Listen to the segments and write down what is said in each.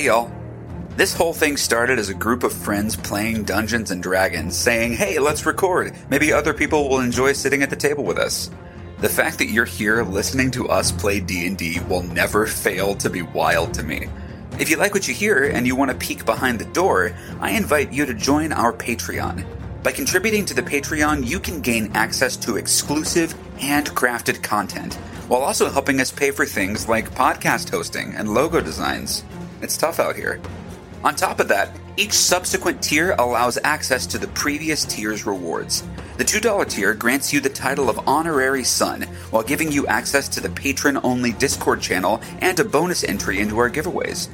Hey y'all. This whole thing started as a group of friends playing Dungeons and Dragons, saying, hey, let's record. Maybe other people will enjoy sitting at the table with us. The fact that you're here listening to us play D&D will never fail to be wild to me. If you like what you hear and you want to peek behind the door, I invite you to join our Patreon. By contributing to the Patreon, you can gain access to exclusive, handcrafted content, while also helping us pay for things like podcast hosting and logo designs. It's tough out here. On top of that, each subsequent tier allows access to the previous tier's rewards. The $2 tier grants you the title of Honorary Son, while giving you access to the patron only Discord channel and a bonus entry into our giveaways.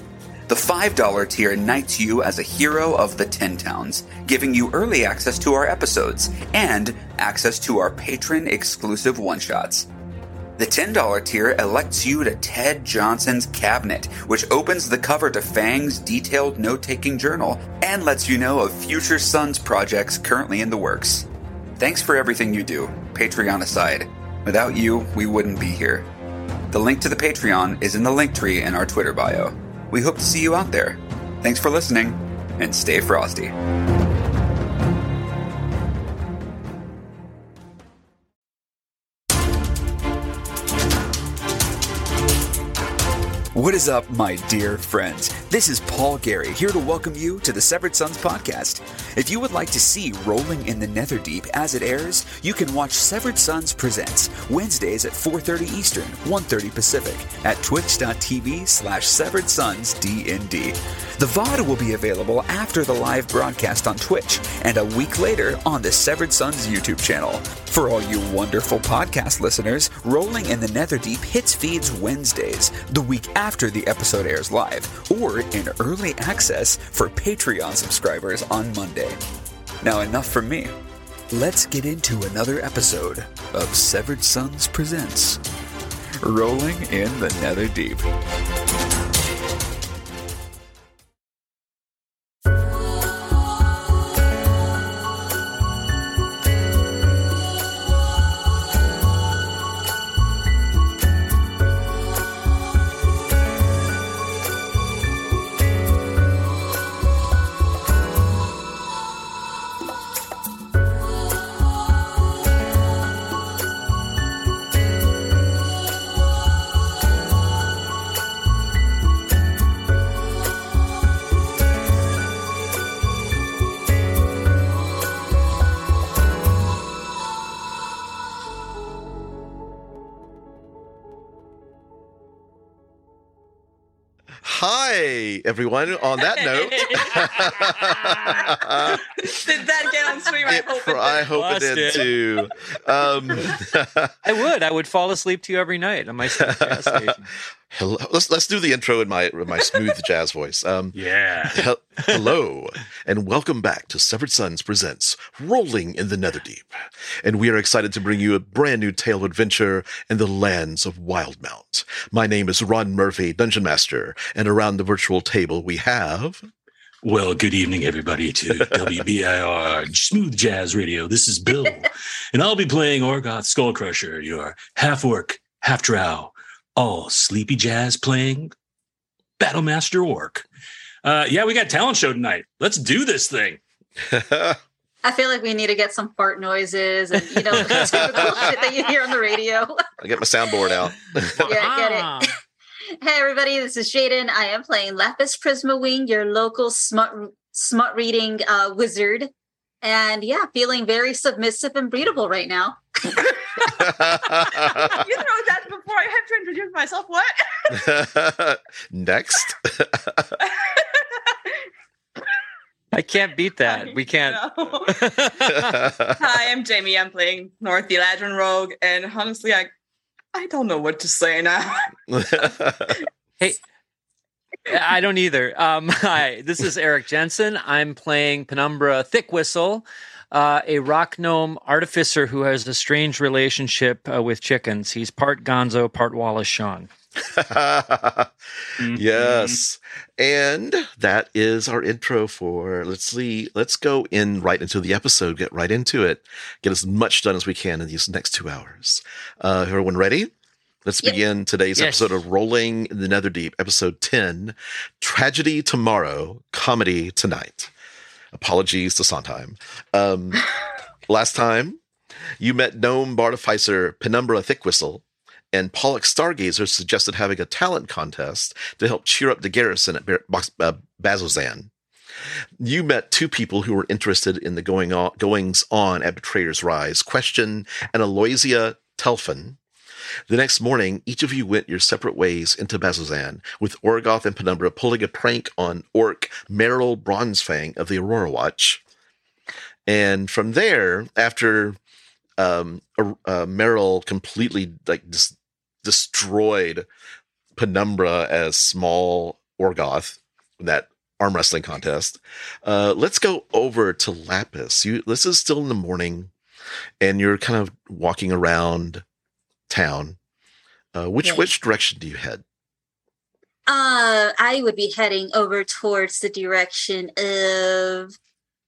The $5 tier knights you as a hero of the Ten Towns, giving you early access to our episodes and access to our patron exclusive one shots. The $10 tier elects you to Ted Johnson's Cabinet, which opens the cover to Fang's detailed note taking journal and lets you know of future Sons projects currently in the works. Thanks for everything you do, Patreon aside. Without you, we wouldn't be here. The link to the Patreon is in the link tree in our Twitter bio. We hope to see you out there. Thanks for listening, and stay frosty. What is up, my dear friends? This is Paul Gary here to welcome you to the Severed Sons podcast. If you would like to see Rolling in the Netherdeep as it airs, you can watch Severed Sons Presents Wednesdays at 4:30 Eastern, 1:30 Pacific at twitch.tv slash severed sons DND. The VOD will be available after the live broadcast on Twitch and a week later on the Severed Sons YouTube channel. For all you wonderful podcast listeners, Rolling in the Netherdeep hits feeds Wednesdays, the week after the episode airs live, or in early access for Patreon subscribers on Monday. Now, enough from me. Let's get into another episode of Severed Sons Presents Rolling in the Netherdeep. Everyone. On that note, Did that get on stream? I hope pr- it I did. hope it did it. too. Um, I would. I would fall asleep to you every night on my gas station. hello. Let's let's do the intro in my in my smooth jazz voice. Um, Yeah. Hel- Hello, and welcome back to Severed Sons presents Rolling in the Netherdeep. And we are excited to bring you a brand new tale of adventure in the lands of Wildemount. My name is Ron Murphy, Dungeon Master, and around the virtual table we have. Well, good evening, everybody, to WBIR Smooth Jazz Radio. This is Bill, and I'll be playing Orgoth Skullcrusher, your half orc, half drow, all sleepy jazz playing Battlemaster Orc. Uh, yeah, we got talent show tonight. Let's do this thing. I feel like we need to get some fart noises and you know the typical shit that you hear on the radio. I get my soundboard out. yeah, get it. Hey everybody, this is Jaiden. I am playing Lapis Prismawing, your local smart smut reading uh, wizard. And yeah, feeling very submissive and breedable right now. you throw that before I have to introduce myself. What? Next. I can't beat that. We can't. Hi, I'm Jaime. I'm playing North Eladrin Rogue, and honestly, I I don't know what to say now. Hey, I don't either. Um, hi, this is Erik Jensen. I'm playing Penumbra Thickwhistle, uh, a rock gnome artificer who has a strange relationship uh, with chickens. He's part Gonzo, part Wallace Shawn. Yes. And that is our intro for let's see, let's go in right into the episode, get right into it, get as much done as we can in these next two hours. Uh everyone ready? Let's Yep. begin today's Yes. episode of Rolling in the Netherdeep, episode 10 Tragedy Tomorrow, Comedy Tonight. Apologies to Sondheim. Um, last time, you met Gnome Bartificer Penumbra Thickwhistle, and Pollock Stargazer suggested having a talent contest to help cheer up the garrison at uh, Bazzoxan. You met two people who were interested in the going on, goings on at Betrayer's Rise, Question and Aloysia Telfin. The next morning, each of you went your separate ways into Bazzoxan, with Orgoth and Penumbra pulling a prank on Orc Meryl Bronzefang of the Aurora Watch. And from there, after um, uh, Meryl completely like dis- destroyed Penumbra as small Orgoth in that arm wrestling contest, uh, let's go over to Lapis. You, this is still in the morning, and you're kind of walking around town. Uh, which Yeah. which direction do you head? Uh, I would be heading over towards the direction of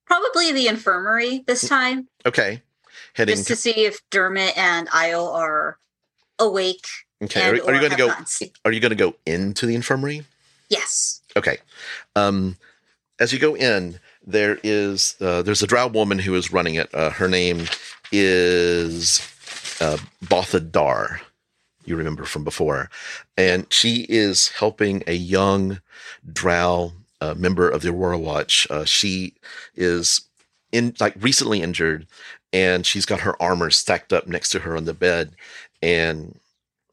probably the infirmary this time, Okay, heading. just to see if Dermot and Ayo are awake. Okay, are, are you going to go? Are you going to go into the infirmary? Yes. Okay. Um, as you go in, there is uh, there's a drow woman who is running it. Uh, her name is uh, Botha Dar. You remember from before, and she is helping a young drow uh, member of the Aurora Watch. Uh, she is in like recently injured, and she's got her armor stacked up next to her on the bed, and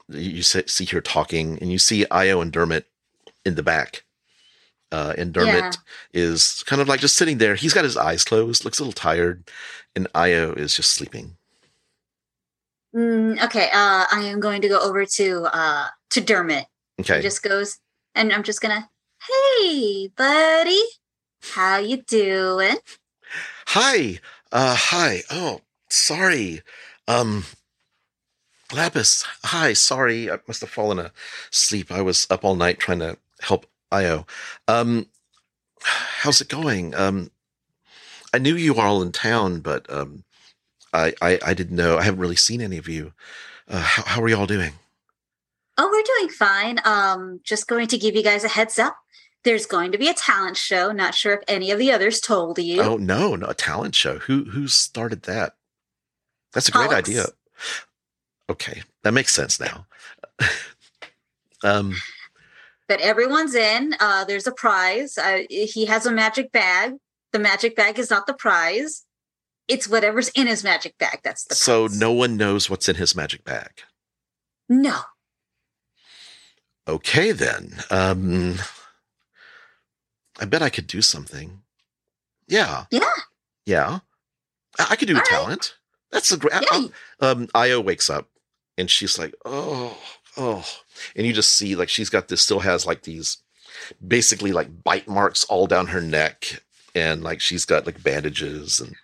you see her talking, and you see Ayo and Dermot in the back. Uh, and Dermot Yeah. is kind of like just sitting there. He's got his eyes closed, looks a little tired, and Ayo is just sleeping. Mm, okay. Uh, I am going to go over to uh to Dermot. Okay. He just goes, and I'm just gonna, hey, buddy, how you doing? hi. Uh, hi. Oh, sorry. Um, Lapis. Hi. Sorry. I must have fallen asleep. I was up all night trying to help Ayo. Um, how's it going? Um, I knew you were all in town, but um, I, I I didn't know. I haven't really seen any of you. Uh, how how are you all doing? Oh, we're doing fine. Um, just going to give you guys a heads up. There's going to be a talent show. Not sure if any of the others told you. Oh no, no, a talent show. Who who started that? That's a great idea. Okay, that makes sense now. um, But everyone's in. Uh, there's a prize. Uh, he has a magic bag. The magic bag is not the prize. It's whatever's in his magic bag. That's the so prize. no one knows what's in his magic bag. no. Okay then. Um, I bet I could do something. Yeah, Yeah. yeah. I, I could do All right. talent. That's a great. Yeah. um Ayo wakes up and she's like, "Oh, oh." And you just see like she's got this still has like these basically like bite marks all down her neck and like she's got like bandages and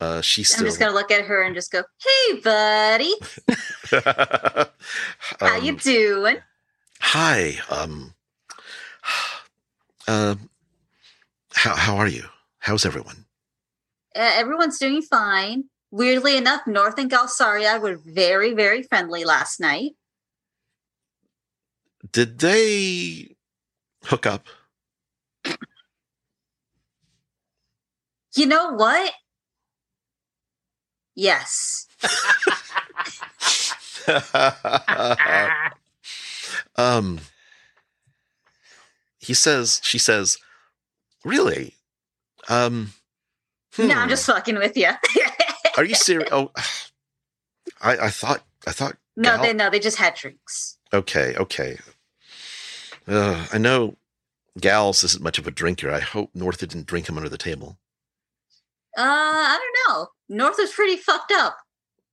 uh she's I'm just gonna look at her and just go, "Hey, buddy, how you Um, doing?" Hi. Um um how how are you? How's everyone? Uh, everyone's doing fine. Weirdly enough, North and Galsaria were very, very friendly last night. Did they hook up? You know what? Yes. um he says she says really um No, I'm hmm, just fucking with you. are you serious oh i i thought i thought no, Gal- they no, they just had drinks. okay okay uh, i know gals isn't much of a drinker i hope north didn't drink him under the table Uh, I don't know. North was pretty fucked up.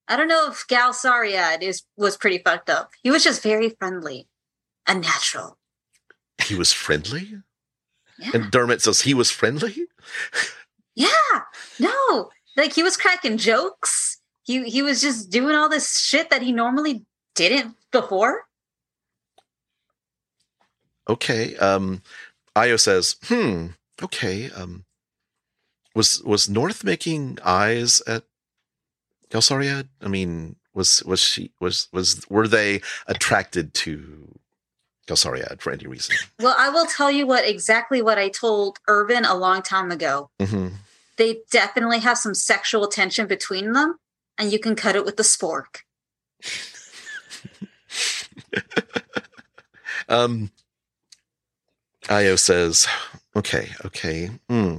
I don't know if Galsariad is was pretty fucked up. He was just very friendly and natural. he was friendly Yeah. and dermot says he was friendly Yeah. No. Like he was cracking jokes. He he was just doing all this shit that he normally didn't before. okay um ayo says hmm okay um was was north making eyes at galsariad i mean Was was she was was were they attracted to Galsaria for any reason? Well, I will tell you what exactly what I told Irvin a long time ago. hmm They definitely have some sexual tension between them, and you can cut it with the spork. Um, Ayo says, "Okay, okay. Hmm.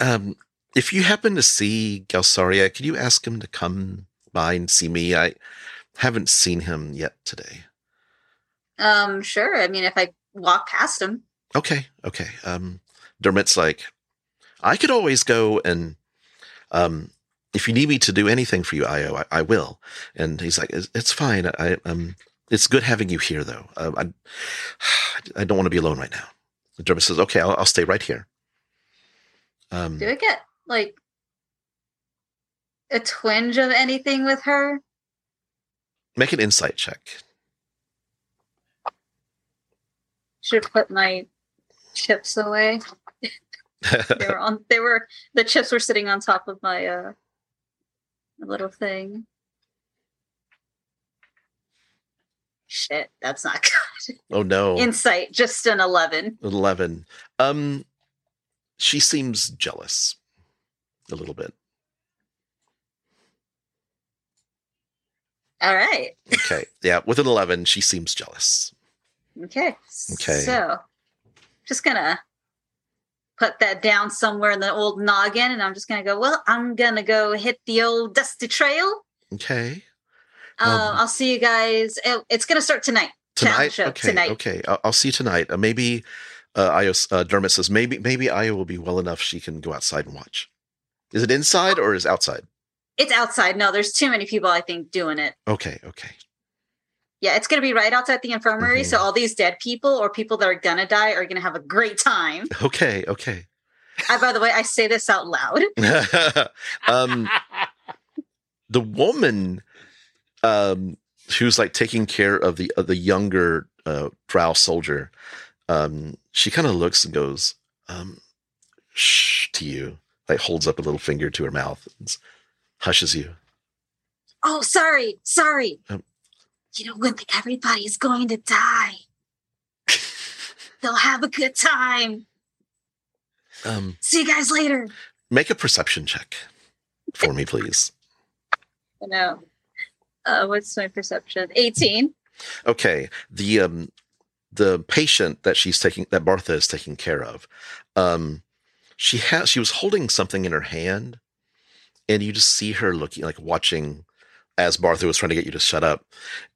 Um, if you happen to see Galsaria, could you ask him to come by and see me? I haven't seen him yet today." Um, sure. I mean, if I walk past him, Okay, okay. Um, Dermot's like, I could always go and, um, if you need me to do anything for you, Ayo, I, I will. And he's like, it's, it's fine. I, um, it's good having you here, though. Um, I, I don't want to be alone right now. And Dermot says, okay, I'll, I'll stay right here. Um, do I get like a twinge of anything with her? make an insight check. Should put my chips away. They were on. They were the chips were sitting on top of my uh little thing. Shit, that's not good. oh no, Insight, just an eleven. eleven. Um, she seems jealous, a little bit. All right. Okay, yeah, with an eleven, she seems jealous. Okay. Okay. So, just gonna put that down somewhere in the old noggin, and I'm just gonna go. Well, I'm gonna go hit the old dusty trail. Okay. Um, Um, I'll see you guys. it's gonna start tonight. Tonight okay tonight. okay I'll, I'll see you tonight uh, maybe uh, Ayo, uh dermot says maybe maybe ayo will be well enough she can go outside and watch is it inside or is outside It's outside. No, there's too many people. I think doing it. okay okay Yeah, it's gonna be right outside the infirmary. Mhm. So all these dead people or people that are gonna die are gonna have a great time. okay okay I, by the way, I say this out loud. um the woman um who's like taking care of the of the younger uh drow soldier um she kind of looks and goes um shh to you like holds up a little finger to her mouth and hushes you Oh, sorry, sorry. Um, you know when everybody's going to die, they'll have a good time. um See you guys later. make a perception check for me please I know. Uh, what's my perception? 18. okay the um the patient that she's taking that Martha is taking care of um she has she was holding something in her hand and you just see her looking like watching as Martha was trying to get you to shut up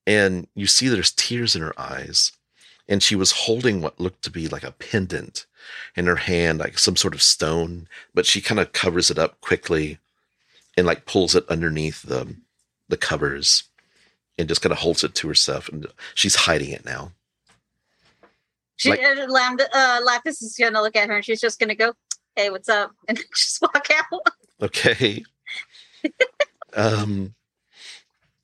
and you see there's tears in her eyes and she was holding what looked to be like a pendant in her hand like some sort of stone but she kind of covers it up quickly and like pulls it underneath the the covers and just kind of holds it to herself and she's hiding it now She, Like- uh, Lam- uh, Lapis is going to look at her and she's just going to go, hey, what's up? And just walk out. okay um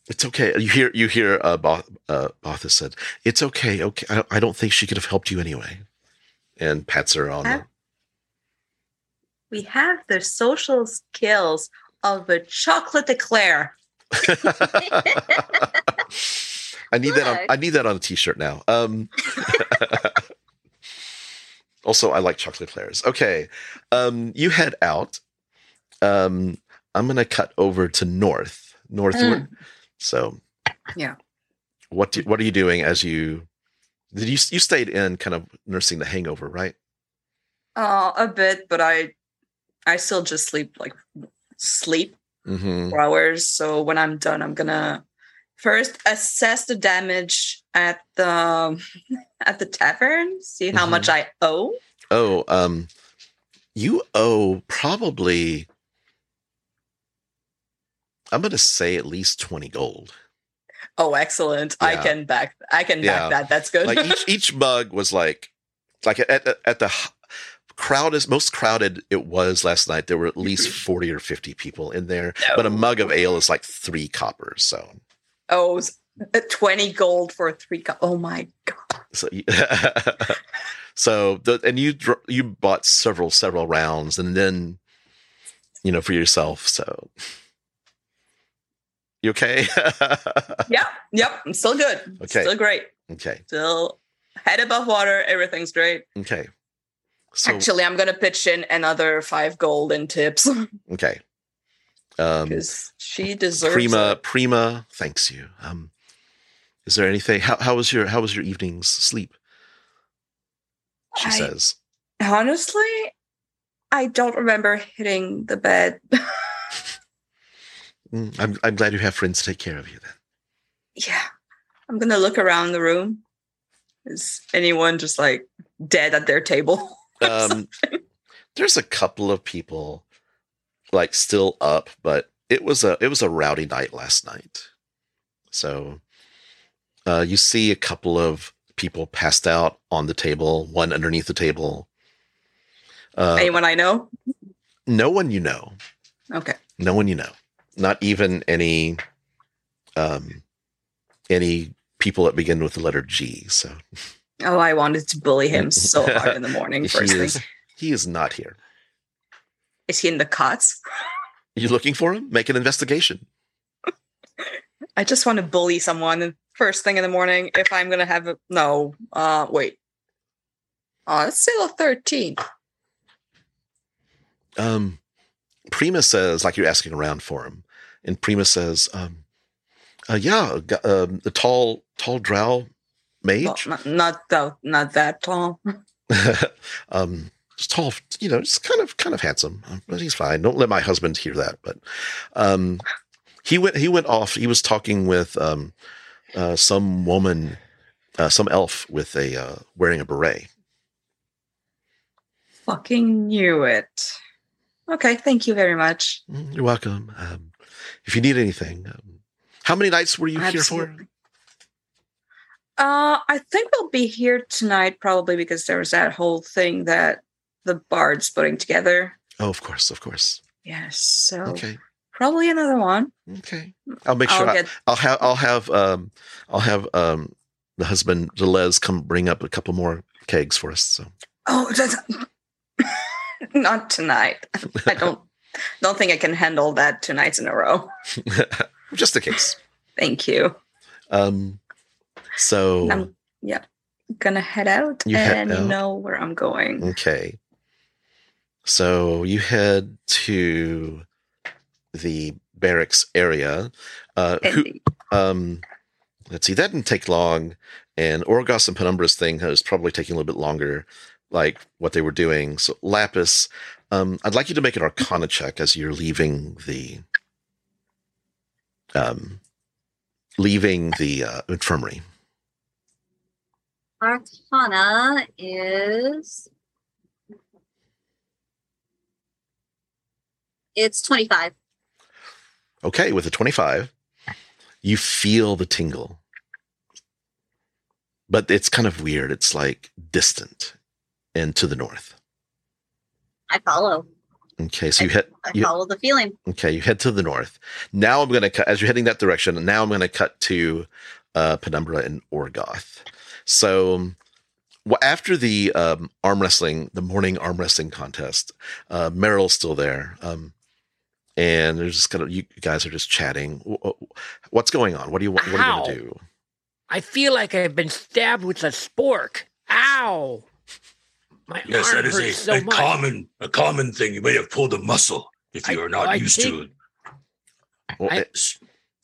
it's okay you hear you hear uh, Both, uh Botha said it's okay okay I, I don't think she could have helped you anyway and pats her on the We have the social skills of a chocolate eclair. I need that on I need that on a t-shirt now. Um Also, I like chocolate eclairs. Okay. Um you head out. Um I'm going to cut over to north, northward. So Yeah. What do, what are you doing as you Did you you stayed in kind of nursing the hangover, right? Uh, a bit, but I, I still just sleep like sleep Mhm. four hours. So when I'm done, I'm gonna first assess the damage at the at the tavern, see how Mhm. much I owe. Oh, um you owe probably I'm going to say at least 20 gold. Oh, excellent! I can back. I can Yeah. back that. That's good. like each each mug was like like at at, the crowdest most crowded it was last night there were at least 40 or 50 people in there but a mug of ale is like three coppers so oh, uh, 20 gold for three. Co- oh my god! so so the and you you bought several several rounds and then you know for yourself so You okay? Yep, yep. I'm still good. Okay. Still great. okay. Still head above water. Everything's great. Okay. So Actually, I'm gonna pitch in another five golden tips okay. Um because she deserves Prima it. Prima thanks you. Um is there anything how how was your how was your evening's sleep? She I- says. Honestly, I don't remember hitting the bed. "Mm, I'm I'm glad you have friends to take care of you then. yeah, I'm gonna look around the room. Is anyone just like dead at their table? Um, there's a couple of people like still up, but it was a it was a rowdy night last night. So uh, you see a couple of people passed out on the table, one underneath the table. Uh, Anyone I know? no one you know, Okay. no one you know, not even any um, any people that begin with the letter G. So Oh, I wanted to bully him so hard in the morning. he First thing, is he is not here. is he in the cots? You looking for him? Make an investigation. I just want to bully someone first thing in the morning. If I'm gonna have a no, uh, wait. Oh, it's still a thirteen. um Prima says like you're asking around for him, and Prima says, um, uh, "Yeah, um, the tall, tall drow Well, mage, not not that not that tall. um, just tall, you know, just kind of, kind of handsome, uh, but he's fine. Don't let my husband hear that." But um, he went, he went off. He was talking with um, uh, some woman, uh, some elf with a uh, wearing a beret. Fucking knew it. Okay, thank you very much. Mm, You're welcome. Um, if you need anything, um, how many nights were you here for? Uh, I think we'll be here tonight probably because there was that whole thing that the bard's putting together. Oh, of course, of course. Yes, so Okay, probably another one. okay. I'll make sure. I'll I, get will have. I'll have. Um, I'll have um, the husband Delez come bring up a couple more kegs for us. So Oh, that's not tonight. I don't don't think I can handle that two nights in a row. just in case. Thank you. Um, so I'm yeah, gonna head out You head and you out? know where I'm going. okay. So you head to the barracks area. Uh, who, um, let's see, that didn't take long. And Orgoth and Penumbra's thing has probably taking a little bit longer, like what they were doing. So Lapis, um, I'd like you to make an Arcana check as you're leaving the, um, leaving the uh, infirmary. Arcana is it's 25. Okay, with a 25, you feel the tingle. But it's kind of weird. It's like distant and to the north. I follow. Okay, so you head I you, follow the feeling. okay, you head to the north. Now I'm going to cut as you're heading that direction. Now I'm going to cut to uh, Penumbra and Orgoth. So wh- after the um, arm wrestling, the morning arm wrestling contest, uh, Meryl's still there, um, and there's just kind of you guys are just chatting. Wh- wh- What's going on? What do you want? What are you going to do? I feel like I've been stabbed with a spork. Ow! My Yes, arm that is hurts a, so a much. common a common thing. You may have pulled a muscle if I- you are not I used to it. Well, I-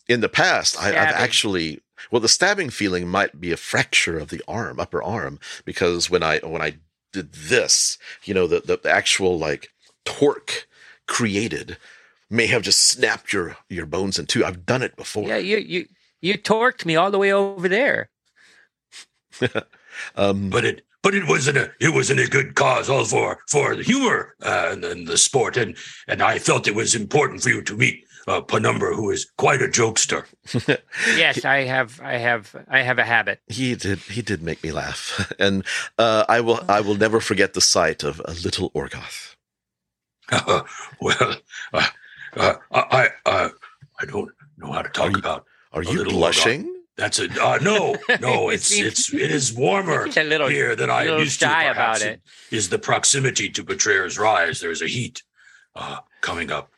in the past, I, I've actually well, the stabbing feeling might be a fracture of the arm, upper arm, because when I when I did this, you know, the the actual like torque created may have just snapped your your bones in two. I've done it before. Yeah, you you you torqued me all the way over there. Um, But it but it wasn't a it wasn't a good cause all for for the humor uh, and, and the sport and and I felt it was important for you to meet uh, Penumbra, who is quite a jokester. Yes, I have I have I have a habit. he did he did make me laugh, and uh, I will I will never forget the sight of a little Orgoth. well, uh, uh, I I uh, I don't know how to talk you- about. Are A you little blushing? That's a uh, no no. It's He's- it's it is warmer He's a little here than I am little used to. shy perhaps about it. Is the proximity to Betrayer's Rise? There's a heat uh, coming up.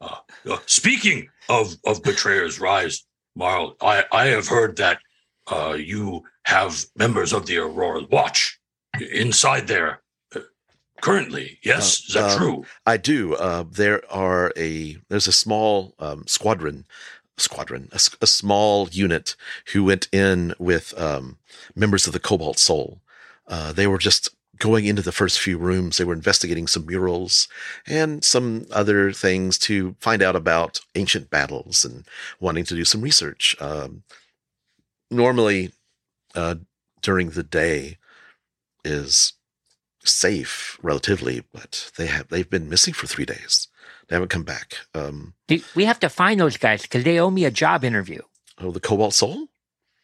Uh, uh, speaking of of Betrayer's Rise, Marl, I, I have heard that uh, you have members of the Aurora Watch inside there uh, currently. Yes, is that Uh, true? I do. Uh, there are a there's a small um, squadron, squadron, a small unit who went in with um, members of the Cobalt Soul. Uh, they were just going into the first few rooms. They were investigating some murals and some other things to find out about ancient battles and wanting to do some research. Um, normally, uh, during the day is safe relatively, but they have they've been missing for three days. They haven't come back. Um, We have to find those guys because they owe me a job interview. oh, the Cobalt Soul.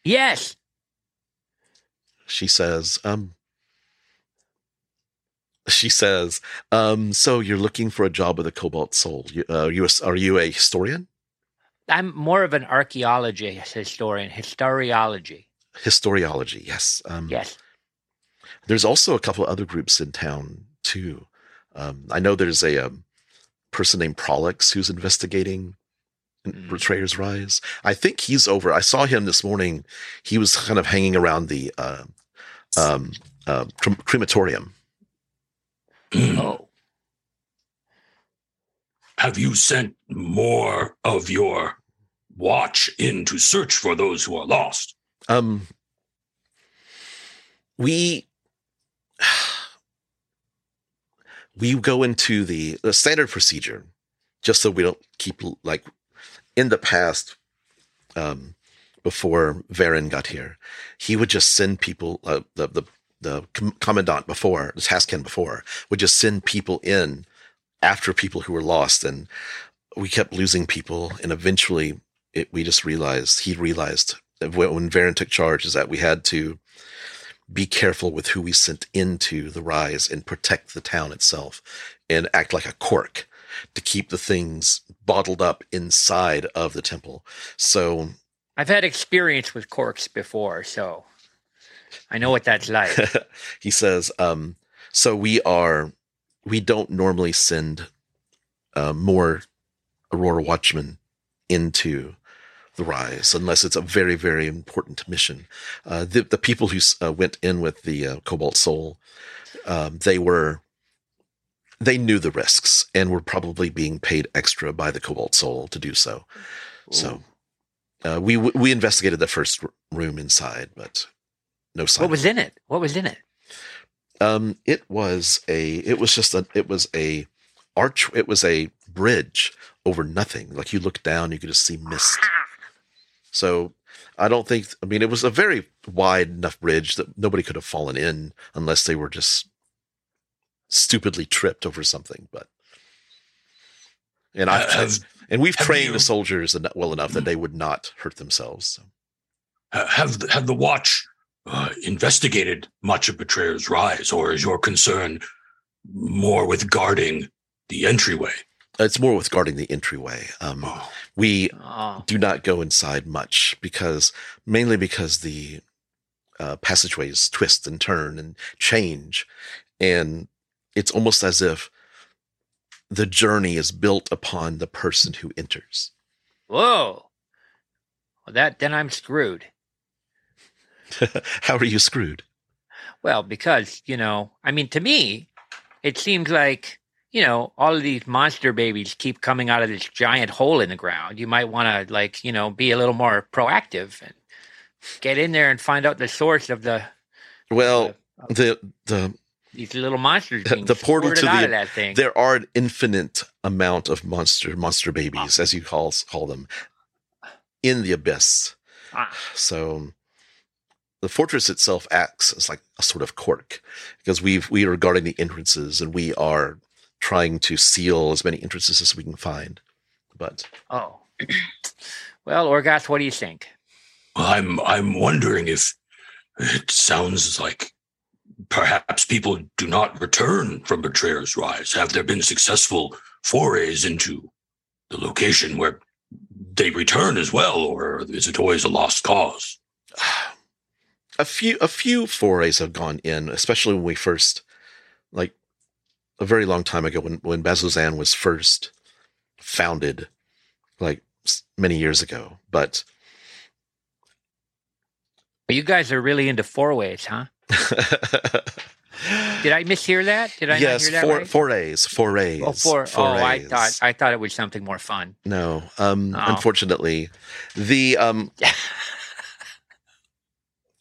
Yes. She says. Um, she says. Um, so you're looking for a job with the Cobalt Soul. You, uh, you a- are you a historian? I'm more of an archaeology historian, historiology. Historiology. Yes. Um, Yes. There's also a couple of other groups in town too. Um, I know there's a um, person named Prolix who's investigating Mm. Betrayer's Rise. I think he's over. I saw him this morning. He was kind of hanging around the uh, um, uh, crem- crematorium. Oh. Have you sent more of your watch in to search for those who are lost? Um, we we go into the, the standard procedure just so we don't keep like in the past um before Verin got here. He would just send people uh, the the the com- commandant before the Taskin before would just send people in after people who were lost and we kept losing people and eventually it, we just realized he realized when Verin took charge is that we had to be careful with who we sent into the rise and protect the town itself and act like a cork to keep the things bottled up inside of the temple. So I've had experience with corks before, so I know what that's like. he says, um, so we are, we don't normally send uh, more Aurora Watchmen into the rise unless it's a very, very important mission. Uh, the, the people who uh, went in with the uh, Cobalt Soul, um, they were, they knew the risks and were probably being paid extra by the Cobalt Soul to do so. So uh, we we investigated the first room inside, but no sign. What was in it? What was in it? um, it was a. It was just a. It was a arch. It was a bridge over nothing. Like you look down, you could just see mist. So I don't think. I mean, it was a very wide enough bridge that nobody could have fallen in unless they were just stupidly tripped over something. But and I've Uh, and we've trained you- the soldiers well enough that they would not hurt themselves. So. have have the watch uh, investigated much of Betrayer's Rise, or is your concern more with guarding the entryway? It's more with guarding the entryway. Um, Oh, we Oh. do not go inside much because mainly because the uh, passageways twist and turn and change and it's almost as if the journey is built upon the person who enters Whoa. Well, that then I'm screwed. how are you screwed Well, because, you know, I mean, to me, it seems like, you know, all of these monster babies keep coming out of this giant hole in the ground. You might want to, like, you know, be a little more proactive and get in there and find out the source of the well the the these little monsters The portal to out the- of that thing. there are an infinite amount of monster monster babies as you call call them in the abyss Ah. So the fortress itself acts as like a sort of cork because we've we are guarding the entrances and we are trying to seal as many entrances as we can find. But Oh. well, Orgoth, what do you think? I'm I'm wondering if it sounds like perhaps people do not return from Betrayer's Rise. Have there been successful forays into the location where they return as well, or is it always a lost cause? a few a few forays have gone in, especially when we first like a very long time ago when when Bazzoxan was first founded like many years ago. But You guys are really into four ways, huh? Did I mishear that? Did I yes, not hear that four, right? forays, forays. Oh, four. Oh, I thought I thought it was something more fun. No, um, Oh. unfortunately, the um,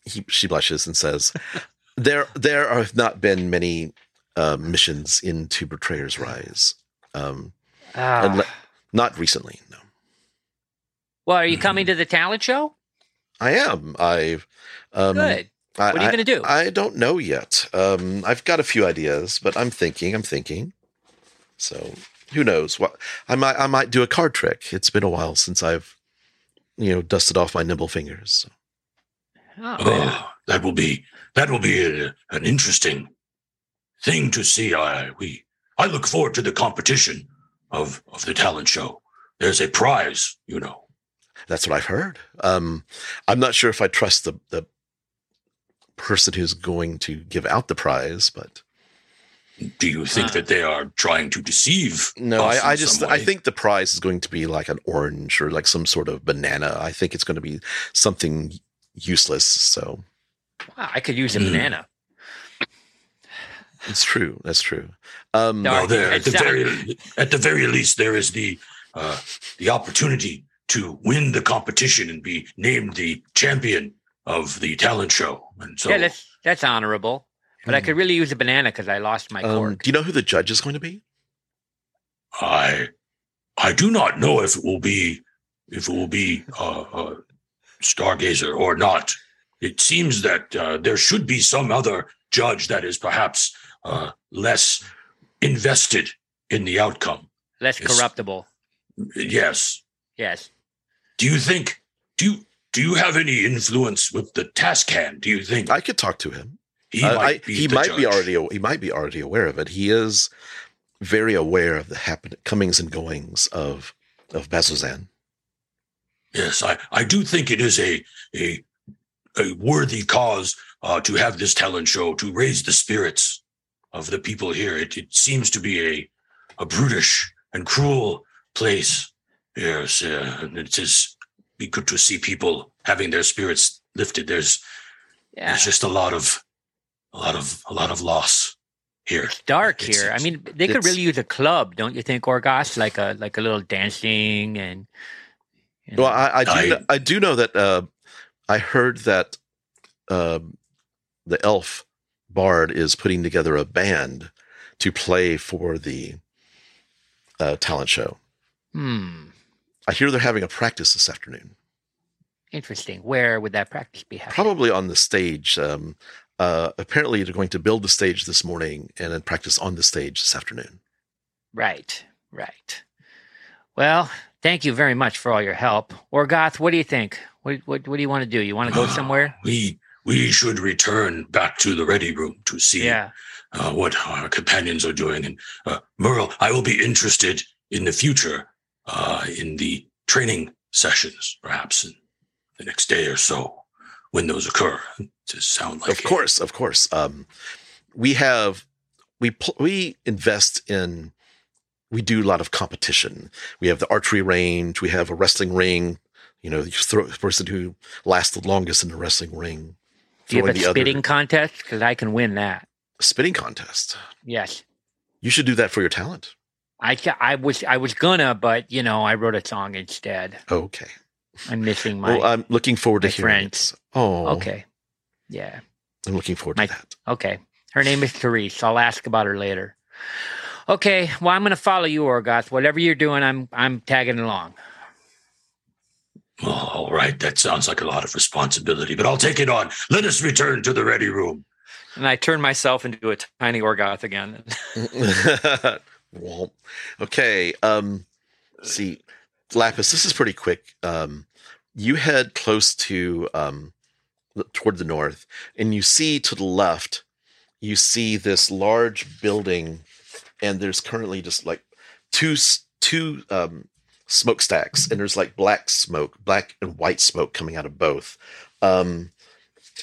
he, she blushes and says, "There, there have not been many uh, missions into Betrayer's Rise. Um, Ah. Unle- not recently. No, well, are you coming to the talent show? I am. I've um, Good. I, What are you gonna do? I don't know yet. Um, I've got a few ideas, but I'm thinking. I'm thinking. So who knows? What I might I might do a card trick. It's been a while since I've you know dusted off my nimble fingers. So. Oh, Oh, that will be that will be a, an interesting thing to see. I we I look forward to the competition of of the talent show. There's a prize, you know. That's what I've heard. Um, I'm not sure if I trust the the person who's going to give out the prize, but Do you think Ah. that they are trying to deceive? no, us in I, I just some I think the prize is going to be like an orange or like some sort of banana. I think it's going to be something useless. So wow, I could use a Mm. banana. It's true. That's true. Um, No. well, there at the very at the very least there is the uh, the opportunity to win the competition and be named the champion of the talent show. And so yeah, that's that's honorable. But I could really use a banana because I lost my um, cork. do you know who the judge is going to be? I I do not know if it will be if it will be uh, uh, Stargazer or not. It seems that uh, there should be some other judge that is perhaps uh, less invested in the outcome. Less Yes. corruptible. Yes. Yes. Do you think do you do you have any influence with the Taskhand? Do you think I could talk to him. he Uh, might I- be he the might be already he might be already aware of it. He is very aware of the happen comings and goings of of Bazzoxan. Yes, I, I do think it is a a a worthy cause uh, to have this talent show to raise the spirits of the people here. It, it seems to be a a brutish and cruel place. Yes, uh, it is be good to see people having their spirits lifted. There's Yeah. there's just a lot of a lot of a lot of loss here. It's dark It's- here. I mean, they could it's- really use a club, don't you think, Orgoth? Like a like a little dancing and. you Well. I, I do I- know, I do know that uh, I heard that um, the elf bard is putting together a band to play for the uh, talent show. hmm. I hear they're having a practice this afternoon, Interesting. Where would that practice be happening? probably on the stage. Um, uh, apparently, they're going to build the stage this morning and then practice on the stage this afternoon. Right. Right. Well, thank you very much for all your help. Orgoth, what do you think? What what what do you want to do? You want to go somewhere? We we should return back to the ready room to see Yeah. uh, what our companions are doing. And uh, Merle, I will be interested in the future uh, in the training sessions, perhaps in the next day or so when those occur. To sound like of a- course, of course. Um, we have we pl- we invest in we do a lot of competition. We have the archery range. We have a wrestling ring. You know, you throw the person who lasts the longest in the wrestling ring. Do you have a spitting other contest? Because I can win that. spitting contest. Yes. You should do that for your talent. I, I was I was gonna, but you know, I wrote a song instead. Okay. I'm missing my. well, I'm looking forward to hearing friends. it. Oh, okay. Yeah. I'm looking forward My- to that. Okay. Her name is Therese. I'll ask about her later. Okay. Well, I'm gonna follow you, Orgoth. Whatever you're doing, I'm I'm tagging along. Well, all right, that sounds like a lot of responsibility, but I'll take it on. Let us return to the ready room. And I turn myself into a tiny Orgoth again. well, okay. Um, see, Lapis, this is pretty quick. Um, you head close to um, toward the north, and you see to the left, you see this large building, and there's currently just like two two um, smokestacks, and there's like black smoke, black and white smoke coming out of both. Um,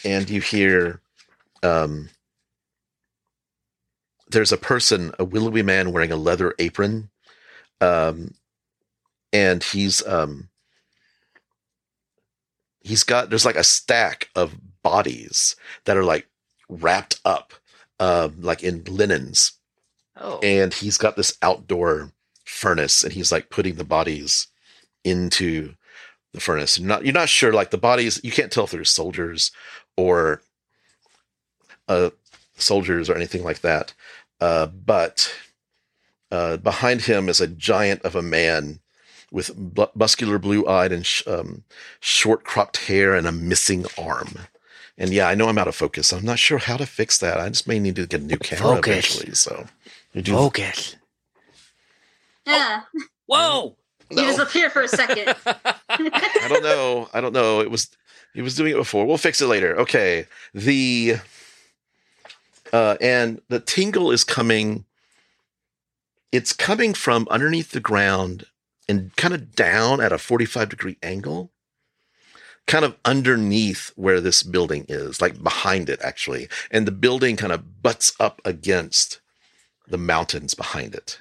and you hear um, there's a person, a willowy man wearing a leather apron, um, and he's um he's got there's like a stack of bodies that are like wrapped up um like in linens Oh, and he's got this outdoor furnace and he's like putting the bodies into the furnace. You're not you're not sure like the bodies you can't tell if they're soldiers or uh soldiers or anything like that. Uh but uh behind him is a giant of a man with bu- muscular blue eyed and sh- um, short cropped hair and a missing arm. And yeah i know i'm out of focus. I'm not sure how to fix that. I just may need to get a new camera Focus. eventually so. You do Focus. Yeah. whoa! You disappear for a second. I don't know. I don't know. It was he was doing it before. We'll fix it later. Okay. The uh and the tingle is coming it's coming from underneath the ground and kind of down at a 45 degree angle. Kind of underneath where this building is, like behind it actually. And the building kind of butts up against the mountains behind it.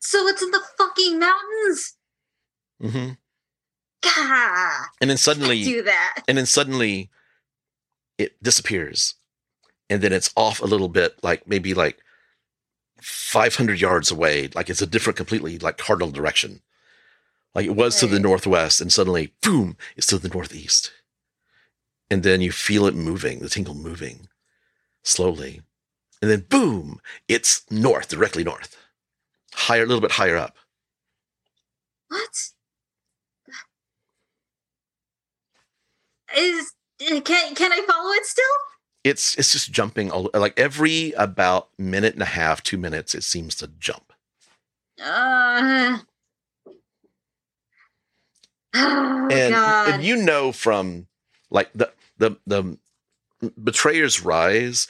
So it's in the fucking mountains. Mm-hmm. Gah, And then suddenly do that. and then suddenly it disappears. And then it's off a little bit like maybe like 500 yards away. Like it's a different completely like cardinal direction. Like it was to the northwest and suddenly boom it's to the northeast. And then you feel it moving the tingle moving slowly. And then boom it's north directly north higher a little bit higher up What? Is can can I follow it still? it's it's just jumping all like every about minute and a half two minutes it seems to jump Uh, oh and God. and you know from like the the the betrayer's rise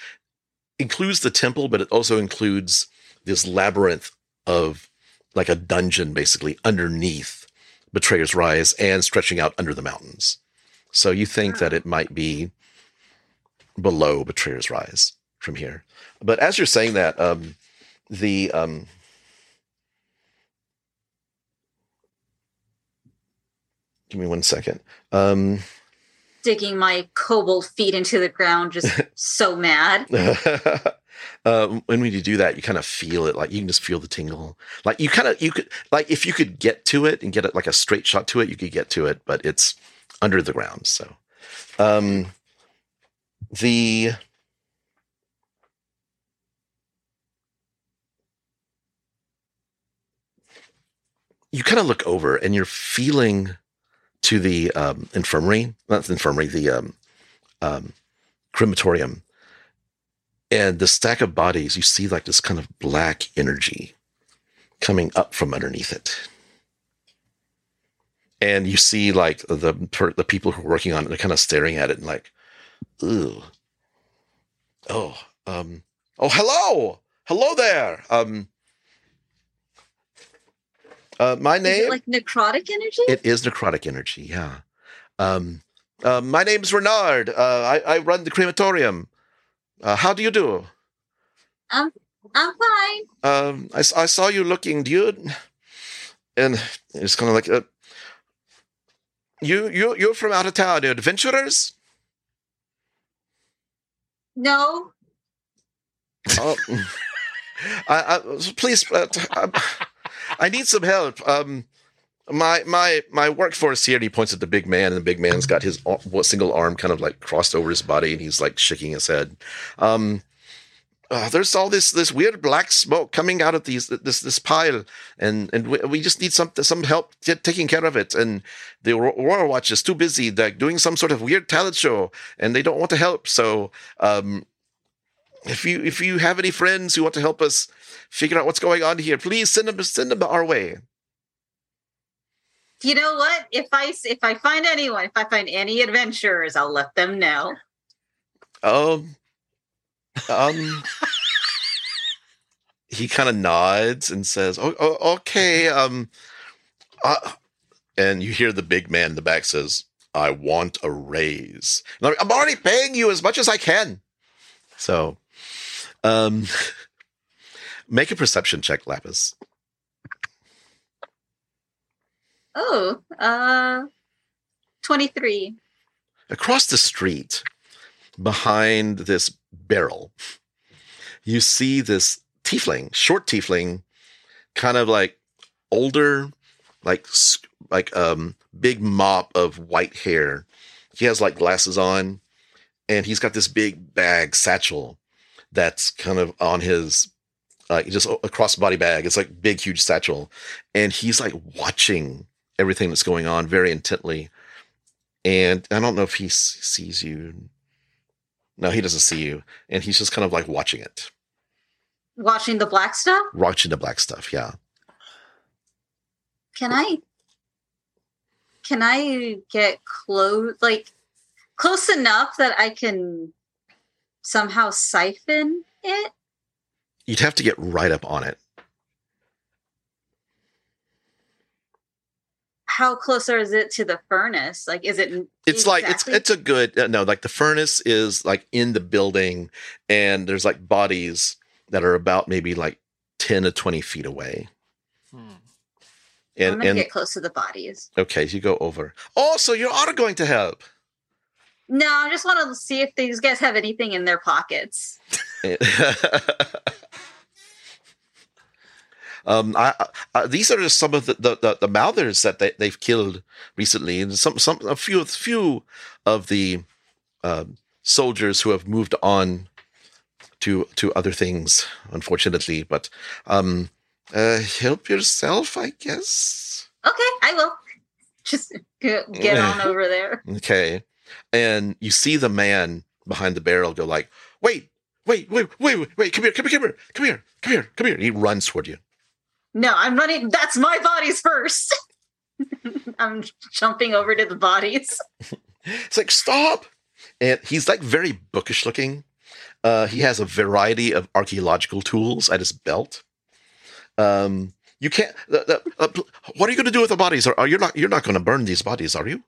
includes the temple but it also includes this labyrinth of like a dungeon basically underneath betrayer's rise and stretching out under the mountains. So you think that it might be below betrayer's rise from here. But as you're saying that um the um give me one second. Um digging my cobalt feet into the ground, just so mad. uh, when you do that, you kind of feel it. Like you can just feel the tingle. Like you kind of you could like if you could get to it and get it like a straight shot to it, you could get to it, but it's under the ground. So, um, the you kind of look over and you're feeling to the um, infirmary, not the infirmary, the um, um, crematorium, and the stack of bodies. You see like this kind of black energy coming up from underneath it, and you see like the the people who are working on it. They're kind of staring at it and like, ooh, oh, um, oh, hello, hello there. Um, uh, my name like necrotic energy? it is necrotic energy, yeah. Um, uh, my name's Renard. Uh, I, I run the crematorium. Uh, how do you do? I'm I'm fine. Um, I, I saw you looking. dude. And it's kind of like, uh, you you you're from out of town. You're adventurers. No, Oh, I, I, please, uh, t- um, I need some help. Um, my my my workforce here. He points at the big man, and the big man's got his single arm kind of like crossed over his body, and he's like shaking his head. Um, uh, there's all this this weird black smoke coming out of these this this pile, and and we, we just need some some help t- taking care of it. And the Ro- Royal Watch is too busy like doing some sort of weird talent show, and they don't want to help. So um, if you if you have any friends who want to help us figure out what's going on here, please send them send them our way. You know what? If I if I find anyone, if I find any adventurers, I'll let them know. Um, um, he kind of nods and says, oh, oh, "Okay." Um, uh, and you hear the big man in the back says, "I want a raise." I'm, I'm already paying you as much as I can. So, um, make a perception check, Lapis. Oh, uh, 23. Across the street, behind this barrel, you see this tiefling, short tiefling, kind of like older, like like um big mop of white hair. He has like glasses on, and he's got this big bag satchel that's kind of on his uh, just a crossbody bag. It's like big, huge satchel, and he's like watching everything that's going on very intently. And I don't know if he sees you. No, he doesn't see you, and he's just kind of like watching it. Watching the black stuff. Watching the black stuff, yeah. Can I? Can I get close? Like close enough that I can somehow siphon it? You'd have to get right up on it. How closer is it to the furnace? Like, is it? It's exactly- like it's it's a good uh, no. Like the furnace is like in the building, and there's like bodies that are about maybe like ten to twenty feet away. Hmm. And, I'm gonna and, get close to the bodies. Okay, you go over. Also, you are going to help. No, I just want to see if these guys have anything in their pockets. um, I, I, these are just some of the, the, the, the mouthers that they, they've killed recently, and some some a few few of the um, soldiers who have moved on to to other things, unfortunately. But um, uh, help yourself, I guess. Okay, I will. Just get, get on over there. Okay and you see the man behind the barrel go like, "Wait, wait, wait, wait, wait, wait! Come here, come here, come here, come here, come here, come here!" he runs toward you. No, I'm running. That's my bodies first. I'm jumping over to the bodies. it's like stop, and he's like very bookish looking. Uh, he has a variety of archaeological tools at his belt. Um, you can't. Uh, uh, what are you going to do with the bodies? Are, are you not? You're not going to burn these bodies, are you?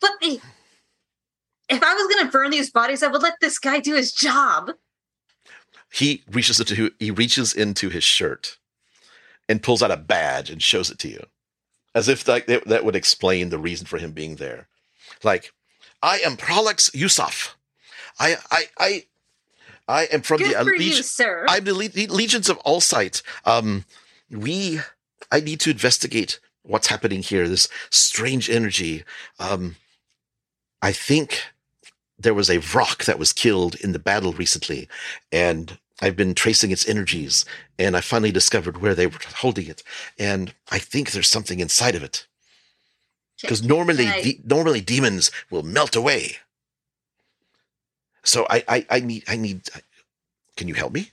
But if I was going to burn these bodies, I would let this guy do his job. He reaches into he reaches into his shirt and pulls out a badge and shows it to you, as if like that, that would explain the reason for him being there. Like, I am Prolix Yusuf. I I I I am from Good the sir. I'm the Le- Legions of Allsight. Um, we I need to investigate what's happening here. This strange energy. Um, I think there was a Vrock that was killed in the battle recently, and I've been tracing its energies, and I finally discovered where they were holding it, and I think there's something inside of it. Because normally, I... de- normally demons will melt away. So I, I, I need, I need. Can you help me?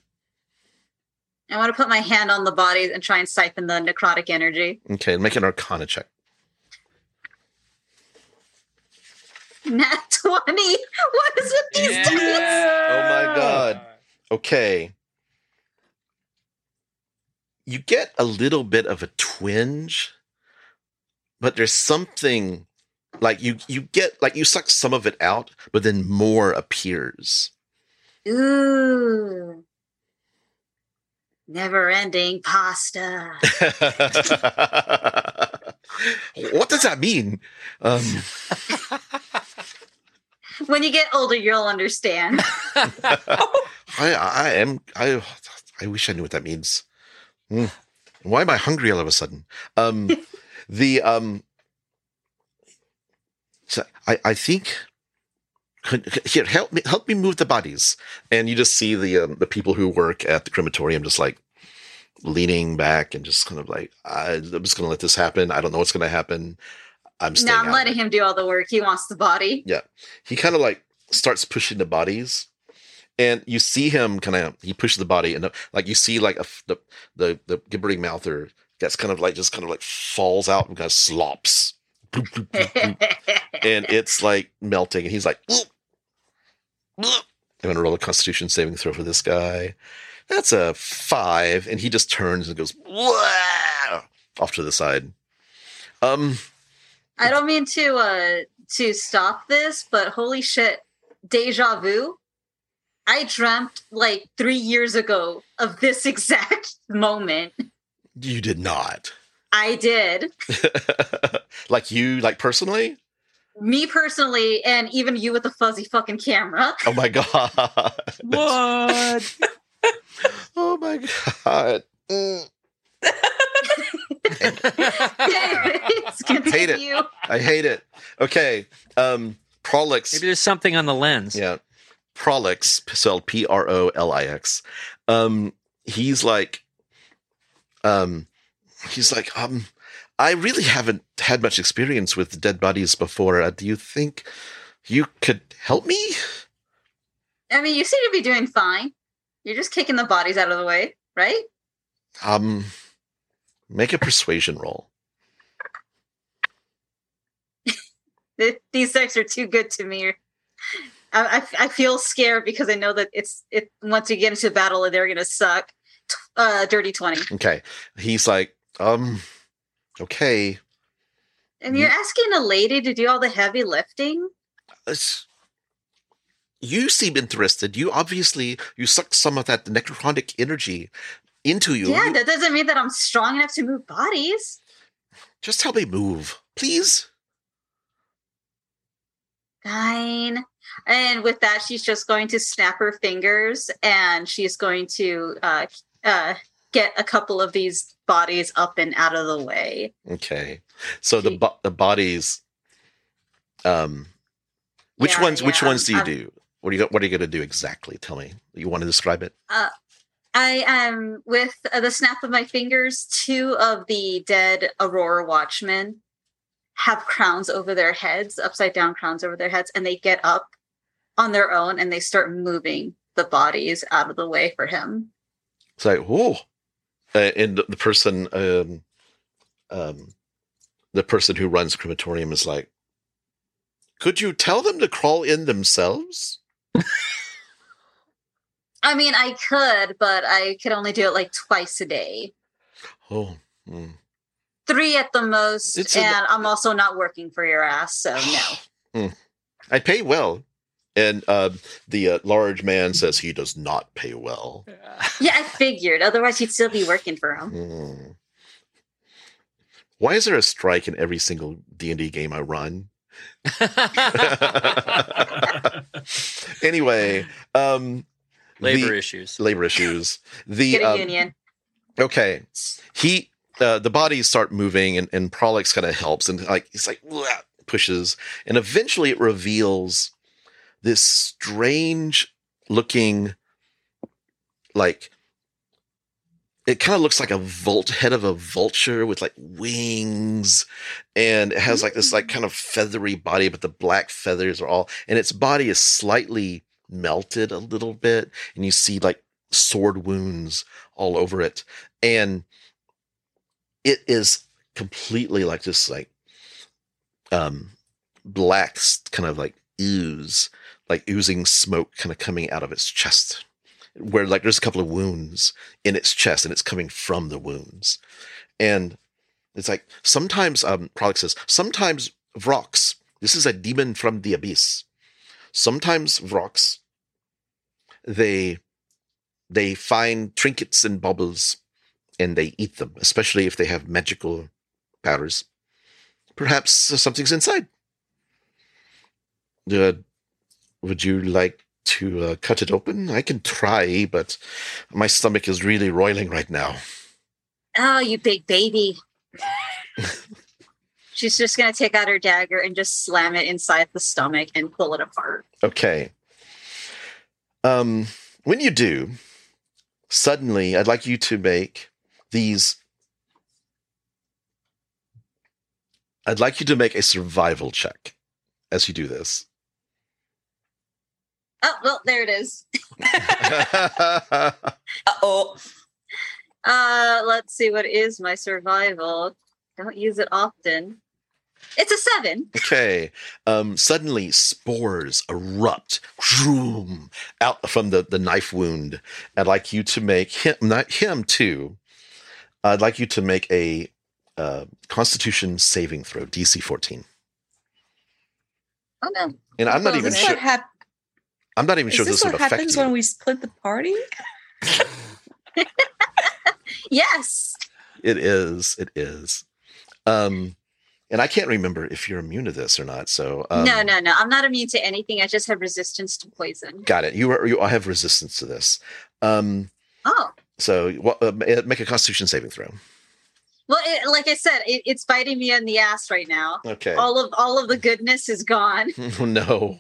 I want to put my hand on the bodies and try and siphon the necrotic energy. Okay, make an Arcana check. Nat 20. What is with these yeah. dice? Oh my god. Okay. You get a little bit of a twinge, but there's something like you you get like you suck some of it out, but then more appears. Ooh. Never ending pasta. what does that mean? Um, when you get older, you'll understand. I, I am. I, I wish I knew what that means. Mm. Why am I hungry all of a sudden? Um, the um, so I, I think here help me help me move the bodies and you just see the um, the people who work at the crematorium just like leaning back and just kind of like i'm just gonna let this happen i don't know what's gonna happen i'm no i'm letting him do all the work he wants the body yeah he kind of like starts pushing the bodies and you see him kind of he pushes the body and like you see like a, the the the gibbering mouther gets kind of like just kind of like falls out and kind of slops and it's like melting and he's like I'm gonna roll a Constitution saving throw for this guy. That's a five, and he just turns and goes Wah! off to the side. Um, I don't mean to uh to stop this, but holy shit, deja vu. I dreamt like three years ago of this exact moment. You did not. I did. like you, like personally? Me personally, and even you with the fuzzy fucking camera. Oh my god! What? oh my god! Mm. it's continue. I hate it. Okay, um, Prolix. Maybe there's something on the lens. Yeah, Prolix, spelled P R O L I X. Um, he's like, um, he's like, um, I really haven't had much experience with dead bodies before. Uh, do you think you could help me? I mean, you seem to be doing fine. You're just kicking the bodies out of the way, right? Um, make a persuasion roll. These decks are too good to me. I, I, I feel scared because I know that it's it. Once you get into battle, they're gonna suck. Uh, dirty twenty. Okay, he's like, um, okay. And you're asking a lady to do all the heavy lifting. It's, you seem interested. You obviously you suck some of that necrotic energy into you. Yeah, that doesn't mean that I'm strong enough to move bodies. just help me move, please. Fine. And with that, she's just going to snap her fingers and she's going to uh, uh, get a couple of these bodies up and out of the way. Okay. So the bo- the bodies. Um, which Yeah, ones? Which ones do you I'm- do? What are you What are you going to do exactly? Tell me. You want to describe it? I am with uh, the snap of my fingers. Two of the dead Aurora Watchmen have crowns over their heads, upside down crowns over their heads, and they get up on their own and they start moving the bodies out of the way for him. It's like whoa, uh, and the person, um, um, the person who runs crematorium is like, could you tell them to crawl in themselves? I mean, I could, but I could only do it like twice a day, Oh. hmm. three at the most. It's and I'm also not working for your ass, so no. Hmm. I pay well. And uh, the uh, large man says he does not pay well. Yeah, I figured. Otherwise, you'd still be working for him. Hmm. Why is there a strike in every single D and D game I run? anyway, um, Labor the- issues. labor issues. The Get a um, union. okay, he uh, the bodies start moving, and and Prolix kind of helps, and like he's like pushes, and eventually it reveals this strange looking, like it kind of looks like a volt head of a vulture with like wings, and it has like this like kind of feathery body, but the black feathers are all, and its body is slightly melted a little bit, and you see like sword wounds all over it and it is completely like this like um black kind of like ooze like oozing smoke kind of coming out of its chest where like there's a couple of wounds in its chest and it's coming from the wounds and it's like sometimes um Prolix says sometimes Vrocks this is a demon from the abyss sometimes Vrocks they they find trinkets and baubles and they eat them, especially if they have magical powers. Perhaps something's inside. Uh, would you like to uh, cut it open? I can try, but my stomach is really roiling right now. Oh, you big baby. She's just going to take out her dagger and just slam it inside the stomach and pull it apart. Okay. Um, when you do, suddenly I'd like you to make these. I'd like you to make a survival check as you do this. Oh, well, there it is. Uh oh. Uh, let's see what is my survival. Don't use it often. It's a seven. okay. Um, suddenly, spores erupt vroom, out from the, the knife wound. I'd like you to make him, not him too. I'd like you to make a uh, Constitution saving throw, DC 14. Oh no. And I'm not even Is this this sure. hap- I'm not even is sure this this would what affect happens you. when we split the party? Yes. It is. It is. Um, and I can't remember if you're immune to this or not. So um, no, no, no. I'm not immune to anything. I just have resistance to poison. Got it. You are. You I have resistance to this. Um, Oh, so what? Uh, make a Constitution saving throw. well, it, like I said, it, it's biting me in the ass right now. Okay. All of all of the goodness is gone. No.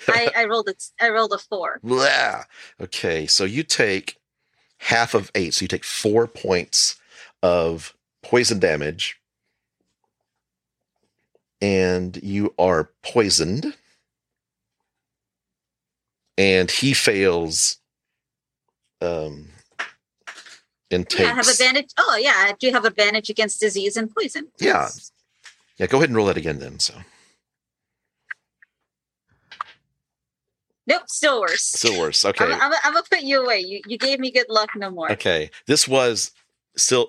I, I rolled a I rolled a four. Yeah. Okay, so you take half of eight, so you take four points of poison damage, and you are poisoned. And he fails. Um, and takes. Yeah, I have advantage. Oh yeah, I do have advantage against disease and poison. Yeah. Yeah, go ahead and roll that again then. So Nope, still worse. still worse. Okay. I'm, I'm, I'm gonna put you away. You you gave me good luck. No more. Okay. This was still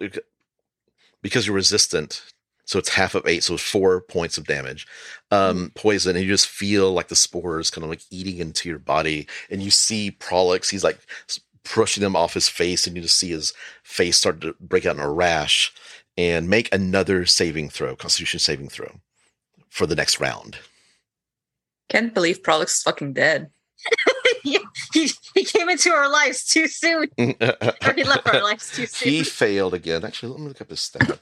because you're resistant, so it's half of eight, so it's four points of damage. Um, poison, and you just feel like the spores kind of like eating into your body, and you see Prolix, he's like pushing them off his face, and you just see his face start to break out in a rash. And make another saving throw, Constitution saving throw, for the next round. Can't believe Prolix is fucking dead. he, he he came into our lives too soon, or he left our lives too soon. he failed again. Actually, let me look up his stats.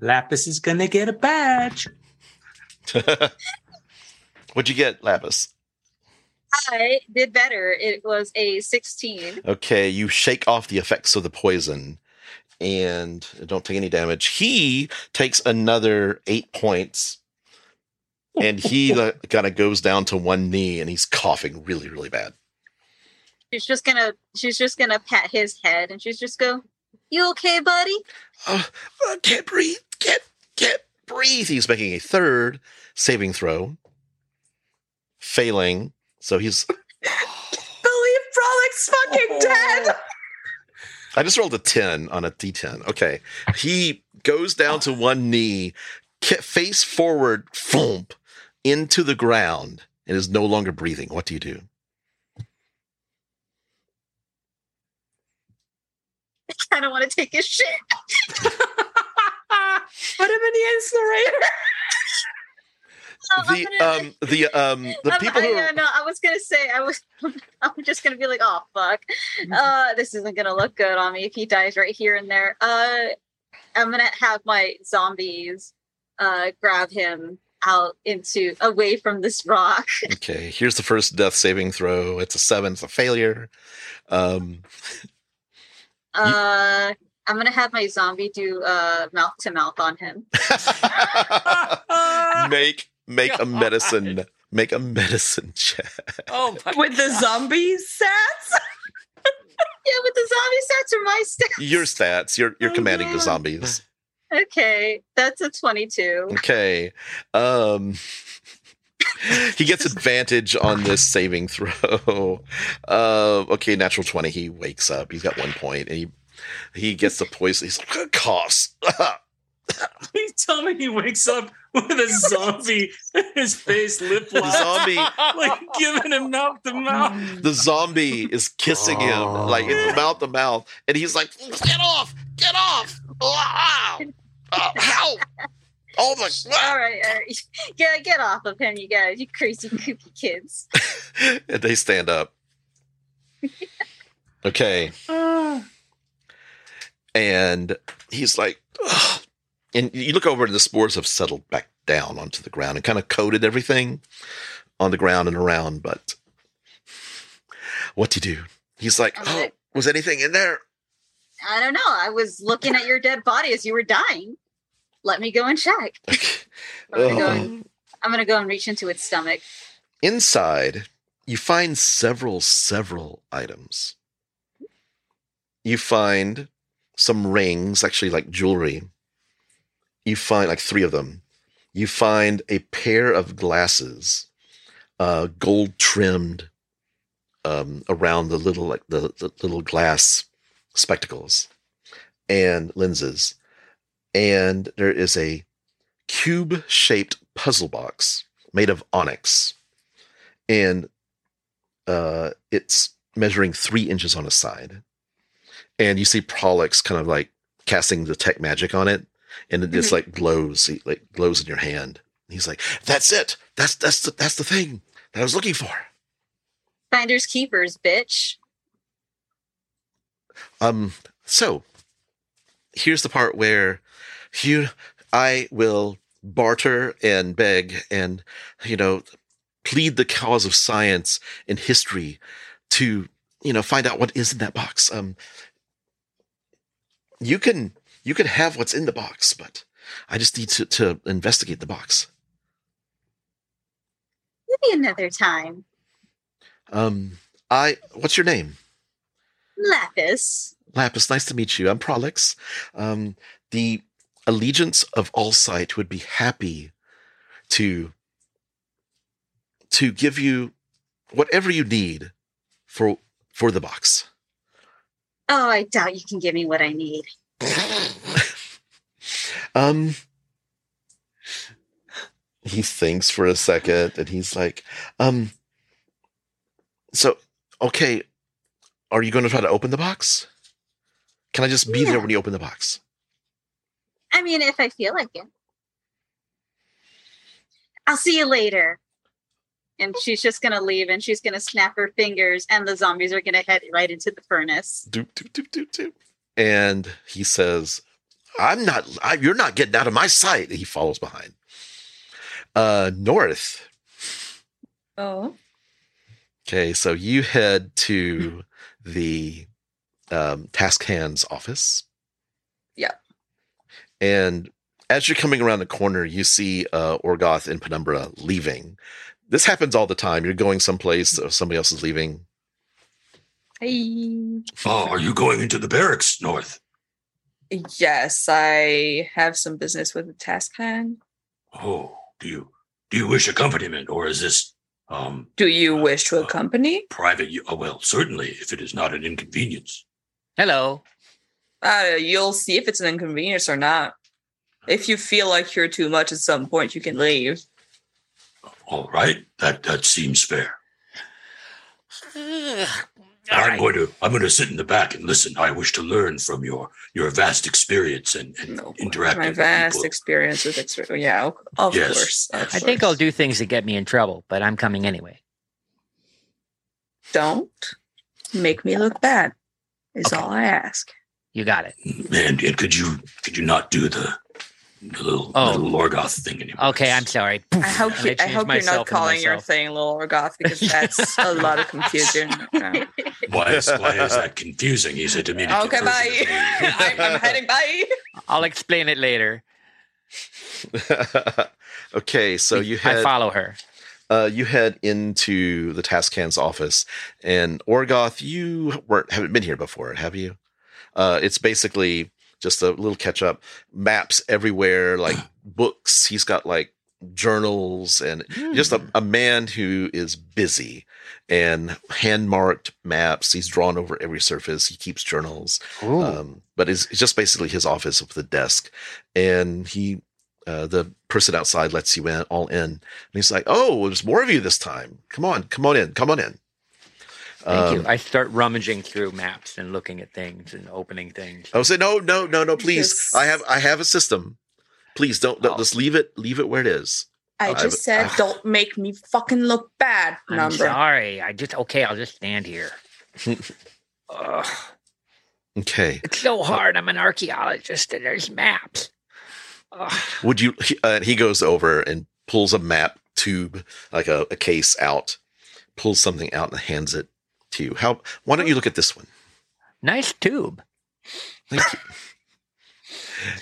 Lapis is gonna get a badge. What'd you get, Lapis? I did better. It was a 16. Okay, you shake off the effects of the poison and don't take any damage. He takes another eight points and he kind of goes down to one knee and he's coughing really, really bad. She's just gonna she's just gonna pat his head and she's just go, "You okay, buddy?" Uh, I can't breathe. Can't, can't breathe. He's making a third saving throw, failing. So he's. Believe Prolix fucking dead. I just rolled a 10 on a d10. Okay. He goes down to one knee, face forward, thump, into the ground, and is no longer breathing. What do you do? I kind of want to take his shit. Put him in the incinerator. I'm The gonna- um the um the I'm- people I, who are, no, I was gonna say I was. I'm just gonna be like, oh fuck, Mm-hmm. uh, this isn't gonna look good on me if he dies right here and there. Uh, I'm gonna have my zombies, uh, grab him out into away from this rock. okay, here's the first death saving throw. It's a 7, it's a failure. Um Uh, I'm gonna have my zombie do uh mouth to mouth on him. make make a medicine make a medicine check. Oh my With the zombie sats? Yeah, with the zombie stats or my stats. Your stats, you're you're Oh, commanding the zombies. Okay, that's a 22. Okay. Um he gets advantage on this saving throw. Uh, okay, natural 20. He wakes up. He's got one point and he he gets the poison. He's like, coughs. Please tell me he wakes up with a zombie in his face, lip the locked, zombie like giving him mouth to mouth. the zombie is kissing him like in the mouth to mouth and he's like get off get off Ah! Ah, help oh my All right, all right. Get, get off of him, you guys, you crazy kooky kids. and they stand up okay and he's like Ugh. and you look over and the spores have settled back down onto the ground and kind of coated everything on the ground and around but what do you do he's like oh was anything in there I don't know. I was looking at your dead body as you were dying. Let me go and check. I'm gonna go and, I'm gonna go and reach into its stomach. Inside, you find several, several items. You find some rings, actually like jewelry. You find like three of them. You find a pair of glasses, uh, gold trimmed, um, around the little like the, the little glass spectacles and lenses. And there is a cube shaped puzzle box made of onyx and uh, it's measuring three inches on a side. and you see Prolix kind of like casting the tech magic on it, and it just Mhm. like glows, like glows in your hand. He's like, "That's it. That's that's the, that's the thing that I was looking for." Finders keepers, bitch. Um, so here's the part where you, I will barter and beg and, you know, plead the cause of science and history to, you know, find out what is in that box. Um, you can, you can have what's in the box, but I just need to, to investigate the box. Maybe another time. Um, I, what's your name? Lapis. Lapis, nice to meet you. I'm Prolix. Um, the Allegiance of All Sight would be happy to to give you whatever you need for for the box. Oh, I doubt you can give me what I need. Um, he thinks for a second, and he's like, um, so okay, are you going to try to open the box? Can I just be Yeah. there when you open the box? I mean, if I feel like it. I'll see you later. And she's just going to leave and she's going to snap her fingers, and the zombies are going to head right into the furnace. doop, doop, doop, doop, doop. And he says, I'm not, I, you're not getting out of my sight. He follows behind. Uh, North. Oh. Okay. So you head to the, um, Taskhand's office. Yeah. And as you're coming around the corner, you see, uh, Orgoth and Penumbra leaving. This happens all the time. You're going someplace, uh, somebody else is leaving. Hey. Oh, are you going into the barracks, North? Yes, I have some business with the Taskhand. Oh, do you do you wish accompaniment, or is this um Do you wish to accompany? private? u- Oh, well, certainly, if it is not an inconvenience. Hello. Uh, you'll see if it's an inconvenience or not. If you feel like you're too much at some point, you can leave. All right, that that seems fair. All I'm right. going to I'm going to sit in the back and listen. I wish to learn from your your vast experience and, and No, interacting my with vast people. experience with extra. Yeah, of- of Yes, course. of yes. I think I'll do things that get me in trouble, but I'm coming anyway. Don't make me look bad. Is Okay. all I ask. You got it. And, and could you could you not do the, the little Oh. little Lorgoth thing anymore? Okay, I'm sorry. I hope you, I changed hope you're not calling your myself. thing Lil Orgoth because that's a lot of confusion. Yeah. Why is why is that confusing? He said to me. To Okay, bye. I'm, I'm heading bye. I'll explain it later. okay. So you I head, follow her. uh, you head into the Taskhand's office and Orgoth, you weren't, haven't been here before, have you? Uh, it's basically just a little catch up maps everywhere, like books. He's got like journals and just a, a man who is busy and hand marked maps. He's drawn over every surface. He keeps journals. Um, but it's, it's just basically his office with a desk. And he, uh, the person outside lets you in, all in. And he's like, Oh, there's more of you this time. Come on, come on in, come on in. Thank you. Um, I start rummaging through maps and looking at things and opening things. I would say, no, no, no, no, please. Yes. I have, I have a system. Please don't, don't Oh. just leave it, leave it where it is. I I've- just said, ah. don't make me fucking look bad. I'm sorry. I just okay. I'll just stand here. Ugh, Okay. it's so hard. I'm an archaeologist, and there's maps. Ugh. Would you, he, uh, he goes over and pulls a map tube, like a, a case out, pulls something out and hands it to you. How, why don't you look at this one? Nice tube. Thank you.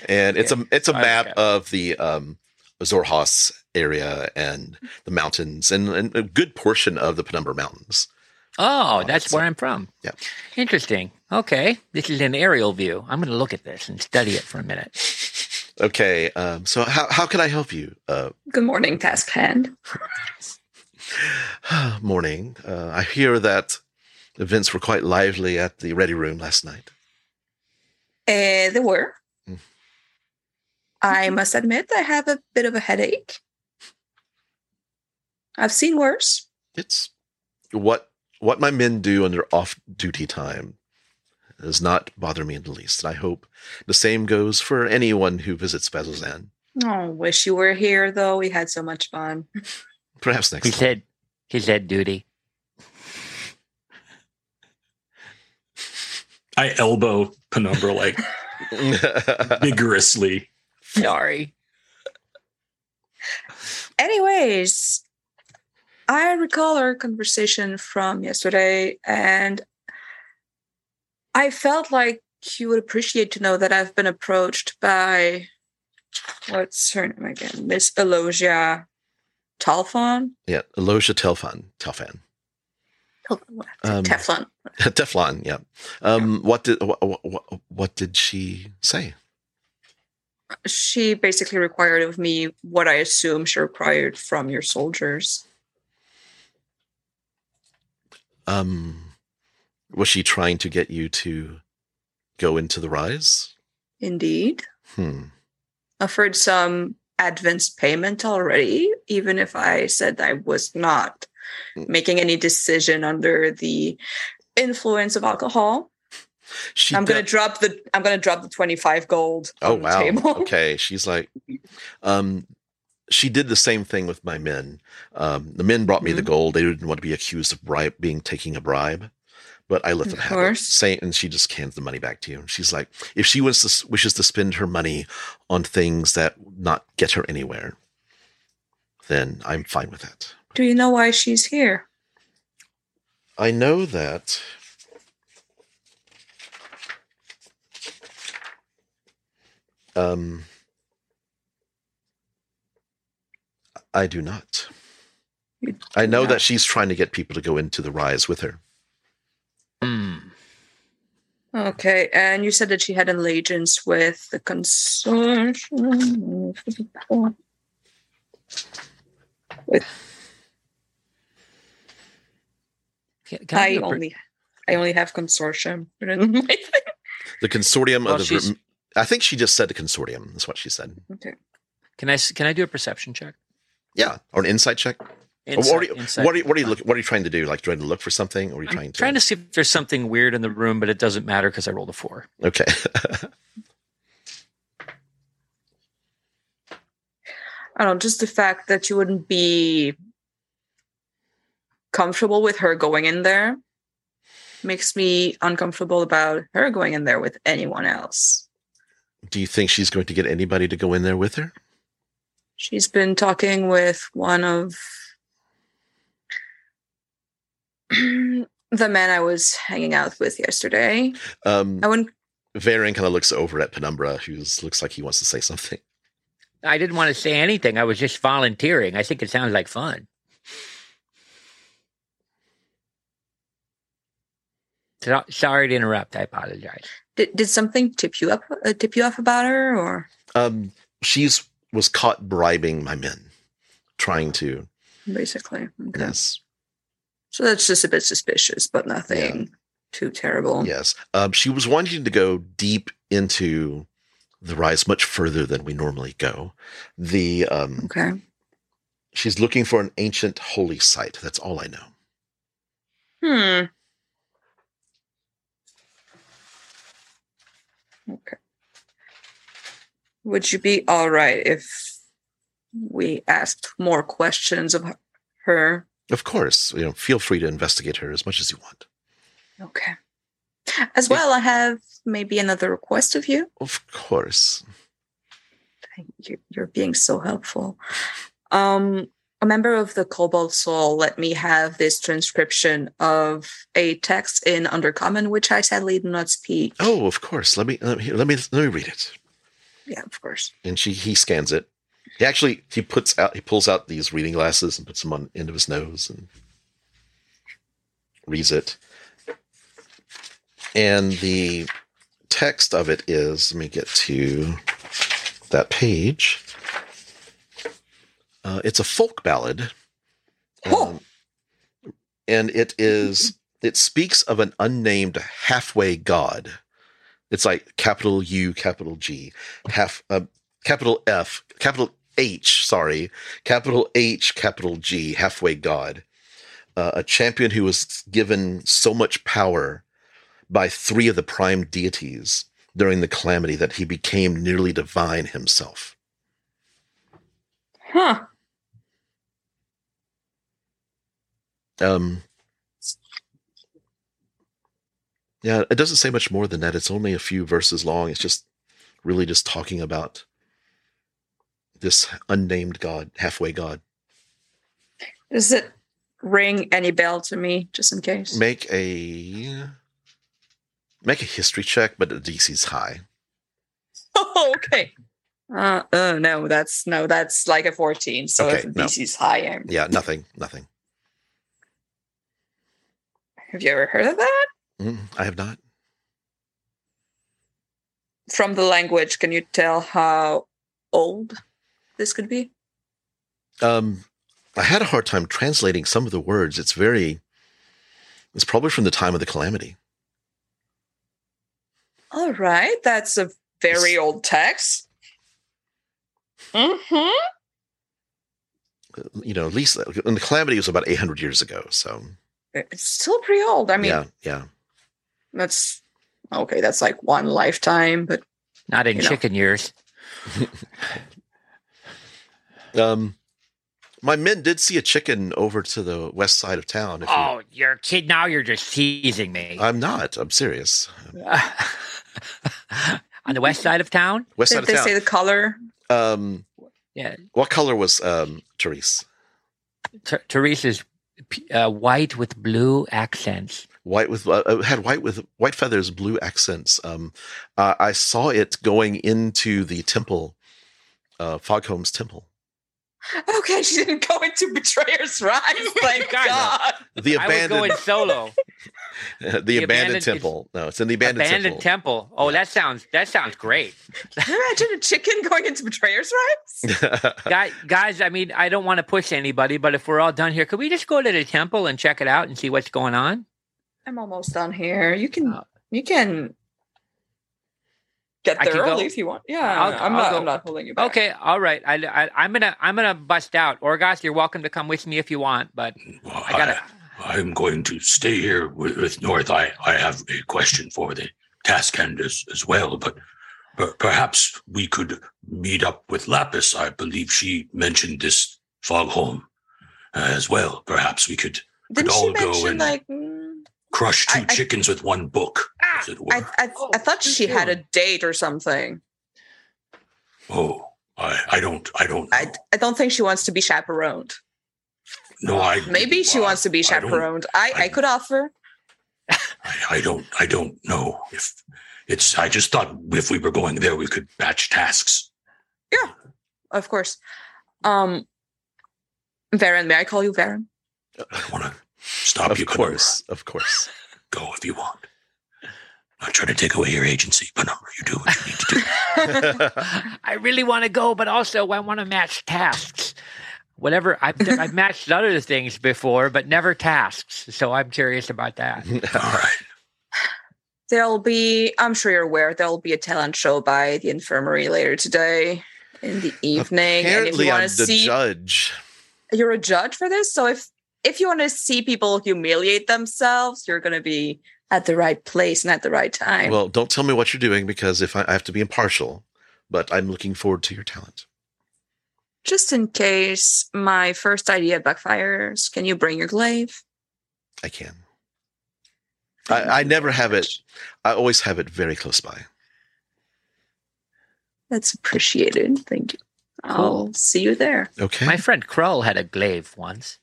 and it's a it's a I map of the um, Xhorhas area and the mountains and, and a good portion of the Penumbra Mountains. Oh, that's it's where I'm from. yeah. Interesting. Okay. This is an aerial view. I'm going to look at this and study it for a minute. Okay, um, so how how can I help you? Uh, Good morning, Taskhand. morning. Uh, I hear that events were quite lively at the Ready Room last night. Uh, there were. Mm. I must admit, I have a bit of a headache. I've seen worse. It's what what my men do on their off duty time. Does not bother me in the least. And I hope the same goes for anyone who visits Bazzoxan. Oh, wish you were here though. We had so much fun. Perhaps next He time. said, he said duty. I elbow Penumbra like vigorously. Sorry. Anyways, I recall our conversation from yesterday, and I felt like you would appreciate to know that I've been approached by what's her name again? Miss Elogia Talfon? yeah, Elosia Telfan. Telfan. Um, Teflon. Teflon, yeah. Um, what did what, what, what did she say? She basically required of me what I assume she required from your soldiers. Um, was she trying to get you to go into the rise? Indeed. Hmm. offered some advance payment already, even if I said I was not. Making any decision under the influence of alcohol. She I'm gonna drop the I'm gonna drop the 25 gold Oh on the wow. table. okay. She's like um she did the same thing with my men. Um the men brought me the Mhm. gold. They didn't want to be accused of bribe being taking a bribe. But I let Of them have it. Say, and she just hands the money back to you. And she's like, if she wants to, wishes to spend her money on things that not get her anywhere, then I'm fine with that. Do you know why she's here? I know that. Um, I do not. You I know not. that she's trying to get people to go into the rise with her. Hmm. Okay, and you said that she had an allegiance with the consortium. Can, can I, I do a only I only have consortium. written in my thing. The consortium Well, of the. she's- I think she just said the consortium. That's what she said. okay. can I s- can I do a perception check? Yeah, or an insight check. Insight- what, are you, insight. what, are you, what are you look, What are you trying to do? Like trying to look for something, or are you I'm trying to? trying to see if there's something weird in the room, but it doesn't matter because I rolled a four. Okay. I don't know, just the fact that you wouldn't be comfortable with her going in there makes me uncomfortable about her going in there with anyone else. do you think she's going to get anybody to go in there with her? She's been talking with one of the men I was hanging out with yesterday. Um, I wouldn't Verin kind of looks over at Penumbra, who looks like he wants to say something. I didn't want to say anything. I was just volunteering. I think it sounds like fun. Sorry to interrupt. I apologize. did, did something tip you up uh, tip you off about her or Um, she's was caught bribing my men, trying to. basically okay. Yes, So that's just a bit suspicious, but nothing too terrible. yes. Um, she was wanting to go deep into the rise, much further than we normally go. The um, Okay. she's looking for an ancient holy site. That's all I know. Hmm. Okay. Would you be all right if we asked more questions of her? Of course, you know. Feel free to investigate her as much as you want. Okay. As well, I have maybe another request of you. Of course. Thank You're, you're being so helpful. Um, a member of the Cobalt Soul let me have this transcription of a text in Undercommon, which I sadly do not speak. Oh, of course. Let me let me let me, let me read it. Yeah, of course. and she he scans it. He actually he puts out he pulls out these reading glasses and puts them on the end of his nose and reads it. And the text of it is let me get to that page. Uh, it's a folk ballad. Um, and it is it speaks of an unnamed halfway god. It's like capital U, capital G, half uh, capital F, capital H, sorry, capital H, capital G, halfway God. Uh, a champion who was given so much power by three of the prime deities during the calamity that he became nearly divine himself. Huh. Um, yeah, it doesn't say much more than that. It's only a few verses long. It's just really just talking about this unnamed god, halfway god. Does it ring any bell to me, just in case? Make a make a history check, but the DC's high. Oh, okay. Uh, uh, no, that's no, that's like a 14. So Okay, if the no. High, I'm, Yeah, nothing, nothing. Have you ever heard of that? Mm, I have not. From the language, can you tell how old this could be? Um, I had a hard time translating some of the words. It's very. It's probably from the time of the calamity. All right, that's a very old text. Mm-hmm. Uh, You know, at least and the calamity was about eight hundred years ago. So It's still pretty old. I mean, yeah, yeah. that's okay. That's like one lifetime, but Not in You know. chicken years. Um, my men did see a chicken over to the west side of town. If you- Oh, you're a kid now. You're just teasing me. I'm not. I'm serious. On the west side of town? West side did of they say the color? Um, Yeah. what color was um Therese? T- Teresa's p- uh, white with blue accents. White with uh, uh, had white with white feathers, blue accents. Um, uh, I saw it going into the temple, uh, Fogholm's temple. Okay, she didn't go into Betrayer's Rise. Thank God. God. The I was abandoned, going solo. the, abandoned, abandoned- temple. No, it's in the abandoned, Abandoned temple. temple. Oh, that sounds that sounds great. Can you imagine a chicken going into Betrayer's Rise? Guy, guys, I mean, I don't want to push anybody, but if we're all done here, could we just go to the temple and check it out and see what's going on? I'm almost done here. You can Uh, you can get there can go? if you want. Yeah, I'll- I'm I'll not. go. I'm not holding you back. Okay, all right. I, I, I'm gonna I'm gonna bust out. Orgoth, you're welcome to come with me if you want, but Well, I gotta. I, am going to stay here with, with North. I, I have a question for the Taskhand as, as well, but per, perhaps we could meet up with Lapis. I believe she mentioned this Fogholm uh, as well. Perhaps we could Didn't all she go mention and- like? Crush two I- I- chickens with one book, as it were. I I, I thought she had a date or something. oh, I, I don't, I don't know. I I don't think she wants to be chaperoned. no, I Maybe she I- wants to be I chaperoned. I, I, I- could offer. I, I don't I don't know if it's I just thought if we were going there we could batch tasks. Yeah, of course. Um Verin, may I call you Verin? I don't want to stop of you. Penumbra. course, of course. Go if you want. I'm not trying to take away your agency, but Penumbra. You do what you need to do. I really want to go, but also I want to match tasks. Whatever I've I've matched other things before, but never tasks. So I'm curious about that. All right. There'll be I'm sure you're aware there'll be a talent show by the infirmary later today in the evening. and if Apparently, you I'm want the to see judge. you're a judge for this. So if if you want to see people humiliate themselves, you're gonna be at the right place and at the right time. Well, don't tell me what you're doing because if I, I have to be impartial, but I'm looking forward to your talent. Just in case my first idea backfires, can you bring your glaive? I can. I, I never have it. I always have it very close by. That's appreciated. Thank you. I'll see you there. Okay. My friend Krull had a glaive once.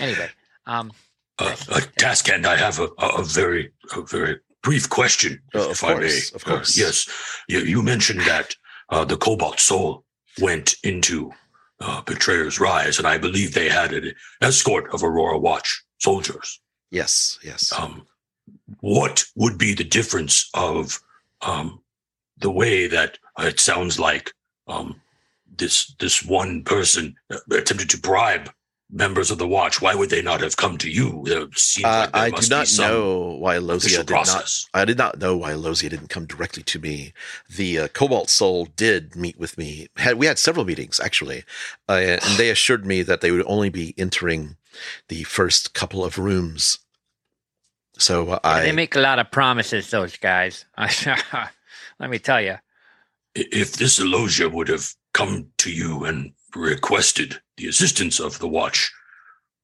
Anyway, um, Uh, uh, Taskhand, I have a, a, a very a very brief question, of if I may. course, of Uh, course. yes, you, you mentioned that uh, the Cobalt Soul went into uh, Betrayer's Rise, and I believe they had an escort of Aurora Watch soldiers. yes, yes. um, what would be the difference of um, the way that uh, it sounds like um, this this one person uh, attempted to bribe members of the watch? Why would they not have come to you? It seems Uh, like there I do must be not know why Lozia official did not. I did not know why Lozia didn't come directly to me. The uh, Cobalt Soul did meet with me. Had we had several meetings actually, uh, and they assured me that they would only be entering the first couple of rooms So uh, I They make a lot of promises, those guys. Let me tell you. If this Elosia would have come to you and requested the assistance of the Watch,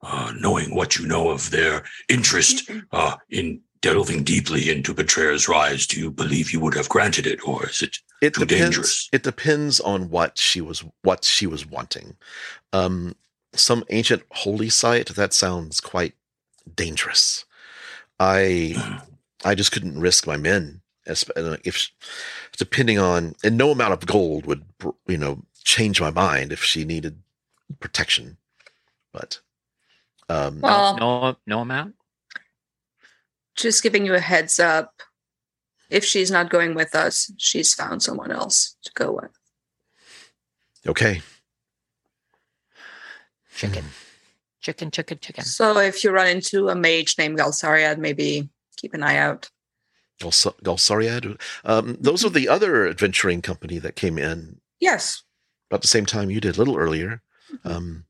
uh, knowing what you know of their interest uh, in delving deeply into Betrayer's Rise, do you believe you would have granted it, or is it it too depends. dangerous. It depends on what she was what she was wanting. Um, some ancient holy site that sounds quite dangerous. I I just couldn't risk my men as- uh, if depending on and no amount of gold would you know change my mind if she needed protection. But um, Well, No, no amount. just giving you a heads up. If she's not going with us, she's found someone else to go with. okay, Chicken, chicken, chicken, chicken. So if you run into a mage named Galsariad, maybe keep an eye out. Gals- Galsariad. Um, those are the other adventuring company that came in Yes. about the same time you did, a little earlier. Um,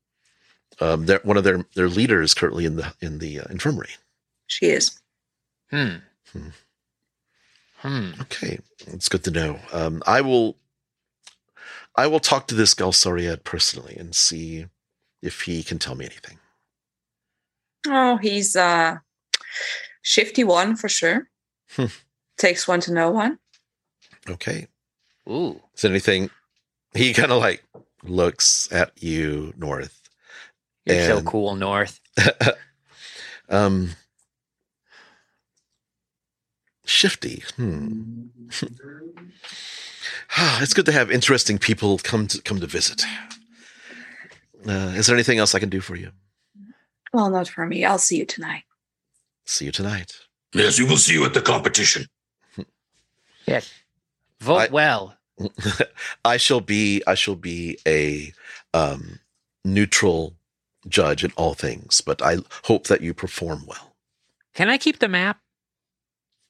um, they're, one of their their leaders currently in the in the uh, infirmary. She is. Hmm. Hmm. Hmm. Okay, it's good to know. Um, I will I will talk to this Galsariad personally and see if he can tell me anything. Oh, he's uh shifty one for sure. Hmm. Takes one to know one. Okay, Ooh. is there anything? He kind of like looks at you, North. You're so cool, North. um, shifty. Hmm. it's good to have interesting people come to come to visit. Uh, is there anything else I can do for you? Well, not for me. I'll see you tonight. See you tonight. Yes, we will see you at the competition. Yes. Vote I- well. I shall be I shall be a um, neutral judge in all things, but I hope that you perform well. Can I keep the map?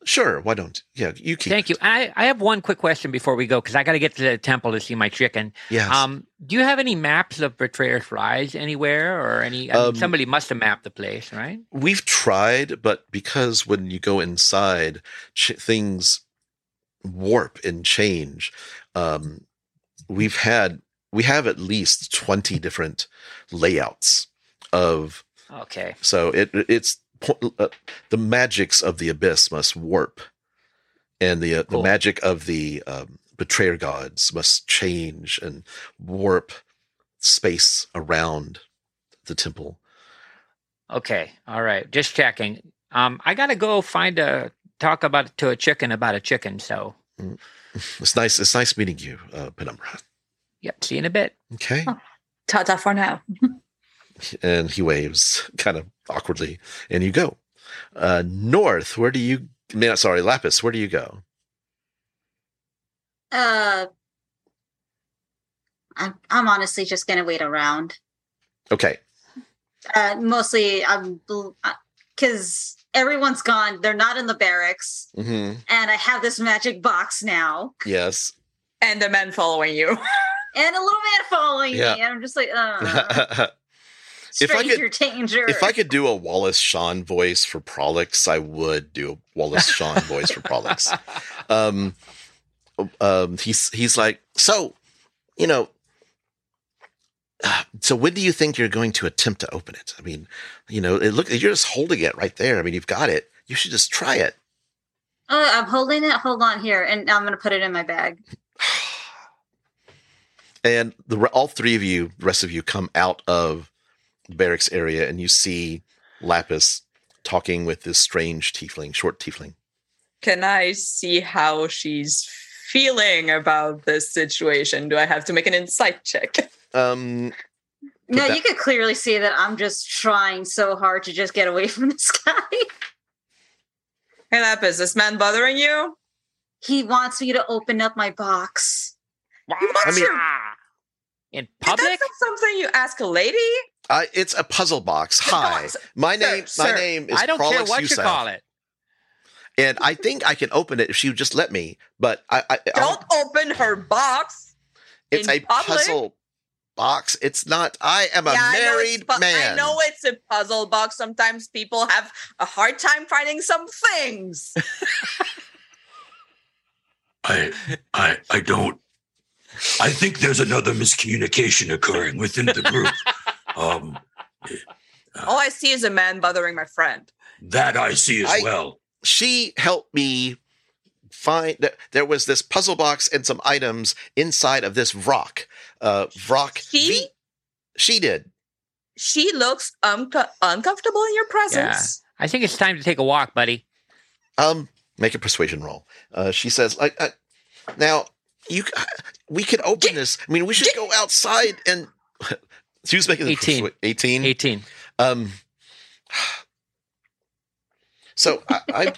Sure, why don't? Yeah, you keep. Thank it. you. I, I have one quick question before we go because I got to get to the temple to see my chicken. Yes. Um, do you have any maps of Betrayer's Rise anywhere or any? I mean, Um, somebody must have mapped the place, right? We've tried, but because when you go inside, ch- things warp and change. Um, we've had we have at least twenty different layouts of Okay. so it it's uh, the magics of the abyss must warp, and the uh, Cool. the magic of the um, betrayer gods must change and warp space around the temple. Okay. All right. Just checking. Um, I got to go find a talk about to a chicken about a chicken. So, It's nice. It's nice meeting you, uh, Penumbra. yep. See you in a bit. Okay. Oh. Ta ta for now. And he waves kind of awkwardly, and you go. Uh, north, where do you, I mean, sorry, Lapis, where do you go? Uh, I'm I'm honestly just gonna wait around. Okay. Uh, mostly I'm because everyone's gone. They're not in the barracks, hmm and I have this magic box now, Yes. And the men following you. and a little man following Yeah. me. And I'm just like, uh, If I could- stranger danger. if I could do a Wallace Shawn voice for Prolix, I would do a Wallace Shawn voice for Prolix. Um, um, he's he's like, so, you know, so when do you think you're going to attempt to open it? I mean, you know, it look you're just holding it right there. I mean, you've got it. You should just try it. Oh, I'm holding it. Hold on here, and I'm gonna put it in my bag. and the all three of you, the rest of you, come out of the barracks area, and you see Lapis talking with this strange tiefling, short tiefling. Can I see how she's feeling about this situation? Do I have to make an insight check? Um, Put No, that- you could clearly see that I'm just trying so hard to just get away from this guy. Hey Lapis, this man bothering you? he wants me to open up my box. What's mean- your- ah, in Is public? that something you ask a lady? I, it's a puzzle box. Hi, Sir, my sir, name. my name is I don't care Prolix what you call it. and I think I can open it if she would just let me. But I, I I'll- Don't open her box. it's in a public? puzzle. Box. It's not. I am a Yeah, I married pu- man. I know it's a puzzle box. Sometimes people have a hard time finding some things. I, I, I don't. I think there's another miscommunication occurring within the group. um, All I see is a man bothering my friend. that I see as I- well. She helped me find that there was this puzzle box and some items inside of this rock. Uh, rock. She? she did. She looks unco- uncomfortable in your presence. I think it's time to take a walk, buddy. Um, make a persuasion roll. Uh, she says, like, uh, now you, we could open this. I mean, we should go outside and. she was making the 18. persua- 18. 18. Um. So I, I,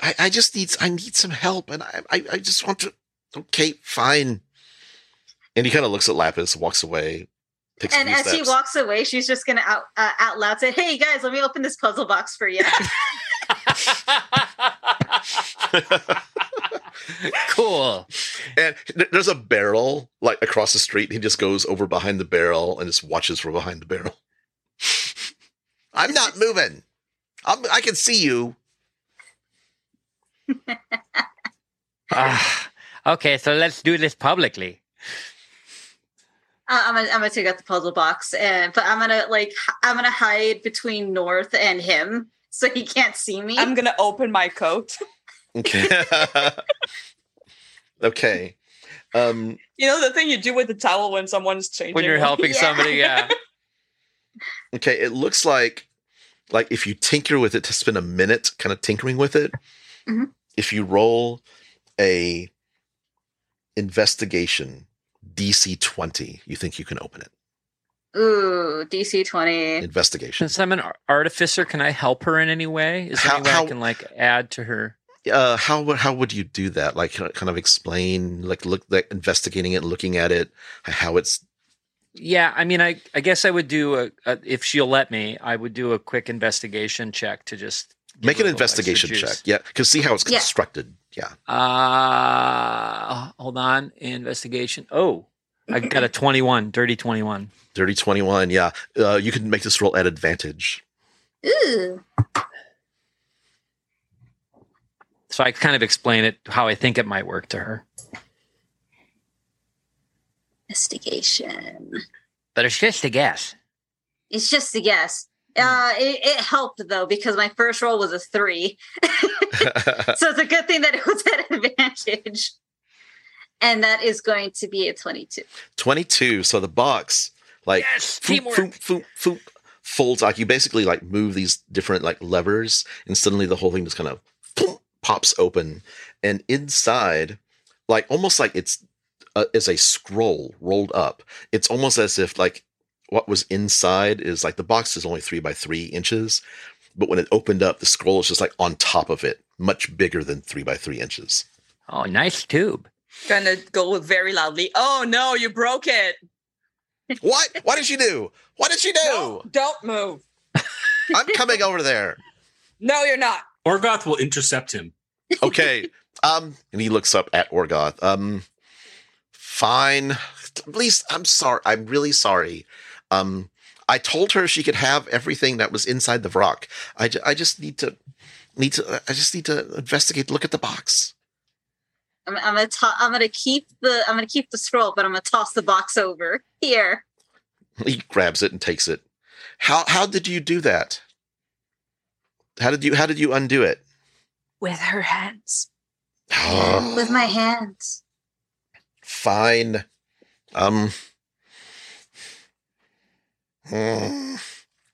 I, I just need, I need some help, and I, I, I just want to. Okay, fine. And he kind of looks at Lapis, walks away, And as he steps. walks away, she's just gonna out uh, out loud say, "Hey guys, let me open this puzzle box for you." cool. And there's a barrel like across the street. He just goes over behind the barrel and just watches from behind the barrel. I'm not moving. I'm, I can see you. Ah, okay, so let's do this publicly. Uh, I'm gonna I'm gonna take out the puzzle box, and but I'm gonna like I'm gonna hide between North and him so he can't see me. I'm gonna open my coat. Okay. okay. Um, You know the thing you do with the towel when someone's changing. When you're helping Yeah. somebody, yeah. okay. It looks like like if you tinker with it to spend a minute kind of tinkering with it, Mhm. if you roll a investigation DC 20, you think you can open it. Ooh, DC twenty. Investigation. Since I'm an artificer, can I help her in any way? Is there How- any way how- I can like add to her? uh how would how would you do that like kind of- explain like look like investigating it looking at it how it's Yeah, I mean, I I guess I would do a, a if she'll let me, I would do a quick investigation check to just give make an a little extra investigation check yeah because see how it's Yeah. constructed yeah Uh hold on, investigation. Oh, I got a twenty-one, dirty twenty-one. dirty 21 yeah uh you can make this roll at advantage Ooh, So I kind of explain it how I think it might work to her. investigation. But it's just a guess. It's just a guess. Uh, it, it helped though because my first roll was a three, so it's a good thing that it was at advantage. And that is going to be a twenty-two. 22 so the box like Yes, foop, foop, foop, foop, folds like you basically like move these different like levers and suddenly the whole thing just kind of poof, pops open. And inside like almost like it's uh, is a scroll rolled up. It's almost as if like what was inside is like the box is only three by three inches but when it opened up the scroll is just like on top of it much bigger than three by three inches Oh, nice tube. Gonna go very loudly. Oh no, you broke it. what what did she do what did she do No, don't move. i'm coming over there No, you're not. Orgoth will intercept him. okay. Um, and he looks up at Orgoth. Um, fine. Please, I'm sorry. I'm really sorry. Um, I told her she could have everything that was inside the rock. I, I just need to need to. I just need to investigate. Look at the box. I'm, I'm gonna to- I'm gonna keep the I'm gonna keep the scroll, but I'm gonna toss the box over here. He grabs it and takes it. How how did you do that? How did you how did you undo it? With her hands. with my hands. Fine. Um. Hmm.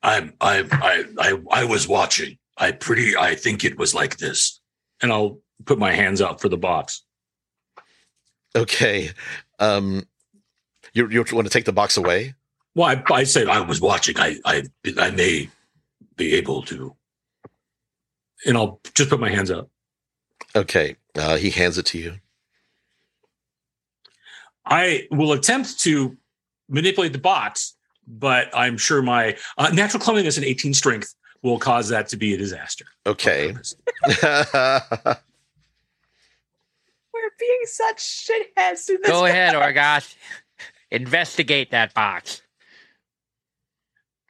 I'm, I, I, I, I was watching. I pretty, I think it was like this. And I'll put my hands out for the box. Okay. Um, you you want to take the box away? Well, I, I said I was watching. I, I, I may be able to. And I'll just put my hands out. Okay. Uh, he hands it to you. I will attempt to manipulate the box, but I'm sure my uh, natural cleanliness and 18 strength will cause that to be a disaster. Okay. We're being such shitheads to this. Go guy. ahead, Orgoth. Investigate that box.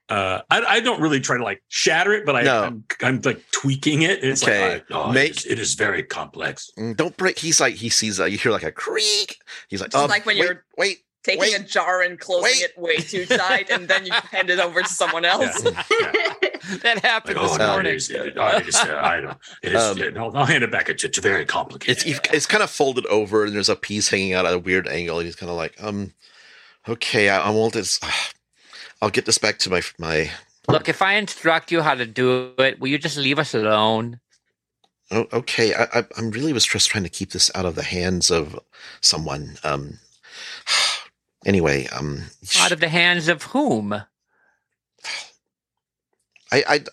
Uh, I, I don't really try to like shatter it, but I, No. I'm, I'm like tweaking it. It's Okay. like, oh, Make- it, is, it is very complex. Mm, Don't break. He's like he sees. Uh, you hear like a creak. He's like, Just um, like when wait, you're- wait. Taking Wait. a jar and closing Wait. it way too tight, and then you hand it over to someone else. Yeah. Yeah. That Like, happened oh, this no, morning. is, it, oh, it is, uh, I don't, it is, Um, yeah, I'll hand it back. It's, it's very complicated. It's it's kind of folded over, and there's a piece hanging out at a weird angle, and he's kind of like, um, okay, I, I won't. This, I'll get this back to my my. Look, if I instruct you how to do it, will you just leave us alone? Oh, okay, I, I I'm really was just trying to keep this out of the hands of someone. Um. Anyway, um, Out of the hands of whom? I, I,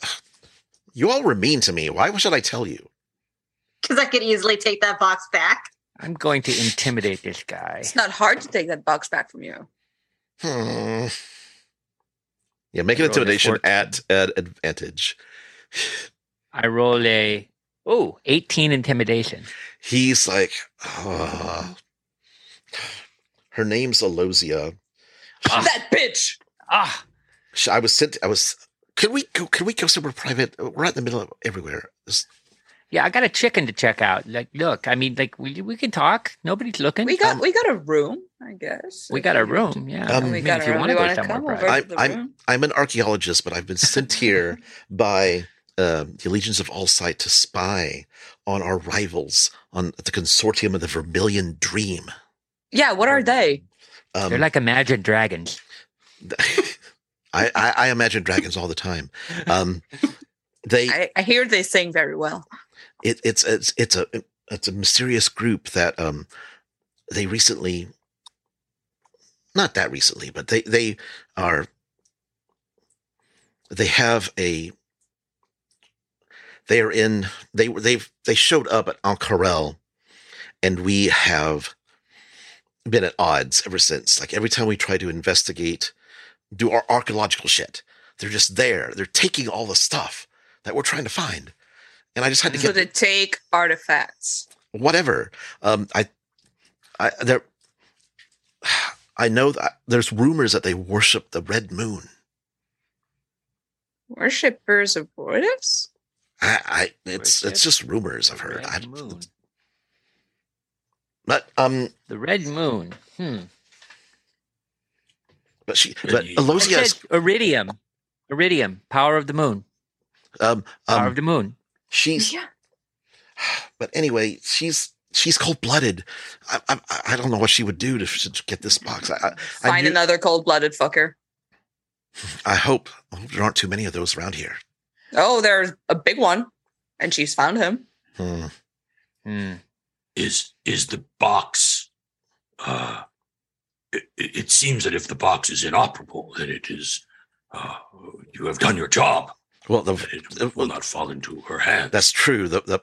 you all were mean to me. Why should I tell you? Because I could easily take that box back. I'm going to intimidate this guy. It's not hard to take that box back from you. Hmm. Yeah, make an intimidation at at advantage. I roll a oh 18 intimidation. He's like, uh, her name's Alosia. That bitch. Ah, Sh- I was sent. I was. Can we go? Can we go somewhere private? We're out in the middle of everywhere. This- yeah, I got a chicken to check out. Like, look, I mean, like, we, we can talk. Nobody's looking. We got Um, we got a room, I guess. we got a room. Yeah, Um, we got if you want to go somewhere, come over I, to I'm room? I'm an archaeologist, but I've been sent here by uh, the Legions of Allsight to spy on our rivals on the consortium of the Vermilion Dream. Yeah, what are they? Um, They're like imagined dragons. I, I, I imagine dragons all the time. Um, they I, I hear they sing very well. it, it's it's it's a it's a mysterious group that um they recently not that recently but they they are they have a they are in they they've they showed up at Ank'Harel and we have been at odds ever since like every time we try to investigate do our archaeological shit they're just there they're taking all the stuff that we're trying to find and I just had to So get they take artifacts. whatever. Um, I, I there, I know that there's rumors that they worship the red moon. Worshippers of Vortex? I, I it's Worship it's just rumors I've heard. Red I, moon. But um, The red moon. Hmm. but she, but you- Alosia, is, iridium. Iridium, power of the moon. um, Power um, of the moon. she's. Yeah. But anyway, she's she's cold blooded. I, I I don't know what she would do to, to get this box. I I, I, Find knew- another cold blooded fucker. I hope, I hope there aren't too many of those around here. Oh, there's a big one. And she's found him. Hmm. Hmm. Is is the box uh it, it seems that if the box is inoperable then it is uh you have done your job Well, the, it will not fall into her hands That's true. The, the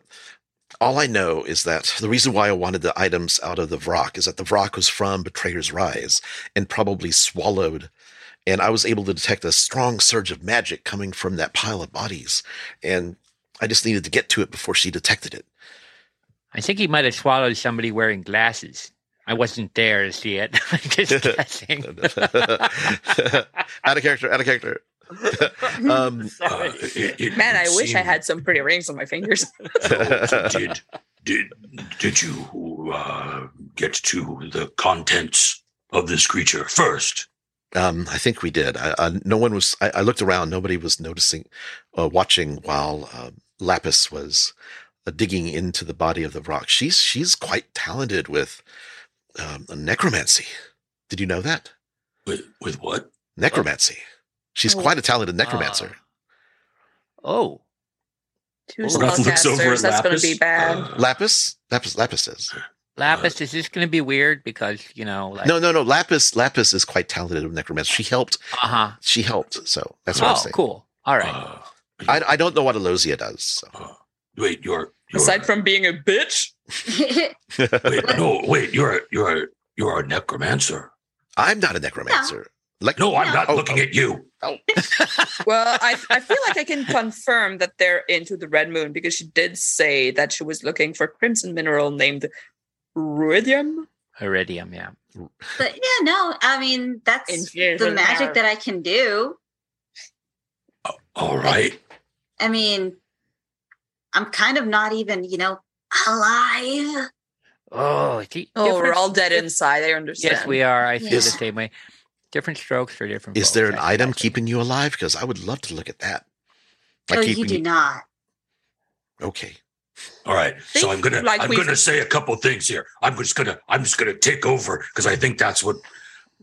all I know is that the reason why I wanted the items out of the Vrock is that the Vrock was from Betrayer's Rise and probably swallowed. And I was able to detect a strong surge of magic coming from that pile of bodies. And I just needed to get to it before she detected it. I think he might have swallowed somebody wearing glasses. I wasn't there to see it. Just guessing. out of character, out of character. um, uh, it- it Man, I would wish I had some pretty rings on my fingers. so did did did you uh get to the contents of this creature first Um, I think we did. I, I, no one was. I, I looked around. Nobody was noticing, uh, watching while uh, Lapis was digging into the body of the Vrock. She's she's quite talented with um, necromancy. Did you know that with with what necromancy? She's Oh. quite a talented necromancer. Oh, Two Well, Ralph looks over spellcasters. at That's going Lapis. to be bad. Uh, Lapis, Lapis, Lapis is. Lapis, is this going to be weird? Because, you know, like. No, no, no. Lapis, Lapis is quite talented with necromancy. She helped. Uh huh. She helped. So that's what I'm Oh, saying. cool. All right. uh, I, I don't know what Alosia does. So. Wait you're, you're Aside from being a bitch, wait no wait you're a- you're a- you're a necromancer I'm not a necromancer. Like no i'm No. not Oh, looking oh. at you Oh. well, I, I feel like I can confirm that they're into the Red Moon because she did say that she was looking for crimson mineral named Ruidium? Iridium, yeah. But yeah, no, I mean that's Infused the magic power. that I can do. Oh, all right. I mean, I'm kind of not even, you know, alive. Oh, see, Oh, we're all dead inside. I understand. Yes, we are. I feel Yeah. the same way. Different strokes for different. Is folks, there an I item imagine. keeping you alive? Because I would love to look at that. oh, you keeping do not. Okay. All right. So I'm gonna like I'm we've- gonna say a couple things here. I'm just gonna I'm just gonna take over because I think that's what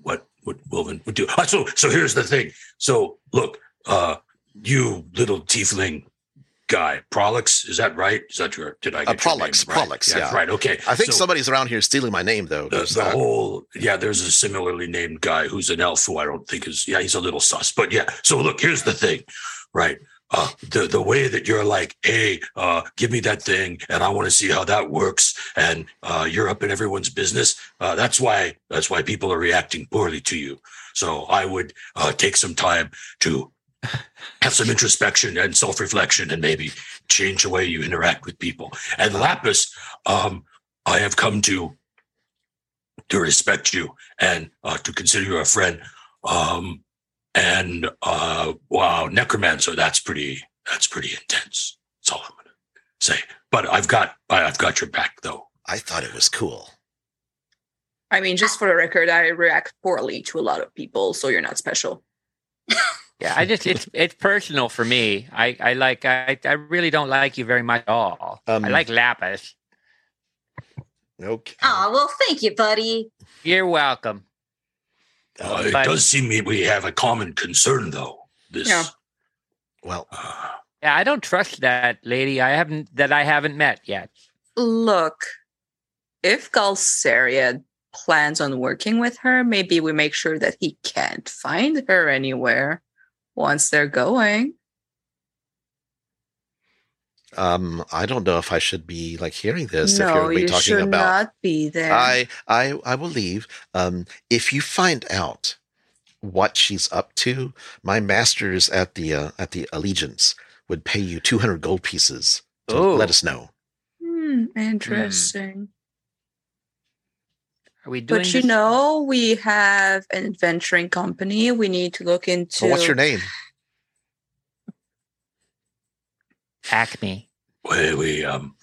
what what Wilvan would do. Uh, so so here's the thing. So look, uh you little tiefling guy, Prolix, is that right? Is that your did I Uh, get your Prolix, right? Prolix, yeah. Right, okay. I think So- somebody's around here stealing my name, though. the, the uh, whole yeah there's a similarly named guy who's an elf who i don't think is yeah he's a little sus but yeah so look here's the thing right uh the the way that you're like hey uh give me that thing and i want to see how that works and uh you're up in everyone's business uh that's why that's why people are reacting poorly to you so i would uh take some time to have some introspection and self-reflection and maybe change the way you interact with people and lapis um i have come to to respect you and uh, to consider you a friend. Um, and uh, wow, necromancer, that's pretty that's pretty intense. That's all I'm gonna say. But I've got I- I've got your back though. I thought it was cool. I mean, just for the record, I react poorly to a lot of people, so you're not special. Yeah, I just it's it's personal for me. I I like I I really don't like you very much at all. Um, I like Lapis. Okay. Oh, well, thank you, buddy. You're welcome. Uh, it but- does seem we- we have a common concern though. This Yeah. Well, uh, Yeah, I don't trust that lady. I haven't that I haven't met yet. Look, if Galsariad plans on working with her, maybe we make sure that he can't find her anywhere once they're going. um, I don't know if I should be like hearing this. if you're no, you talking should about not be there. I I I will leave. Um, if you find out what she's up to, my masters at the uh, at the Allegiance would pay you two hundred gold pieces to Oh. let us know. Hmm, interesting. Are we doing But you this- know, we have an adventuring company. We need to look into. So what's your name? Acme? we, we um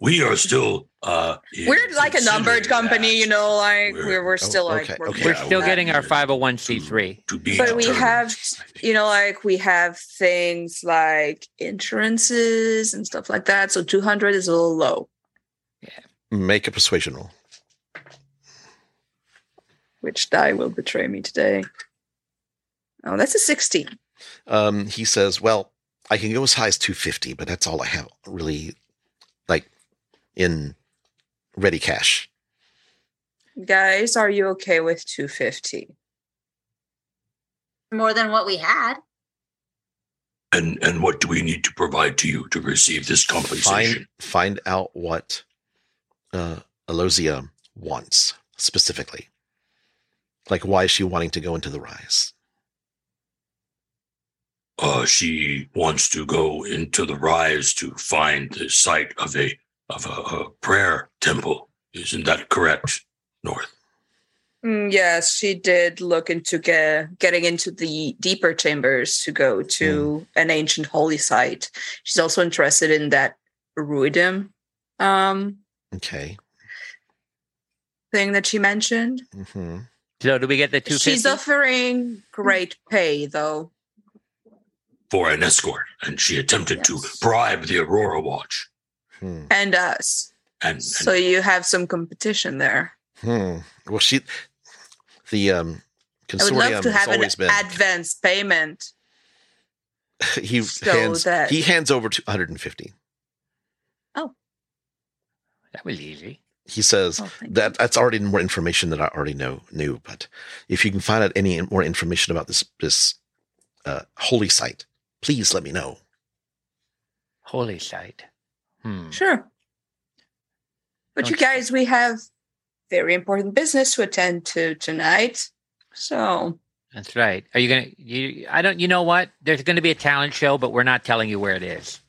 we are still uh We're like a numbered considering company, you know, like We're- we're, we're still like okay, working okay. We're Yeah, still we- getting our 501c3. to be but we have you know like we have things like insurances and stuff like that so 200 is a little low Yeah. Make a persuasion roll. Which die will betray me today oh that's a 16 Um, he says, "Well, I can go as high as two fifty, but that's all I have really, like, in ready cash." guys are you okay with 250 More than what we had. and and what do we need to provide to you to receive this compensation? Find find out what uh, Alosia wants specifically. Like, why is she wanting to go into the rise? uh, she wants to go into the rise to find the site of a of a, a prayer temple. Isn't that correct, North? Mm, yes she did look into get, getting into the deeper chambers to go to an ancient holy site she's also interested in that ruidium um Okay. thing that she mentioned hmm So do we get the 250? She's offering great pay, though. For an escort, and she attempted to bribe the Aurora Watch. Hmm. And us. And, and So you have some competition there. Hmm. Well, she, the um, I would love consortium to has have an always been. advance payment. he so hands that- he hands over two hundred and fifty. Oh, that was easy. He says Oh, that that's already more information that I already know knew. But if you can find out any more information about this this uh, holy site, please let me know. Holy site. Hmm. Sure. But you guys, we have very important business to attend to tonight. So That's right. Are you gonna? You, I don't. You know what? There's going to be a talent show, but we're not telling you where it is.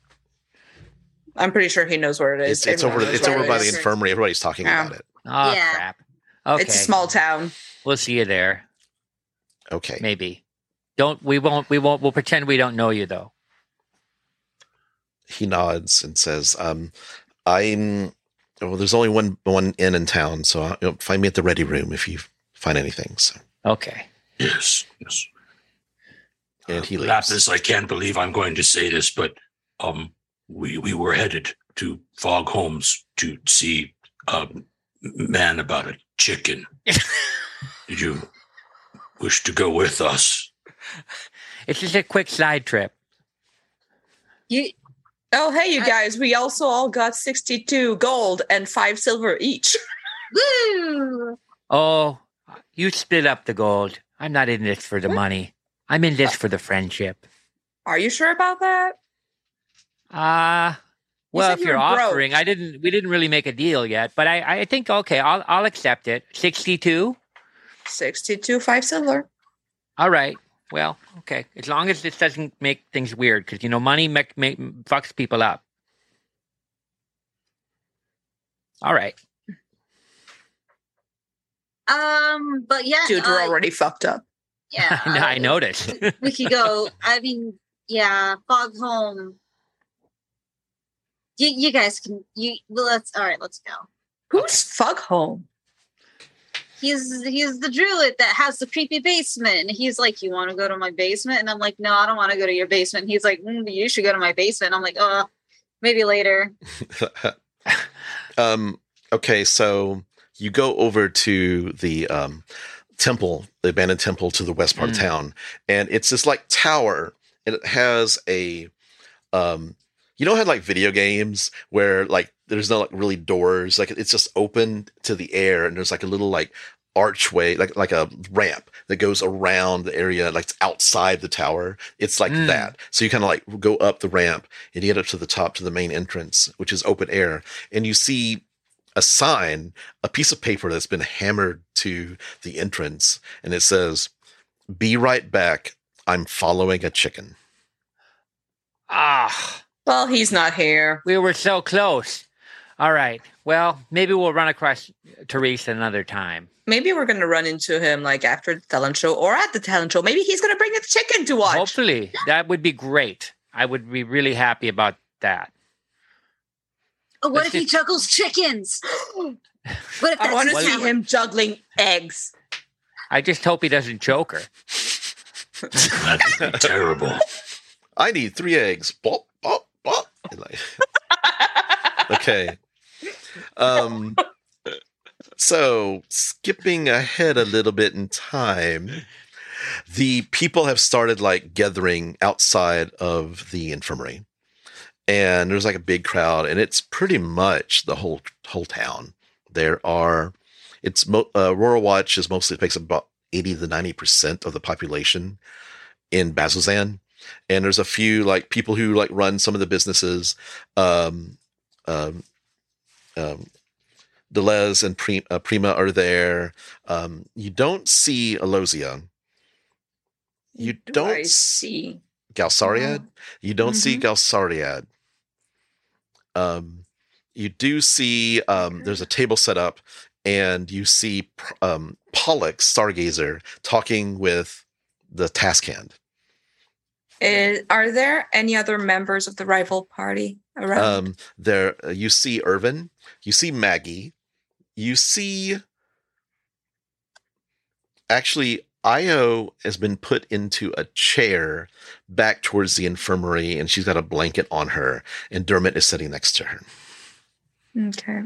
I'm pretty sure he knows where it is. It's, it's over. It's over it by the infirmary. Everybody's talking Yeah. about it. Oh Yeah. crap. Okay. It's a small town. We'll see you there. Okay. Maybe. Don't we won't we won't we'll pretend we don't know you though. He nods and says, um, I'm well, there's only one one inn in town, so uh, you know, find me at the ready room if you find anything. So Okay. Yes, yes. and he Uh, leaves. Lapis, I can't believe I'm going to say this, but um, we we were headed to Fogholm's to see a man about a chicken. Did you wish to go with us? It's just a quick side trip. You Oh, hey, you guys. We also all got 62 gold and five silver each. woo! Oh, you split up the gold. I'm not in this for the money. I'm in this for the friendship. Are you sure about that? Uh well, said if you you're were broke. offering, I didn't. We didn't really make a deal yet, but I, I think okay. I'll, I'll accept it. Sixty-two. 62, five silver. All right. Well, okay. As long as this doesn't make things weird, because you know, money make, make, fucks people up. All right. Um, but yeah, Dude, we're uh, already fucked up. yeah. I uh, noticed. we could go. I mean, yeah, Fogholm. You, you guys can. You well, let's. All right, let's go. Who's Fuckhole? He's he's the druid that has the creepy basement, and he's like, "You want to go to my basement?" And I'm like, "No, I don't want to go to your basement." And he's like, mm, "You should go to my basement." I'm like, "Oh, maybe later." um, okay, so you go over to the um, temple, the abandoned temple to the west part Mm. of town, and it's this like tower, and it has a, um, you know, how like video games where like there's no like really doors, like it's just open to the air, and there's like a little like archway, like like a ramp that goes around the area, like it's outside the tower. It's like Mm. that. So you kind of like go up the ramp and you get up to the top to the main entrance, which is open air, and you see a sign, a piece of paper that's been hammered to the entrance, and it says, "Be right back. I'm following a chicken." ah, Well, he's not here. we were so close. All right. Well, maybe we'll run across Teresa another time. Maybe we're gonna run into him like after the talent show or at the talent show. Maybe he's gonna bring the chicken to watch. Hopefully, that would be great. I would be really happy about that. Oh, what Let's if he juggles chickens? what if that's I want to see talent? him juggling eggs. I just hope he doesn't choke her. That would be terrible. I need three eggs. Bop, bop, And like- okay. Um so skipping ahead a little bit in time, the people have started like gathering outside of the infirmary. And there's like a big crowd and it's pretty much the whole whole town. There are it's mo- uh, Aurora Watch is mostly makes about 80 to 90% of the population in Bazzoxan and there's a few like people who like run some of the businesses um um um Deleuze and Pri- uh, Prima are there. Um, you don't see Alosia. You Do don't I see. Galsariad. You don't see Mhm. Galsariad. Um, you do see um, there's a table set up, and you see um, Pollux Stargazer talking with the Taskhand. Is, are there any other members of the rival party around? Um, there uh, you see Irvin, you see Maggie, you see actually Ayo has been put into a chair back towards the infirmary and she's got a blanket on her and Dermot is sitting next to her. okay.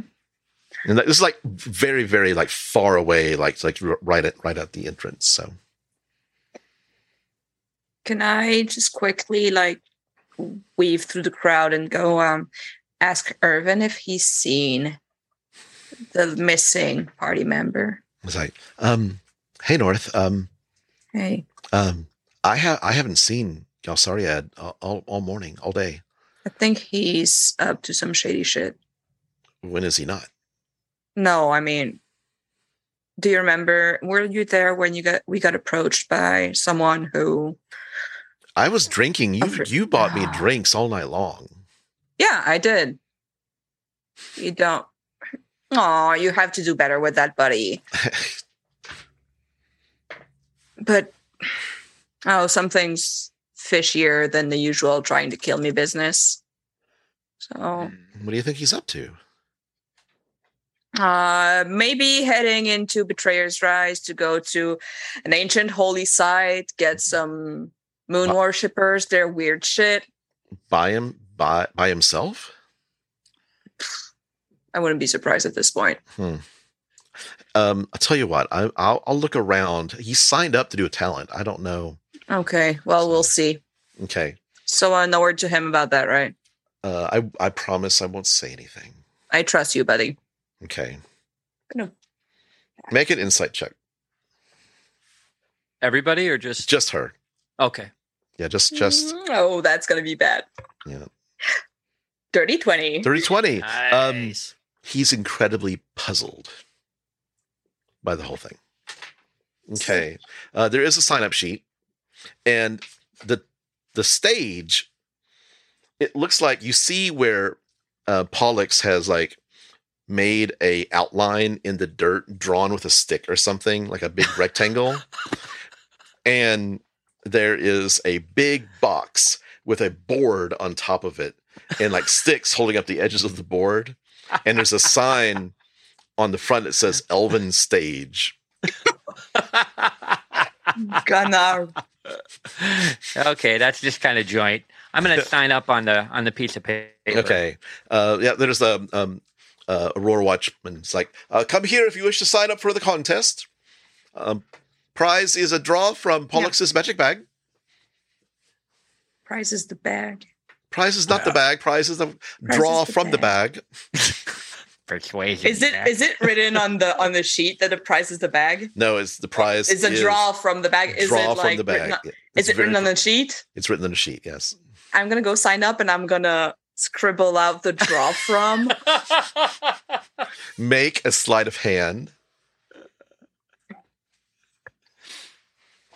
And this is like very, very like far away, like like right at right at the entrance. So Can I just quickly like weave through the crowd and go um ask Irvin if he's seen the missing party member? Was like, um, hey North, um, Hey, um, I have I haven't seen Galsariad all, sorry all all morning, all day. I think he's up to some shady shit. When is he not? No, I mean, do you remember? Were you there when you got we got approached by someone who? I was drinking. You you bought me drinks all night long. Yeah, I did. You don't. Oh, you have to do better with that, buddy. but oh, something's fishier than the usual trying to kill me business. So hmm. what do you think he's up to? Uh maybe heading into Betrayer's Rise to go to an ancient holy site, get some moon Wow. worshippers, their weird shit. By him by by himself? I wouldn't be surprised at this point. Hmm. Um, I'll tell you what. I, I'll I'll look around. He signed up to do a talent. I don't know. Okay, well, we'll see. Okay. So uh, no word to him about that, right? Uh, I I promise I won't say anything. I trust you, buddy. Okay. Gonna- Make an insight check. Everybody or just Just her. okay? Yeah, just just oh, that's gonna be bad. yeah. Dirty twenty. 30 20. Um, Nice. he's incredibly puzzled by the whole thing. Okay. Uh, there is a sign up sheet, and the the stage. It looks like you see where uh, Pollux has like made a outline in the dirt, drawn with a stick or something, like a big rectangle, and there is a big box with a board on top of it, and like sticks holding up the edges of the board and there's a sign on the front that says Elven Stage. Gonna okay, that's just kind of joint. I'm gonna sign up on the on the piece of paper. Okay. Uh, yeah, there's a um, uh, Aurora Watchman. It's like, uh, come here if you wish to sign up for the contest. Um, prize is a draw from Pollux's magic bag. prize is the bag. Prize is not the bag. Prize is the Prize draw is the from the bag. Persuasion. Is it check. is it written on the on the sheet that the prize is the bag? No, it's the prize. It's a is draw from the bag. Is draw it like from the bag. written on, Yeah, is it written on the sheet? It's written on the sheet. Yes. I'm gonna go sign up and I'm gonna scribble out the draw from. Make a sleight of hand.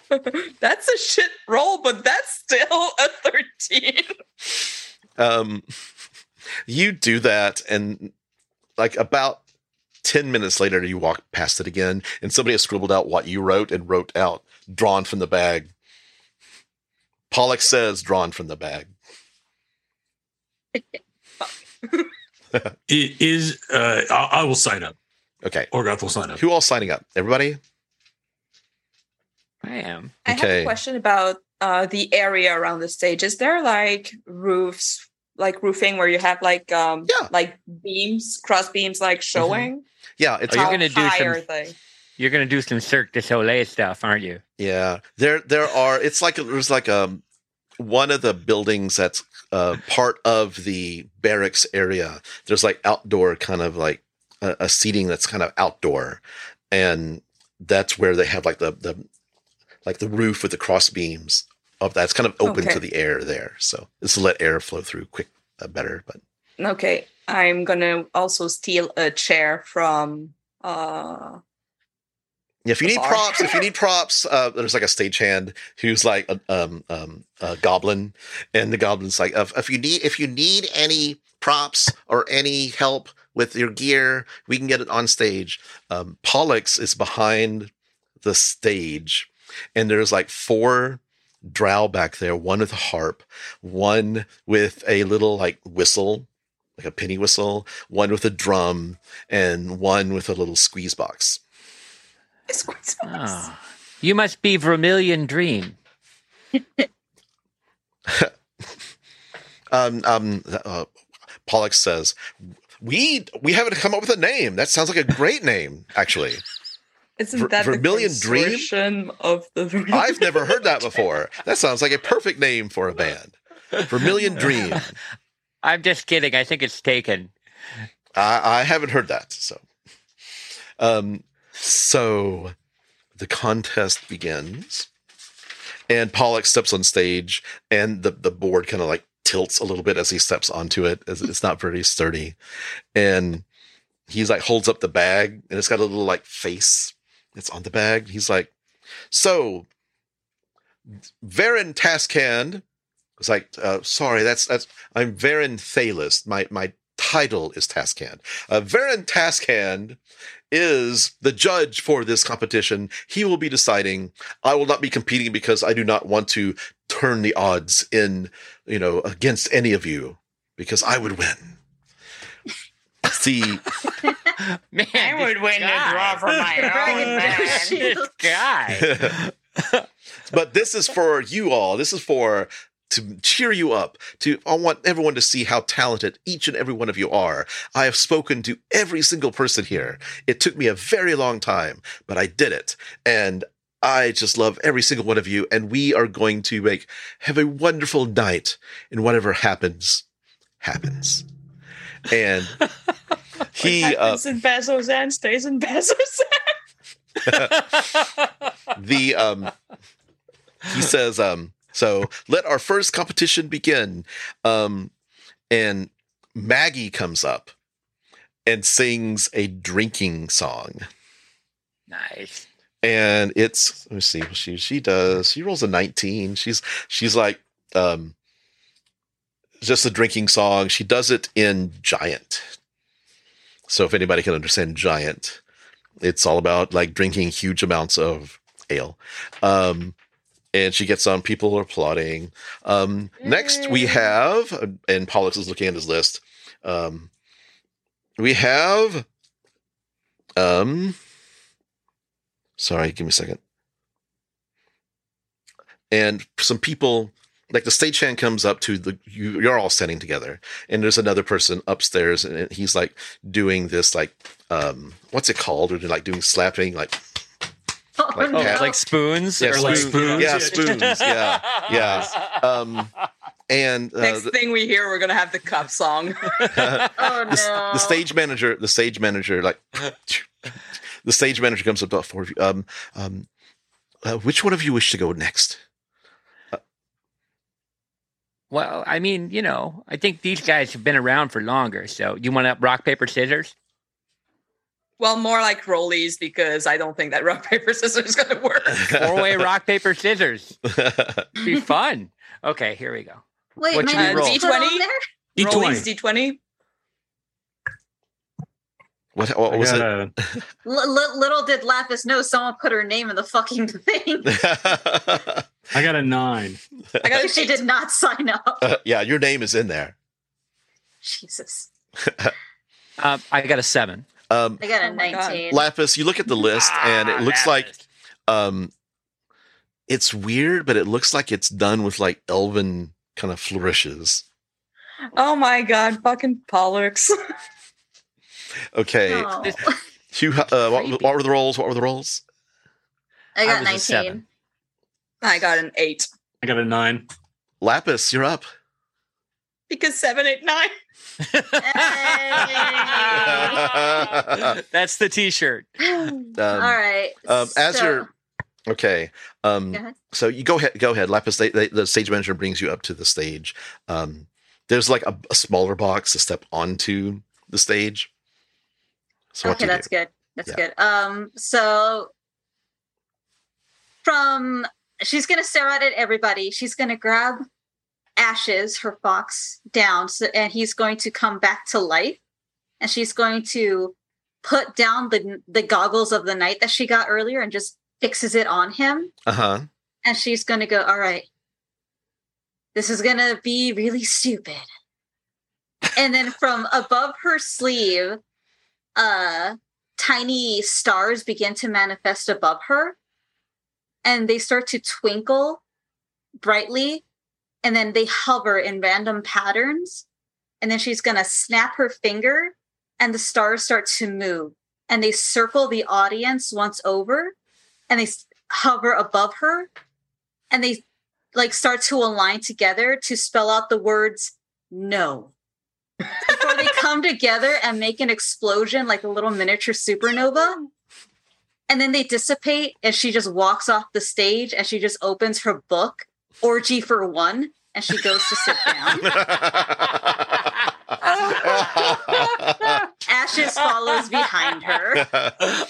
that's a shit roll, but that's still a 13. um, you do that, and like about 10 minutes later, you walk past it again, and somebody has scribbled out what you wrote and wrote out drawn from the bag. Pollux says drawn from the bag. It is. Uh, I, I will sign up. Okay. Orgoth will sign up. Who all signing up? Everybody? I am. I have a question about uh, the area around the stage. Is there like roofs, like roofing where you have like um Yeah. Mm-hmm. like beams, cross beams like showing? Yeah, it's Oh, you're gonna do high some- are they? You're gonna do some Cirque du Soleil stuff, aren't you? Yeah, there there are. It's like there's like um one of the buildings that's uh, part of the barracks area. There's like outdoor kind of like a, a seating that's kind of outdoor, and that's where they have like the the like the roof with the cross beams of that's kind of open Okay. to the air there. So it's to let air flow through quick uh, better. But Okay, I'm gonna also steal a chair from uh if you need bar. props, if you need props, uh, there's like a stagehand who's like a, um, um, a goblin, and the goblin's like, if, if you need if you need any props or any help with your gear, we can get it on stage. Um, Pollux is behind the stage, and there's like four drow back there, one with a harp, one with a little like whistle, like a penny whistle, one with a drum, and one with a little squeeze box. Squeeze box. Oh. You must be Vermilion Dream. Um, um, uh, Pollux says, "We we haven't come up with a name. That sounds like a great name, actually. Isn't Ver- that Vermilion the Dream? consortium of the Vermilion I've never heard that before. That sounds like a perfect name for a band. Vermilion Dream. I'm just kidding. I think it's taken. I, I haven't heard that. So, um, so the contest begins, and Pollux steps on stage, and the the board kind of like tilts a little bit as he steps onto it, it's not very sturdy, and he's like holds up the bag, and it's got a little like face that's on the bag. He's like, so. Verin Taskhand was like, uh, sorry, that's that's I'm Verin Thelyss. My my title is Taskhand. Uh, Varen Taskhand is the judge for this competition. He will be deciding. I will not be competing because I do not want to turn the odds in, you know, against any of you because I would win. See, Man, I would this win the guy. draw for my own man. this guy. but this is for you all. This is for to cheer you up. To I want everyone to see how talented each and every one of you are. I have spoken to every single person here. It took me a very long time, but I did it. And I just love every single one of you. And we are going to make have a wonderful night. And whatever happens, happens. And he uh, Happens in Bazzoxan stays in Bazzoxan. the um he says um so let our first competition begin. Um and maggie comes up and sings a drinking song. Nice. and it's let me see what she she does. She rolls a 19 she's she's like um just a drinking song. She does it in giant. So if anybody can understand giant it's all about like drinking huge amounts of ale. Um and she gets on people are applauding um next we have and pollux is looking at his list um we have um Sorry, give me a second. And some people, like the stagehand comes up to the you, you're all standing together, and there's another person upstairs, and he's like doing this like um what's it called? Or they're like doing slapping, like Like no. cat- like spoons Yeah, or like spoons? spoons. yeah spoons, yeah, yeah. Um, and uh, Next the, thing we hear, we're gonna have the cup song. oh no. the, the stage manager, the stage manager, like the stage manager comes up to all four of you. Um, um, uh, which one of you wish to go next? Well, I mean, you know, I think these guys have been around for longer. So you want to rock, paper, scissors? Well, more like rollies because I don't think that rock paper scissors is gonna work. Four way rock, paper, scissors. Be fun. Okay, here we go. Wait, What my should we name's roll? put on D20? there? D20. Rollies D twenty. what, what was got it? a- L- little did Lapis know someone put her name in the fucking thing. I got a nine. I got a she did not sign up. Uh, yeah, your name is in there. Jesus. Uh, I got a seven. Um, I got a Oh 19. Lapis, you look at the list and it Ah, looks that like um, it's weird, but it looks like it's done with like elven kind of flourishes. Oh my god, fucking Pollux. Okay, Oh, Hugh, uh, what, what were the rolls? What were the rolls? I got was a 19. seven. I got an eight. I got a nine. Lapis, you're up. Because seven, eight, nine. Hey. That's the T-shirt. Um, All right. um, as so- you're okay, um, Go ahead. so you go ahead. Go ahead, Lapis. They, they, the stage manager brings you up to the stage. Um, there's like a, a smaller box to step onto the stage. So okay, that's do? good. That's Yeah. good. Um, so from she's gonna stare out at everybody. She's gonna grab Ashes, her fox, down, so, and he's going to come back to life. And she's going to put down the the goggles of the night that she got earlier and just fixes it on him. Uh huh. And she's gonna go, all right, this is gonna be really stupid. and then from above her sleeve, uh tiny stars begin to manifest above her and they start to twinkle brightly and then they hover in random patterns and then she's going to snap her finger and the stars start to move and they circle the audience once over and they hover above her and they like start to align together to spell out the words no before they come together and make an explosion like a little miniature supernova. And then they dissipate and she just walks off the stage and she just opens her book, Orgy for One, and she goes to sit down. Ashes follows behind her.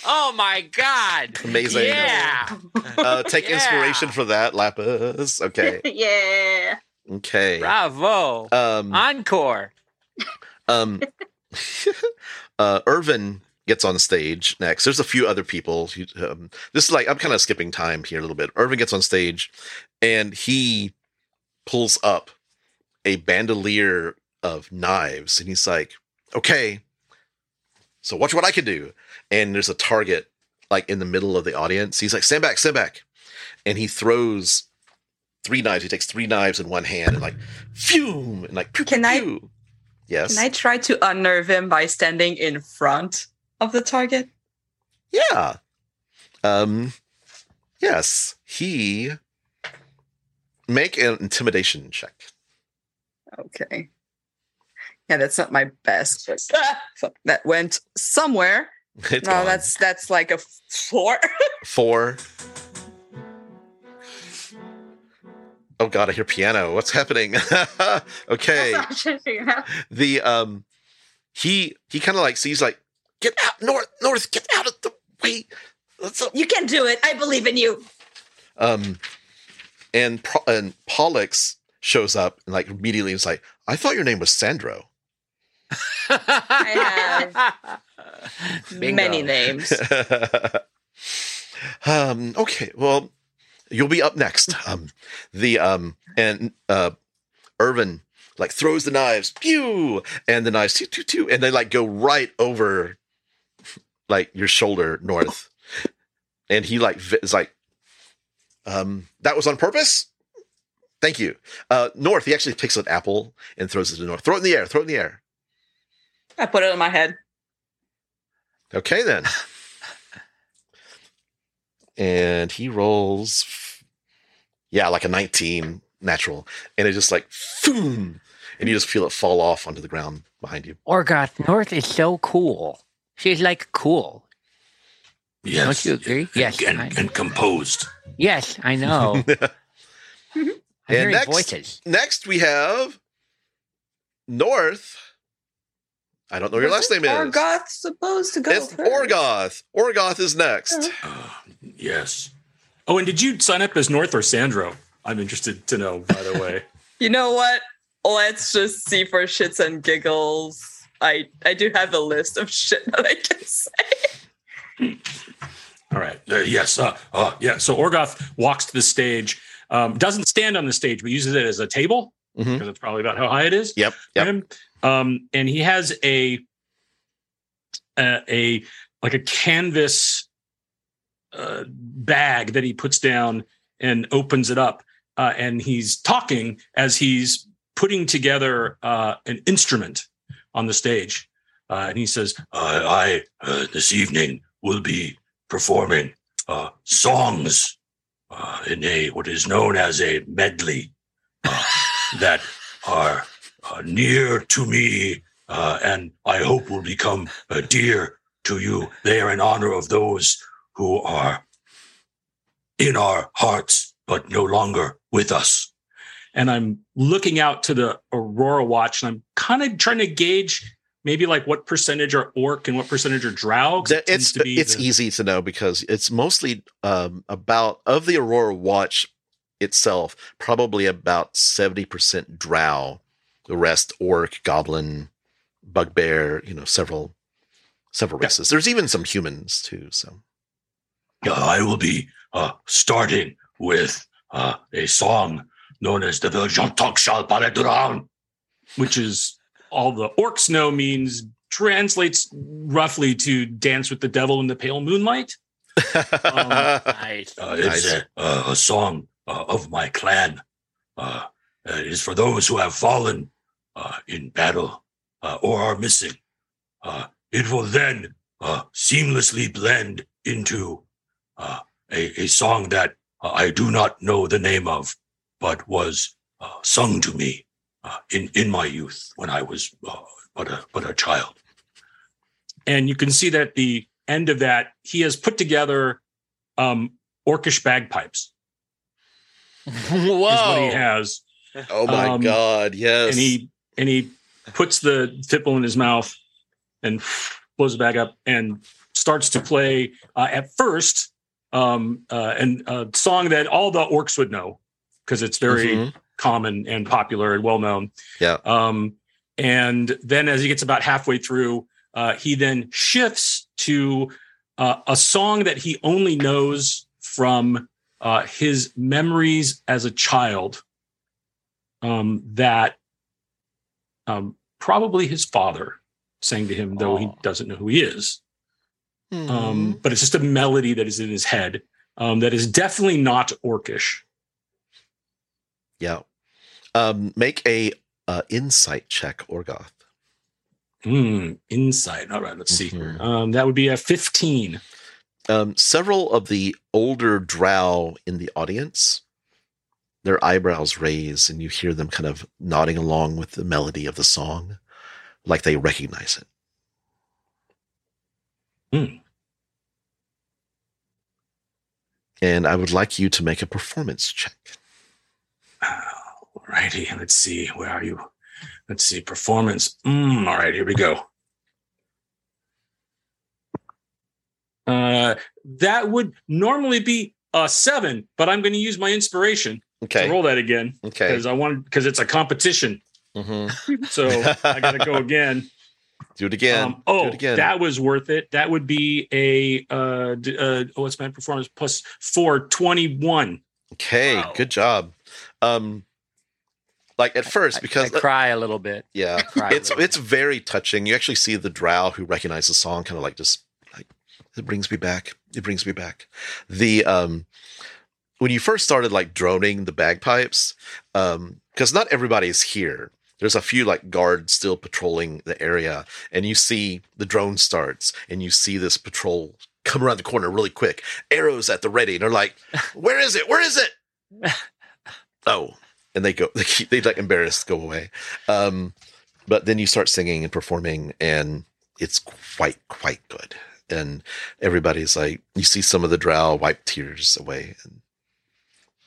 oh my god! Amazing. Yeah. uh, take Yeah. inspiration for that, Lapis. Okay. yeah. Okay. Bravo. Um, Encore. Um, uh, Irvin gets on stage next. There's a few other people. Who, um, this is like I'm kind of skipping time here a little bit. Irvin gets on stage, and he pulls up a bandolier of knives, and he's like, "Okay, so watch what I can do." And there's a target like in the middle of the audience. He's like, "Stand back, stand back," and he throws three knives. He takes three knives in one hand and like, fume, and like, pew, Can I- pew. Yes. Can I try to unnerve him by standing in front of the target? Yeah. Um yes, he make an intimidation check. Okay. Yeah, that's not my best. But so that went somewhere. It's no, gone. that's that's like a four. 4. Oh god, I hear piano. What's happening? okay. That's what I'm trying to figure out. The um he he kind of like sees like get out north north get out of the way. Let's you can do it. I believe in you. um and Pro- and Pollux shows up and like immediately is like I thought your name was Sandro. I Bingo. Many names. um, okay, well, you'll be up next. Um, the um, and uh, Irvin like throws the knives, pew, and the knives, two, two, two, and they like go right over like your shoulder north, and he like is like, um, that was on purpose. Thank you. Uh, north, he actually picks an apple and throws it to north. Throw it in the air. Throw it in the air. I put it on my head. Okay, then. and he rolls, yeah, like a 19 natural. And it just like, boom. And you just feel it fall off onto the ground behind you. Orgoth North is so cool. She's like cool. Yes. Don't you agree? And, Yes, And, I- and composed. Yes, I know. I'm And next- voices. Next, we have North. I don't know what your last name is. Orgoth supposed to go It's first. Orgoth. Orgoth is next. Uh, yes. Oh, and did you sign up as North or Sandro? I'm interested to know, by the way. You know what? Let's just see for shits and giggles. I I do have a list of shit that I can say. All right. Uh, yes. Uh, uh, yeah. So Orgoth walks to the stage, um, doesn't stand on the stage, but uses it as a table because that's probably about how high it is. Yep. Yep. Um, and he has a, a a like a canvas uh, bag that he puts down and opens it up, uh, and he's talking as he's putting together uh, an instrument on the stage. Uh, and he says, "I uh, this evening will be performing uh, songs uh, in a what is known as a medley uh, that are uh, near to me, uh, and I hope will become uh, dear to you. They are in honor of those who are in our hearts, but no longer with us. And I'm looking out to the Aurora Watch, and I'm kind of trying to gauge maybe like what percentage are orc and what percentage are drow. it That- it's to be it's the- easy to know because it's mostly um, about of the Aurora Watch itself, probably about seventy percent Drow, the rest Orc, Goblin, Bugbear. You know, several several Yeah. races. There's even some humans too. So Uh, I will be uh, starting with uh, a song known as the Jantok Shal Paleduran, which is all the orcs know means translates roughly to dance with the devil in the pale moonlight. Nice. Uh, it's Nice. a, uh, a song uh, of my clan. Uh, uh, it is for those who have fallen uh, in battle uh, or are missing. Uh, it will then uh, seamlessly blend into uh, a, a song that uh, I do not know the name of, but was uh, sung to me uh, in in my youth when I was uh, but a but a child. And you can see that the end of that he has put together um, orcish bagpipes is what he has, oh my Um, god, yes. and he and he puts the tipple in his mouth and blows it back up and starts to play uh, at first um, uh, and a song that all the orcs would know because it's very Mhm. common and popular and well known. Yeah. Um, and then as he gets about halfway through, uh, he then shifts to uh, a song that he only knows from uh, his memories as a child. Um, that um, probably his father sang to him, though he doesn't know who he is. Hmm. Um, but it's just a melody that is in his head um, that is definitely not orcish. Yeah. Um, make a uh, insight check, Orgoth. Hmm, insight. All right, let's see. Mhm. Um, that would be a 15. Um, several of the older drow in the audience, their eyebrows raise, and you hear them kind of nodding along with the melody of the song, like they recognize it. Hmm. And I would like you to make a performance check. Righty, let's see. Where are you? Let's see. Performance. Mm, all right, here we go. Uh, that would normally be a seven, but I'm going to use my inspiration Okay. to roll that again Okay. because I want because it's a competition. hmm So I got to go again. Do it again. Um, oh, it again. that was worth it. That would be a uh, uh oh, what's my performance plus four twenty one. okay. Wow. Good job. Um, like at first, I- because I, cry a little bit. yeah, it's it's very touching. You actually see the drow who recognize the song, kind of like just like it brings me back. It brings me back. The um, when you first started like droning the bagpipes, um, because not everybody is here. There's a few like guards still patrolling the area, and you see the drone starts, and you see this patrol come around the corner really quick, arrows at the ready, and they're like, "Where is it? Where is it?" oh, and they go, they keep, they like embarrassed, go away. Um, but then you start singing and performing, and it's quite quite good. And everybody's like, you see some of the drow wipe tears away, and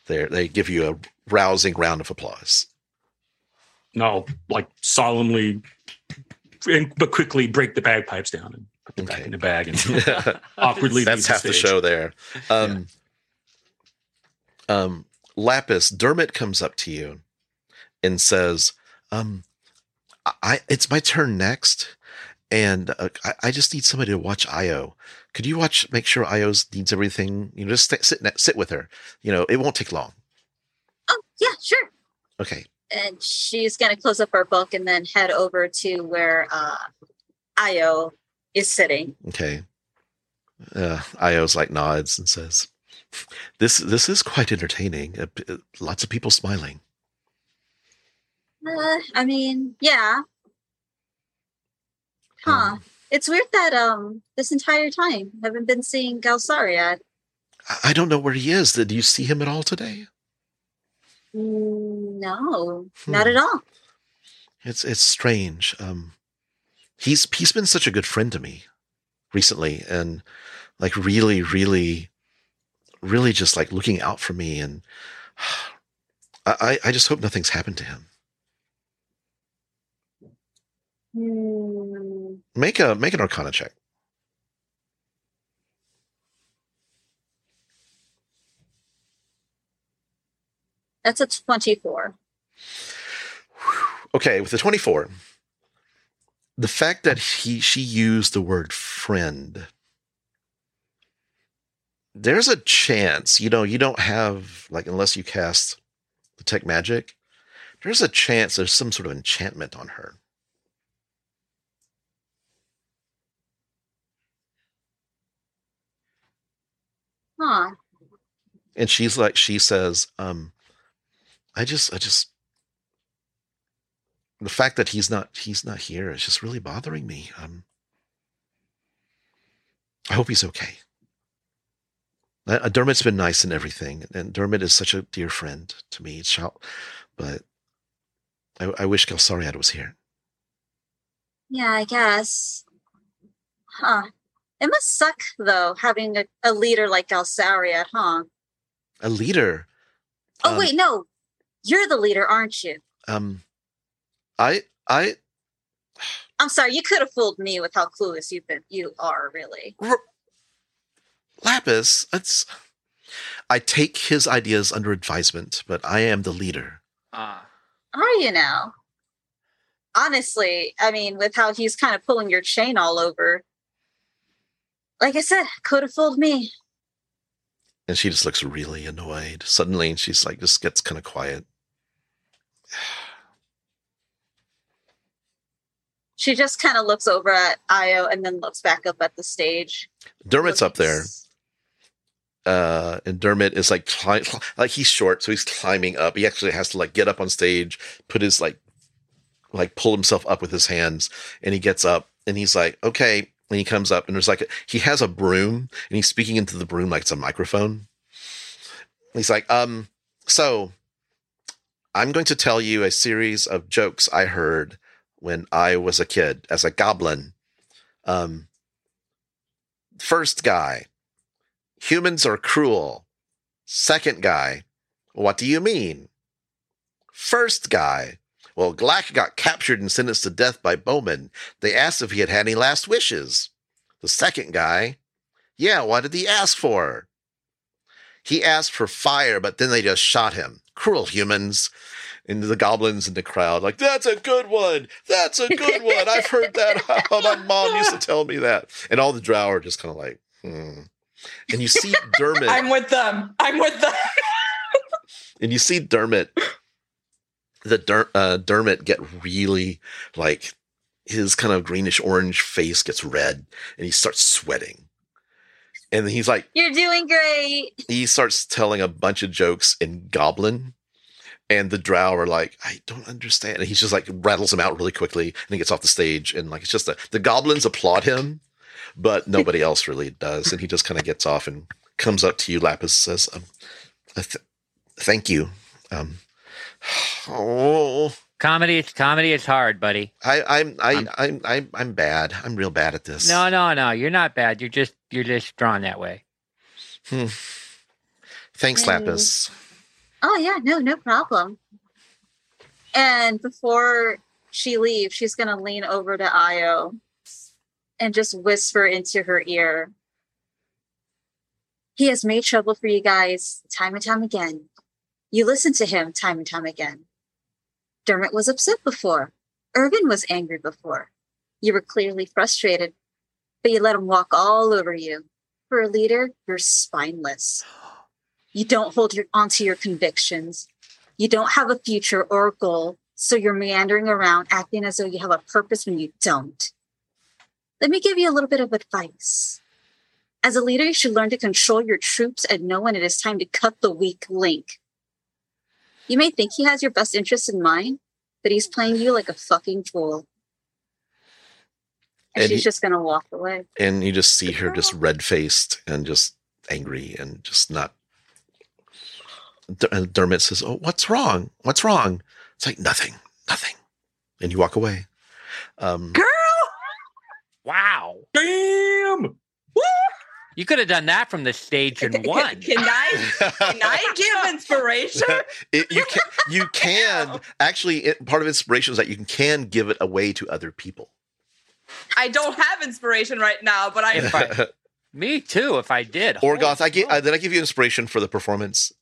they they give you a rousing round of applause. No, like solemnly, and, but quickly break the bagpipes down and put them back in the bag and awkwardly. That's leave the half the stage. show there. Um, um, Lapis, Dermot comes up to you and says, um, I, it's my turn next. And uh, I, I just need somebody to watch Ayo. Could you watch, make sure Ayo needs everything? You know, just st- sit, sit with her. You know, it won't take long. Oh, yeah, sure. Okay. And she's going to close up her book and then head over to where uh, Ayo is sitting. Okay. Uh, Ayo's like nods and says, "This this is quite entertaining. Uh, lots of people smiling." Uh, I mean, yeah. Huh. Um, It's weird that um this entire time I haven't been seeing Galsariad. I- I don't know where he is. Did you see him at all today? Mm, No, not Hmm. at all. It's it's strange. Um, he's he's been such a good friend to me recently, and like really, really, really just like looking out for me. And I I- just hope nothing's happened to him. Hmm. Make a make an Arcana check. That's a 24. okay with the 24 the fact that he she used the word friend there's a chance you know you don't have like unless you cast the tech magic there's a chance there's some sort of enchantment on her. Huh. and she's like she says um i just i just the fact that he's not he's not here is just really bothering me. Um i hope he's okay uh, dermot's been nice and everything and dermot is such a dear friend to me Shall- but I, I wish Galsariad was here Yeah, I guess. Huh. It must suck though, having a, a leader like Galsariad, huh? a leader Oh Um, wait, no. You're the leader, aren't you? um i i I'm sorry, you could have fooled me with how clueless you've been. You are really. R- Lapis, it's. I take his ideas under advisement, but I am the leader. Ah. Are you now? honestly, I mean, with how he's kind of pulling your chain all over, like I said, could have fooled me. And she just looks really annoyed. Suddenly, and she's like, just gets kind of quiet. She just kind of looks over at Ayo and then looks back up at the stage. Dermot's up there. Uh and Dermot is like cli- like he's short, so he's climbing up. He actually has to like get up on stage, put his like like pull himself up with his hands, and he gets up and he's like, okay. And he comes up and there's like a, he has a broom and he's speaking into the broom like it's a microphone. He's like, um, so I'm going to tell you a series of jokes I heard when I was a kid as a goblin. Um, first guy, humans are cruel. Second guy, what do you mean? First guy, well, Glack got captured and sentenced to death by Bowman. They asked if he had had any last wishes. The second guy, yeah, what did he ask for? He asked for fire, but then they just shot him. Cruel humans. And the goblins in the crowd, like, that's a good one. That's a good one. I've heard that. My mom used to tell me that. And all the drow are just kind of like, hmm. And you see Dermot. I'm with them. I'm with them. and you see Dermot, the Der- uh, Dermot get really like his kind of greenish orange face gets red, and he starts sweating. And he's like, You're doing great. he starts telling a bunch of jokes in Goblin, and the Drow are like, I don't understand. And he's just like rattles them out really quickly, and he gets off the stage, and like it's just a, the Goblins applaud him, but nobody else really does, and he just kind of gets off and comes up to you, Lapis, says, um, th- "Thank you." Um, oh, Comedy, it's comedy. It's hard, buddy. I, I'm, I, I'm- I'm, I'm, I'm bad. I'm real bad at this. No, no, no. You're not bad. You're just you're just drawn that way. Hmm. Thanks. Lapis. Oh yeah, no, no problem. And before she leaves, she's gonna lean over to Ayo and just whisper into her ear. He has made trouble for you guys time and time again. You listen to him time and time again. Dermot was upset before. Irvin was angry before. You were clearly frustrated, but you let him walk all over you. For a leader, you're spineless. You don't hold your, onto your convictions. You don't have a future or a goal, so you're meandering around acting as though you have a purpose when you don't. Let me give you a little bit of advice. As a leader, you should learn to control your troops and know when it is time to cut the weak link. You may think he has your best interests in mind, but he's playing you like a fucking fool. And, And she's he- just gonna walk away. and you just see her just red faced and just angry and just not. And Dermot says, "Oh, what's wrong? What's wrong?" It's like nothing, nothing, and you walk away. Um, Girl, Wow. Damn! You could have done that from the stage and Can- won. Can I can I give inspiration? it, you can you can actually it, part of inspiration is that you can, can give it away to other people. I don't have inspiration right now, but I If I- Me too. If I did. Orgoth, I get. Uh, did I give you inspiration for the performance?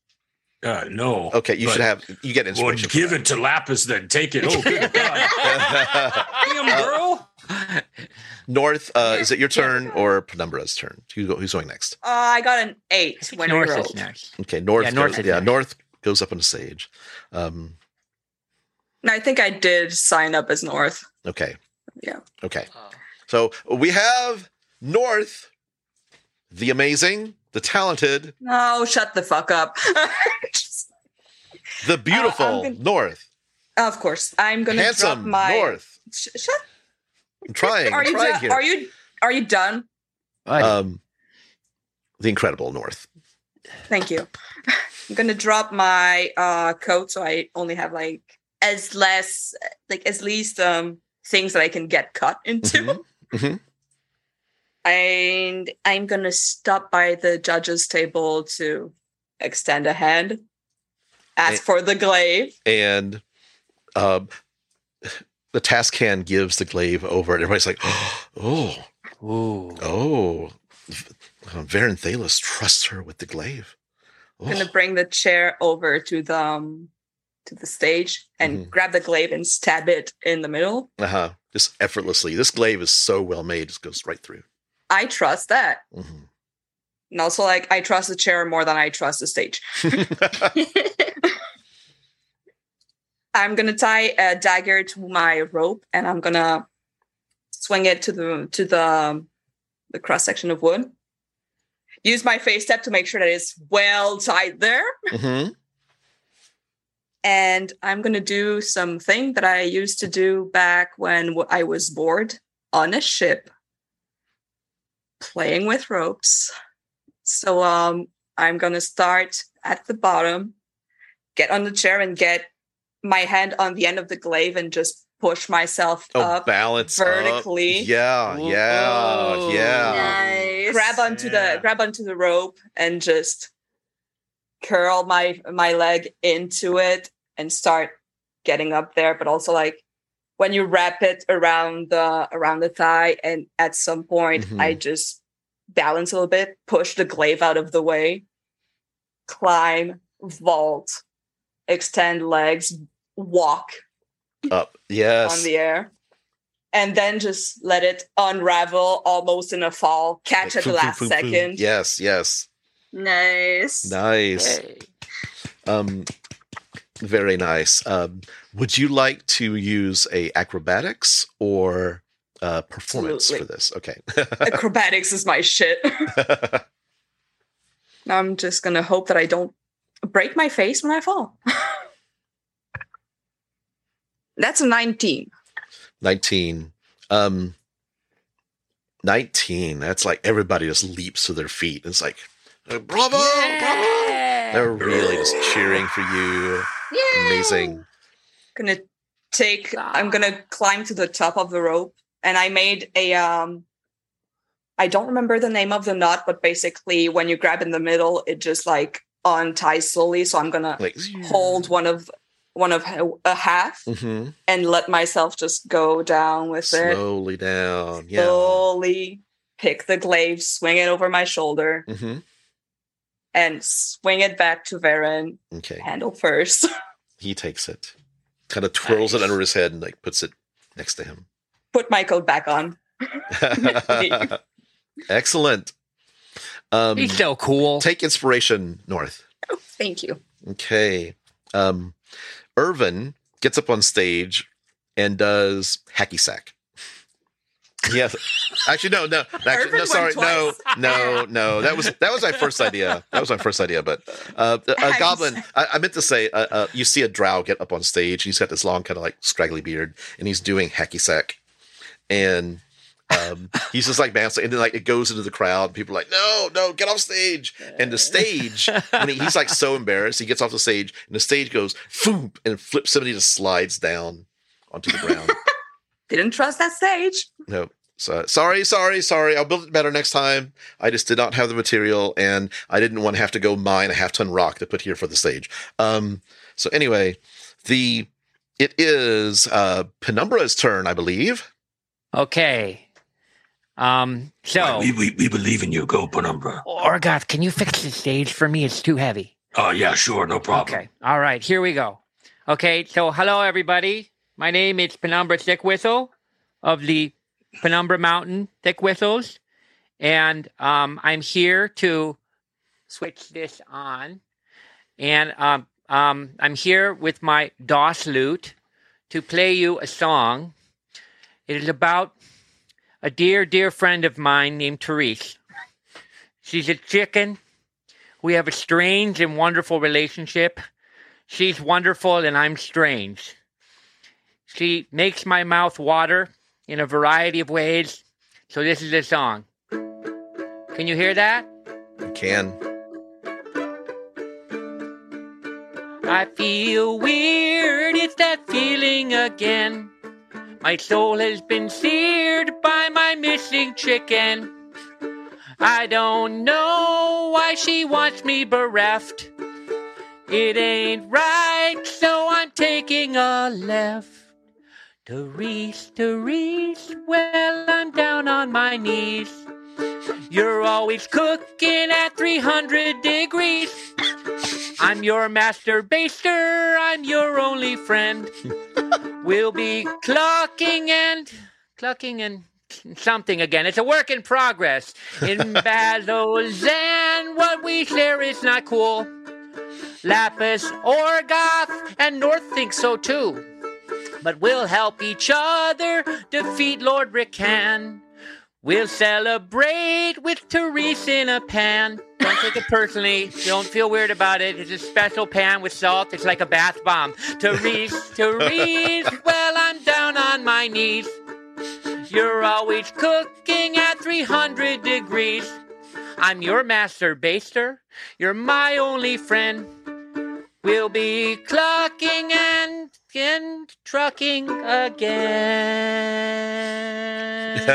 Uh, no. Okay, you should have. You get inspiration. for give it to Lapis then. Take it. Oh, good God. Damn, girl. North. Uh, is it your turn or Penumbra's turn? Who go, who's going next? uh, I got an eight when North is rolled. next. Okay, North. Yeah, North goes, is yeah, next. North goes up on the stage. Um, And I think I did sign up as North. okay. Yeah. Okay. So we have North, the amazing, the talented, Oh, shut the fuck up. Just- the beautiful Uh, gonna- North, of course, I'm gonna drop my. North. Sh- shut. I'm trying. Are I'm you trying done? here. Are you are you done? Um, the incredible North. Thank you. I'm gonna drop my uh coat so I only have like as less like as least um things that I can get cut into. Mhm. Mhm. And I'm gonna stop by the judges table to extend a hand. Ask Eh. for the glaive. And um, the task hand gives the glaive over, and everybody's like, "Oh, Ooh. oh." Uh, Verin Thelyss trusts her with the glaive. I'm gonna Oh. bring the chair over to the um to the stage and Mhm. grab the glaive and stab it in the middle. Uh huh. Just effortlessly. This glaive is so well made; just goes right through. I trust that. Mhm. And also, like, I trust the chair more than I trust the stage. I'm gonna tie a dagger to my rope and I'm gonna swing it to the to the the cross section of wood. Use my face step to make sure that it's well tied there. Mhm. And I'm gonna do something that I used to do back when I was bored on a ship, playing with ropes. So um, I'm gonna start at the bottom, get on the chair, and get my hand on the end of the glaive and just push myself Oh, up, balance vertically. Yeah, yeah, Whoa. yeah. nice. grab onto Yeah. the grab onto the rope and just curl my my leg into it and start getting up there but also like when you wrap it around the around the thigh and at some point Mhm. i just balance a little bit push the glaive out of the way climb vault extend legs walk Up. Yes. on the air and then just let it unravel almost in a fall catch Like, at the foom, foom, last foom, foom. second Yes, yes. Nice. Nice. Hey. Um, very nice. Um, would you like to use a acrobatics or uh, performance Absolutely. for this? Okay. acrobatics is my shit i'm just gonna hope that i don't break my face when i fall that's a 19 19. Um, 19. That's like everybody just leaps to their feet. It's like, uh, bravo, bravo. They're really just cheering for you. Yay! Amazing. gonna take i'm gonna climb to the top of the rope and i made a um i don't remember the name of the knot but basically when you grab in the middle it just like unties slowly so i'm gonna Like, hold one of one of a half Mhm. and let myself just go down with it slowly down. Yeah. slowly pick the glaive swing it over my shoulder hmm and swing it back to Verin Okay. handle first He takes it, kind of twirls it under his head and like puts it next to him. put my coat back on Excellent. Um, He's so cool. take inspiration, North. thank you Okay. Um, Irvin gets up on stage and does hacky sack. Yeah. Actually, no, no, actually, Irvin no. Sorry, no, no, no. That was that was my first idea. That was my first idea. But uh, a Hacky goblin. I, I meant to say, uh, uh, you see a drow get up on stage. He's got this long, kind of like scraggly beard, and he's doing hacky sack, and um, he's just like bouncing, and then like it goes into the crowd. And people are like, "No, no, get off stage!" And the stage, when he, he's like so embarrassed, he gets off the stage, and the stage goes foom and flips him, and he just slides down onto the ground. didn't trust that stage no, so sorry, sorry, sorry. I'll build it better next time. I just did not have the material, and I didn't want to have to go mine a half ton rock to put here for the stage. Um, so anyway, the it is uh, Penumbra's turn, I believe. Okay. Um. So, we, we, we believe in you. Go, Penumbra. Orgoth, can you fix the stage for me? It's too heavy. Oh, yeah, sure. No problem. Okay. All right. Here we go. Okay. So, hello, everybody. My name is Penumbra Thickwhistle of the Penumbra Mountain Thickwhistles. And um, I'm here to switch this on. And um, um, I'm here with my DOS lute to play you a song. It is about a dear, dear friend of mine named Therese. She's a chicken. We have a strange and wonderful relationship. She's wonderful and I'm strange. She makes my mouth water in a variety of ways. So this is a song. Can you hear that? You can. I feel weird, it's that feeling again. My soul has been seared by my missing chicken. I don't know why she wants me bereft. It ain't right, so I'm taking a left. Therese, Therese, well, I'm down on my knees. You're always cooking at 300 degrees. I'm your master baster. I'm your only friend. we'll be clucking and clucking and something again. It's a work in progress. In and what we share is not cool. Lapis, or Orgoth, and North think so too. But we'll help each other defeat Lord Rickan. We'll celebrate with Therese in a pan. Take it personally. Don't feel weird about it. It's a special pan with salt. It's like a bath bomb. Therese, Therese, well, I'm down on my knees. You're always cooking at 300 degrees. I'm your master baster. You're my only friend. We'll be clocking and, and trucking again.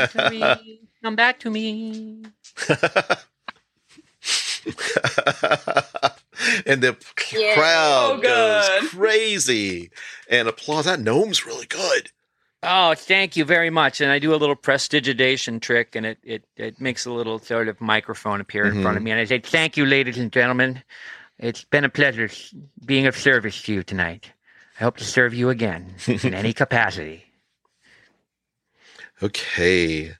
Therese, come back to me. and the Yeah. crowd So goes crazy and applause. That gnome's really good. Oh, thank you very much. And I do a little prestidigitation trick, and it, it, it makes a little sort of microphone appear in front of mm-hmm. me. And I say, Thank you, ladies and gentlemen. It's been a pleasure being of service to you tonight. I hope to serve you again in any capacity. Okay.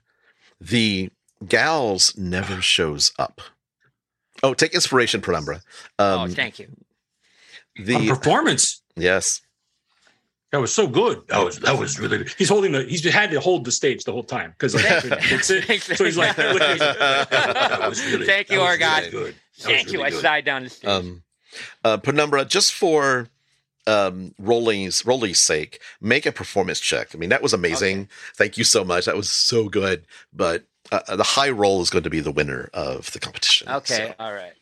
The gals never shows up. Oh, take inspiration, Penumbra. oh, Um, thank you. A the performance. yes. That was so good. That was that was really good. He's holding the he's had to hold the stage the whole time because like, he it. So he's like, he's- that was really Thank you, that was Orgoth. really good. That was Thank you. really I good. slide down the stage. Um, uh, Penumbra, just for um, Rolly's Rolly's sake, make a performance check. I mean, that was amazing. Thank you so much. That was so good. But uh, the high roll is going to be the winner of the competition. okay. So- All right.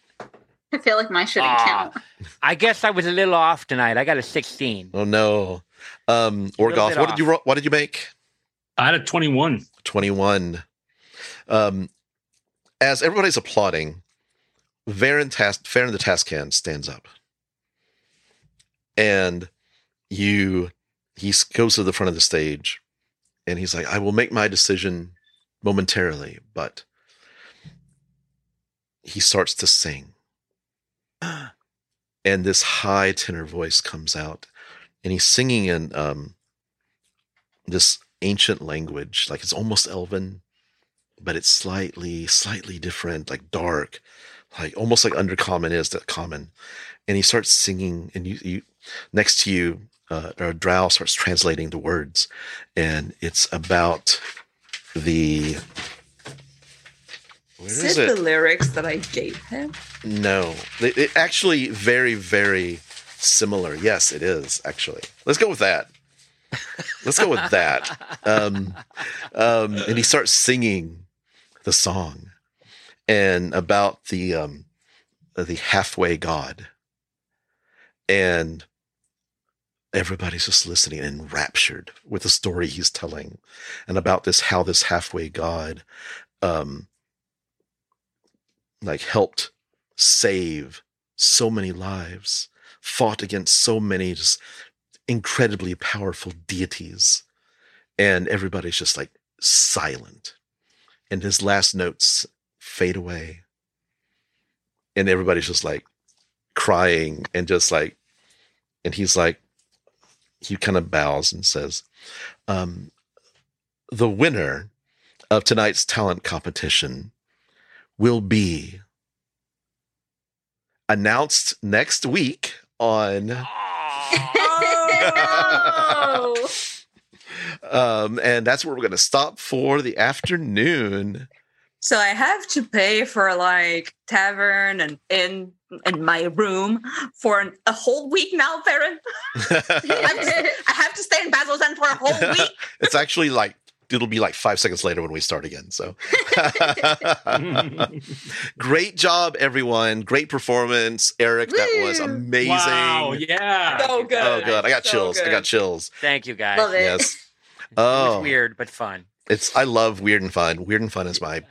I feel like mine shouldn't Ah, count. I guess I was a little off tonight. I got a 16. Oh no. Um, Little Orgoth, bit what did you ro- what did you make? I had a 21. 21. Um, as everybody's applauding, Verin, Tas- Verin the Taskhand stands up. And you, he goes to the front of the stage and he's like, I will make my decision momentarily, but he starts to sing. And this high tenor voice comes out and he's singing in um, this ancient language, like it's almost elven, but it's slightly, slightly different, like dark, like almost like undercommon is that common. And he starts singing, and you, you next to you, uh, or Drow starts translating the words, and it's about the. Where Is is it it? the lyrics that I gave him? No, it, it actually very, very similar. Yes, it is actually. Let's go with that. Let's go with that. Um, um, and he starts singing the song and about the um, the halfway God, and everybody's just listening enraptured with the story he's telling, and about this how this halfway God, um, like helped save so many lives, fought against so many just incredibly powerful deities, and everybody's just like silent. And his last notes fade away. And everybody's just like crying and just like, and he's like, he kind of bows and says, um, the winner of tonight's talent competition will be announced next week on Oh! um and that's where we're going to stop for the afternoon so I have to pay for like tavern and in in my room for an, a whole week now, Baron. I have to stay in Basil's End for a whole week. it's actually like it'll be like five seconds later when we start again so great job everyone great performance erik that was amazing Wow, yeah. So oh, good. oh god i got So chills i got chills Thank you, guys. Love it. yes It oh was weird, but fun. it's i love weird and fun weird and fun is my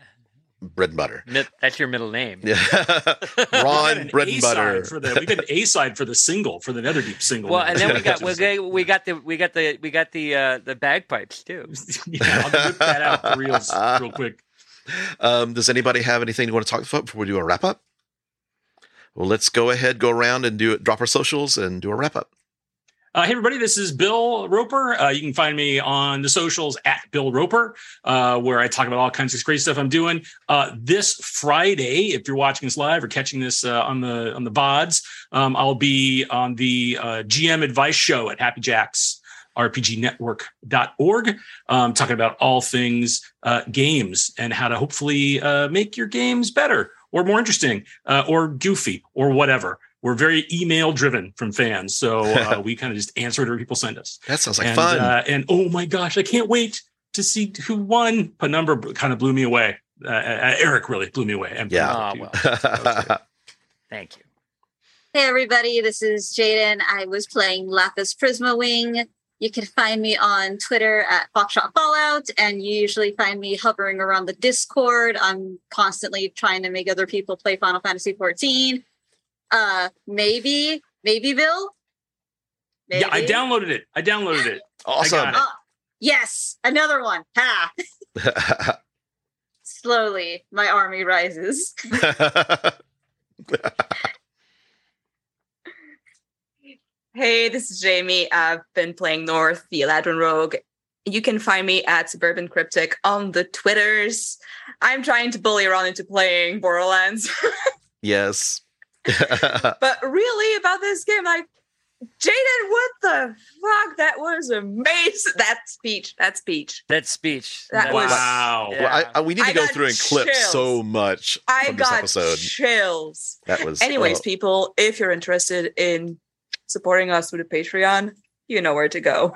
bread and butter Mi- That's your middle name. yeah We ron an bread and butter For the, we got an A side for the single, for the Netherdeep single. Well, and then we got we got we got the we got the we got the uh, the bagpipes too. yeah, I'll whip that out for reals real quick. Um, does anybody have anything you want to talk about before we do a wrap up? Well, let's go ahead, go around and do it. Drop our socials and do a wrap up. Uh, hey, everybody, this is Bill Roper. Uh, you can find me on the socials at Bill Roper, uh, where I talk about all kinds of great stuff I'm doing. Uh, this Friday, if you're watching this live or catching this uh, on the on the VODs, um, I'll be on the uh, GM Advice Show at Happy Jacks. RPGnetwork.org, um, talking about all things games and how to hopefully make your games better or more interesting or goofy or whatever we're very email driven from fans. So uh, we kind of just answer whatever people send us. That sounds like and, fun. Uh, and oh my gosh, I can't wait to see who won. Penumbra kind of blew me away. Uh, uh Erik really blew me away. And yeah. Oh, well. Thank you. Hey, everybody. This is Jaiden. I was playing Laphus Prismawing. You can find me on Twitter at Foxtrot Fallout, and you usually find me hovering around the Discord. I'm constantly trying to make other people play Final Fantasy 14 uh, maybe, maybe Bill. Maybe. Yeah, I downloaded it. I downloaded it. Awesome. It. Uh, yes, another one. Ha. Slowly, my army rises. hey, this is Jaime. I've been playing North, the Eladrin Rogue. You can find me at Suburban Cryptic on the Twitters. I'm trying to bully Ron into playing Borderlands. yes. but really about this game, like Jaiden, what the fuck? That was amazing. That speech. That speech. That speech. That, was wow. Yeah. Well, I, I, we need to I go through and clip chills. so much. I from got this episode. chills. That was. Anyways, uh, people, if you're interested in supporting us through the Patreon, you know where to go.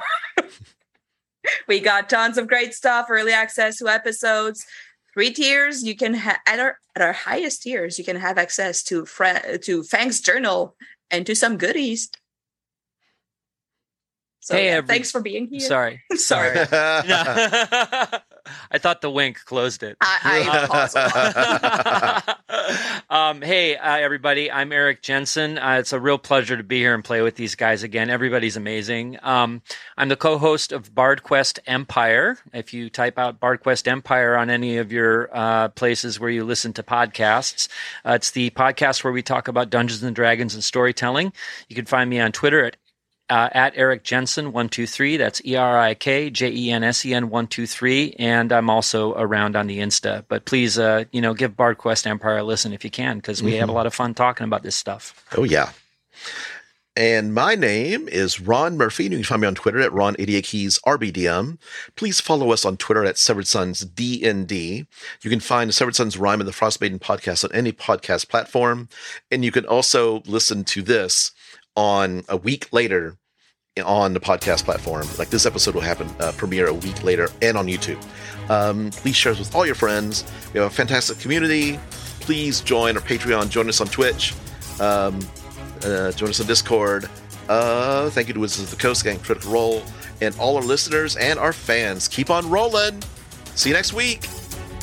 we got tons of great stuff, early access to episodes, three tiers you can at our at our highest tiers you can have access to fr- to Fang's journal and to some goodies so hey, yeah, every- thanks for being here. Sorry, sorry. I thought the wink closed it. I, I um, hey, uh, everybody. I'm Erik Jensen. Uh, it's a real pleasure to be here and play with these guys again. Everybody's amazing. Um, I'm the co-host of Bard Quest Empire. If you type out Bard Quest Empire on any of your uh, places where you listen to podcasts, uh, it's the podcast where we talk about Dungeons and Dragons and storytelling. You can find me on Twitter at uh, at Erik Jensen one two three. That's E R I K J E N S E N one two three, and I'm also around on the Insta. But please, uh, you know, give Bard Quest Empire a listen if you can, because we mm-hmm. have a lot of fun talking about this stuff. Oh yeah. And my name is Ron Murphy. You can find me on Twitter at Ron88Keys RBDM. Please follow us on Twitter at Severed Sons DND. You can find Severed Sons Rime and the Frostmaiden podcast on any podcast platform. And you can also listen to this on a week later on the podcast platform. Like this episode will happen uh, premiere a week later and on YouTube. Um, please share us with all your friends. We have a fantastic community. Please join our Patreon. Join us on Twitch. Um, uh, join us on Discord. Uh, thank you to Wizards of the Coast Gang, Critical Role, and all our listeners and our fans. Keep on rolling. See you next week.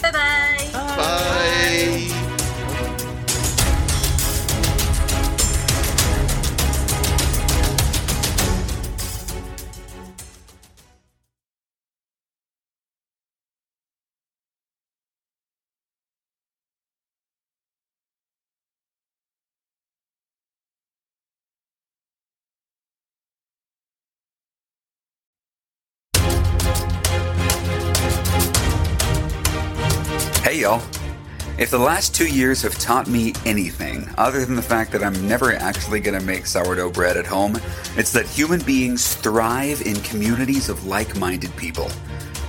Bye-bye. Bye. Bye. Y'all. If the last two years have taught me anything, other than the fact that I'm never actually going to make sourdough bread at home, it's that human beings thrive in communities of like minded people.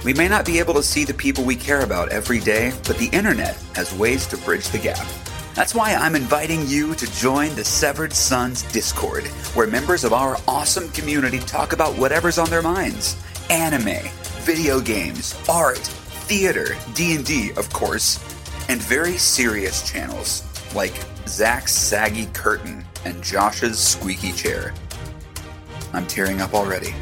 We may not be able to see the people we care about every day, but the internet has ways to bridge the gap. That's why I'm inviting you to join the Severed Sons Discord, where members of our awesome community talk about whatever's on their minds anime, video games, art, theater, D&D, of course, and very serious channels like Zach's Saggy Curtain and Josh's Squeaky Chair. I'm tearing up already.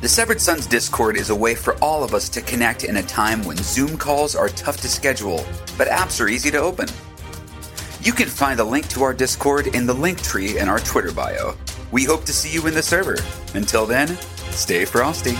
The Severed Sons Discord is a way for all of us to connect in a time when Zoom calls are tough to schedule, but apps are easy to open. You can find a link to our Discord in the link tree in our Twitter bio. We hope to see you in the server. Until then, stay frosty.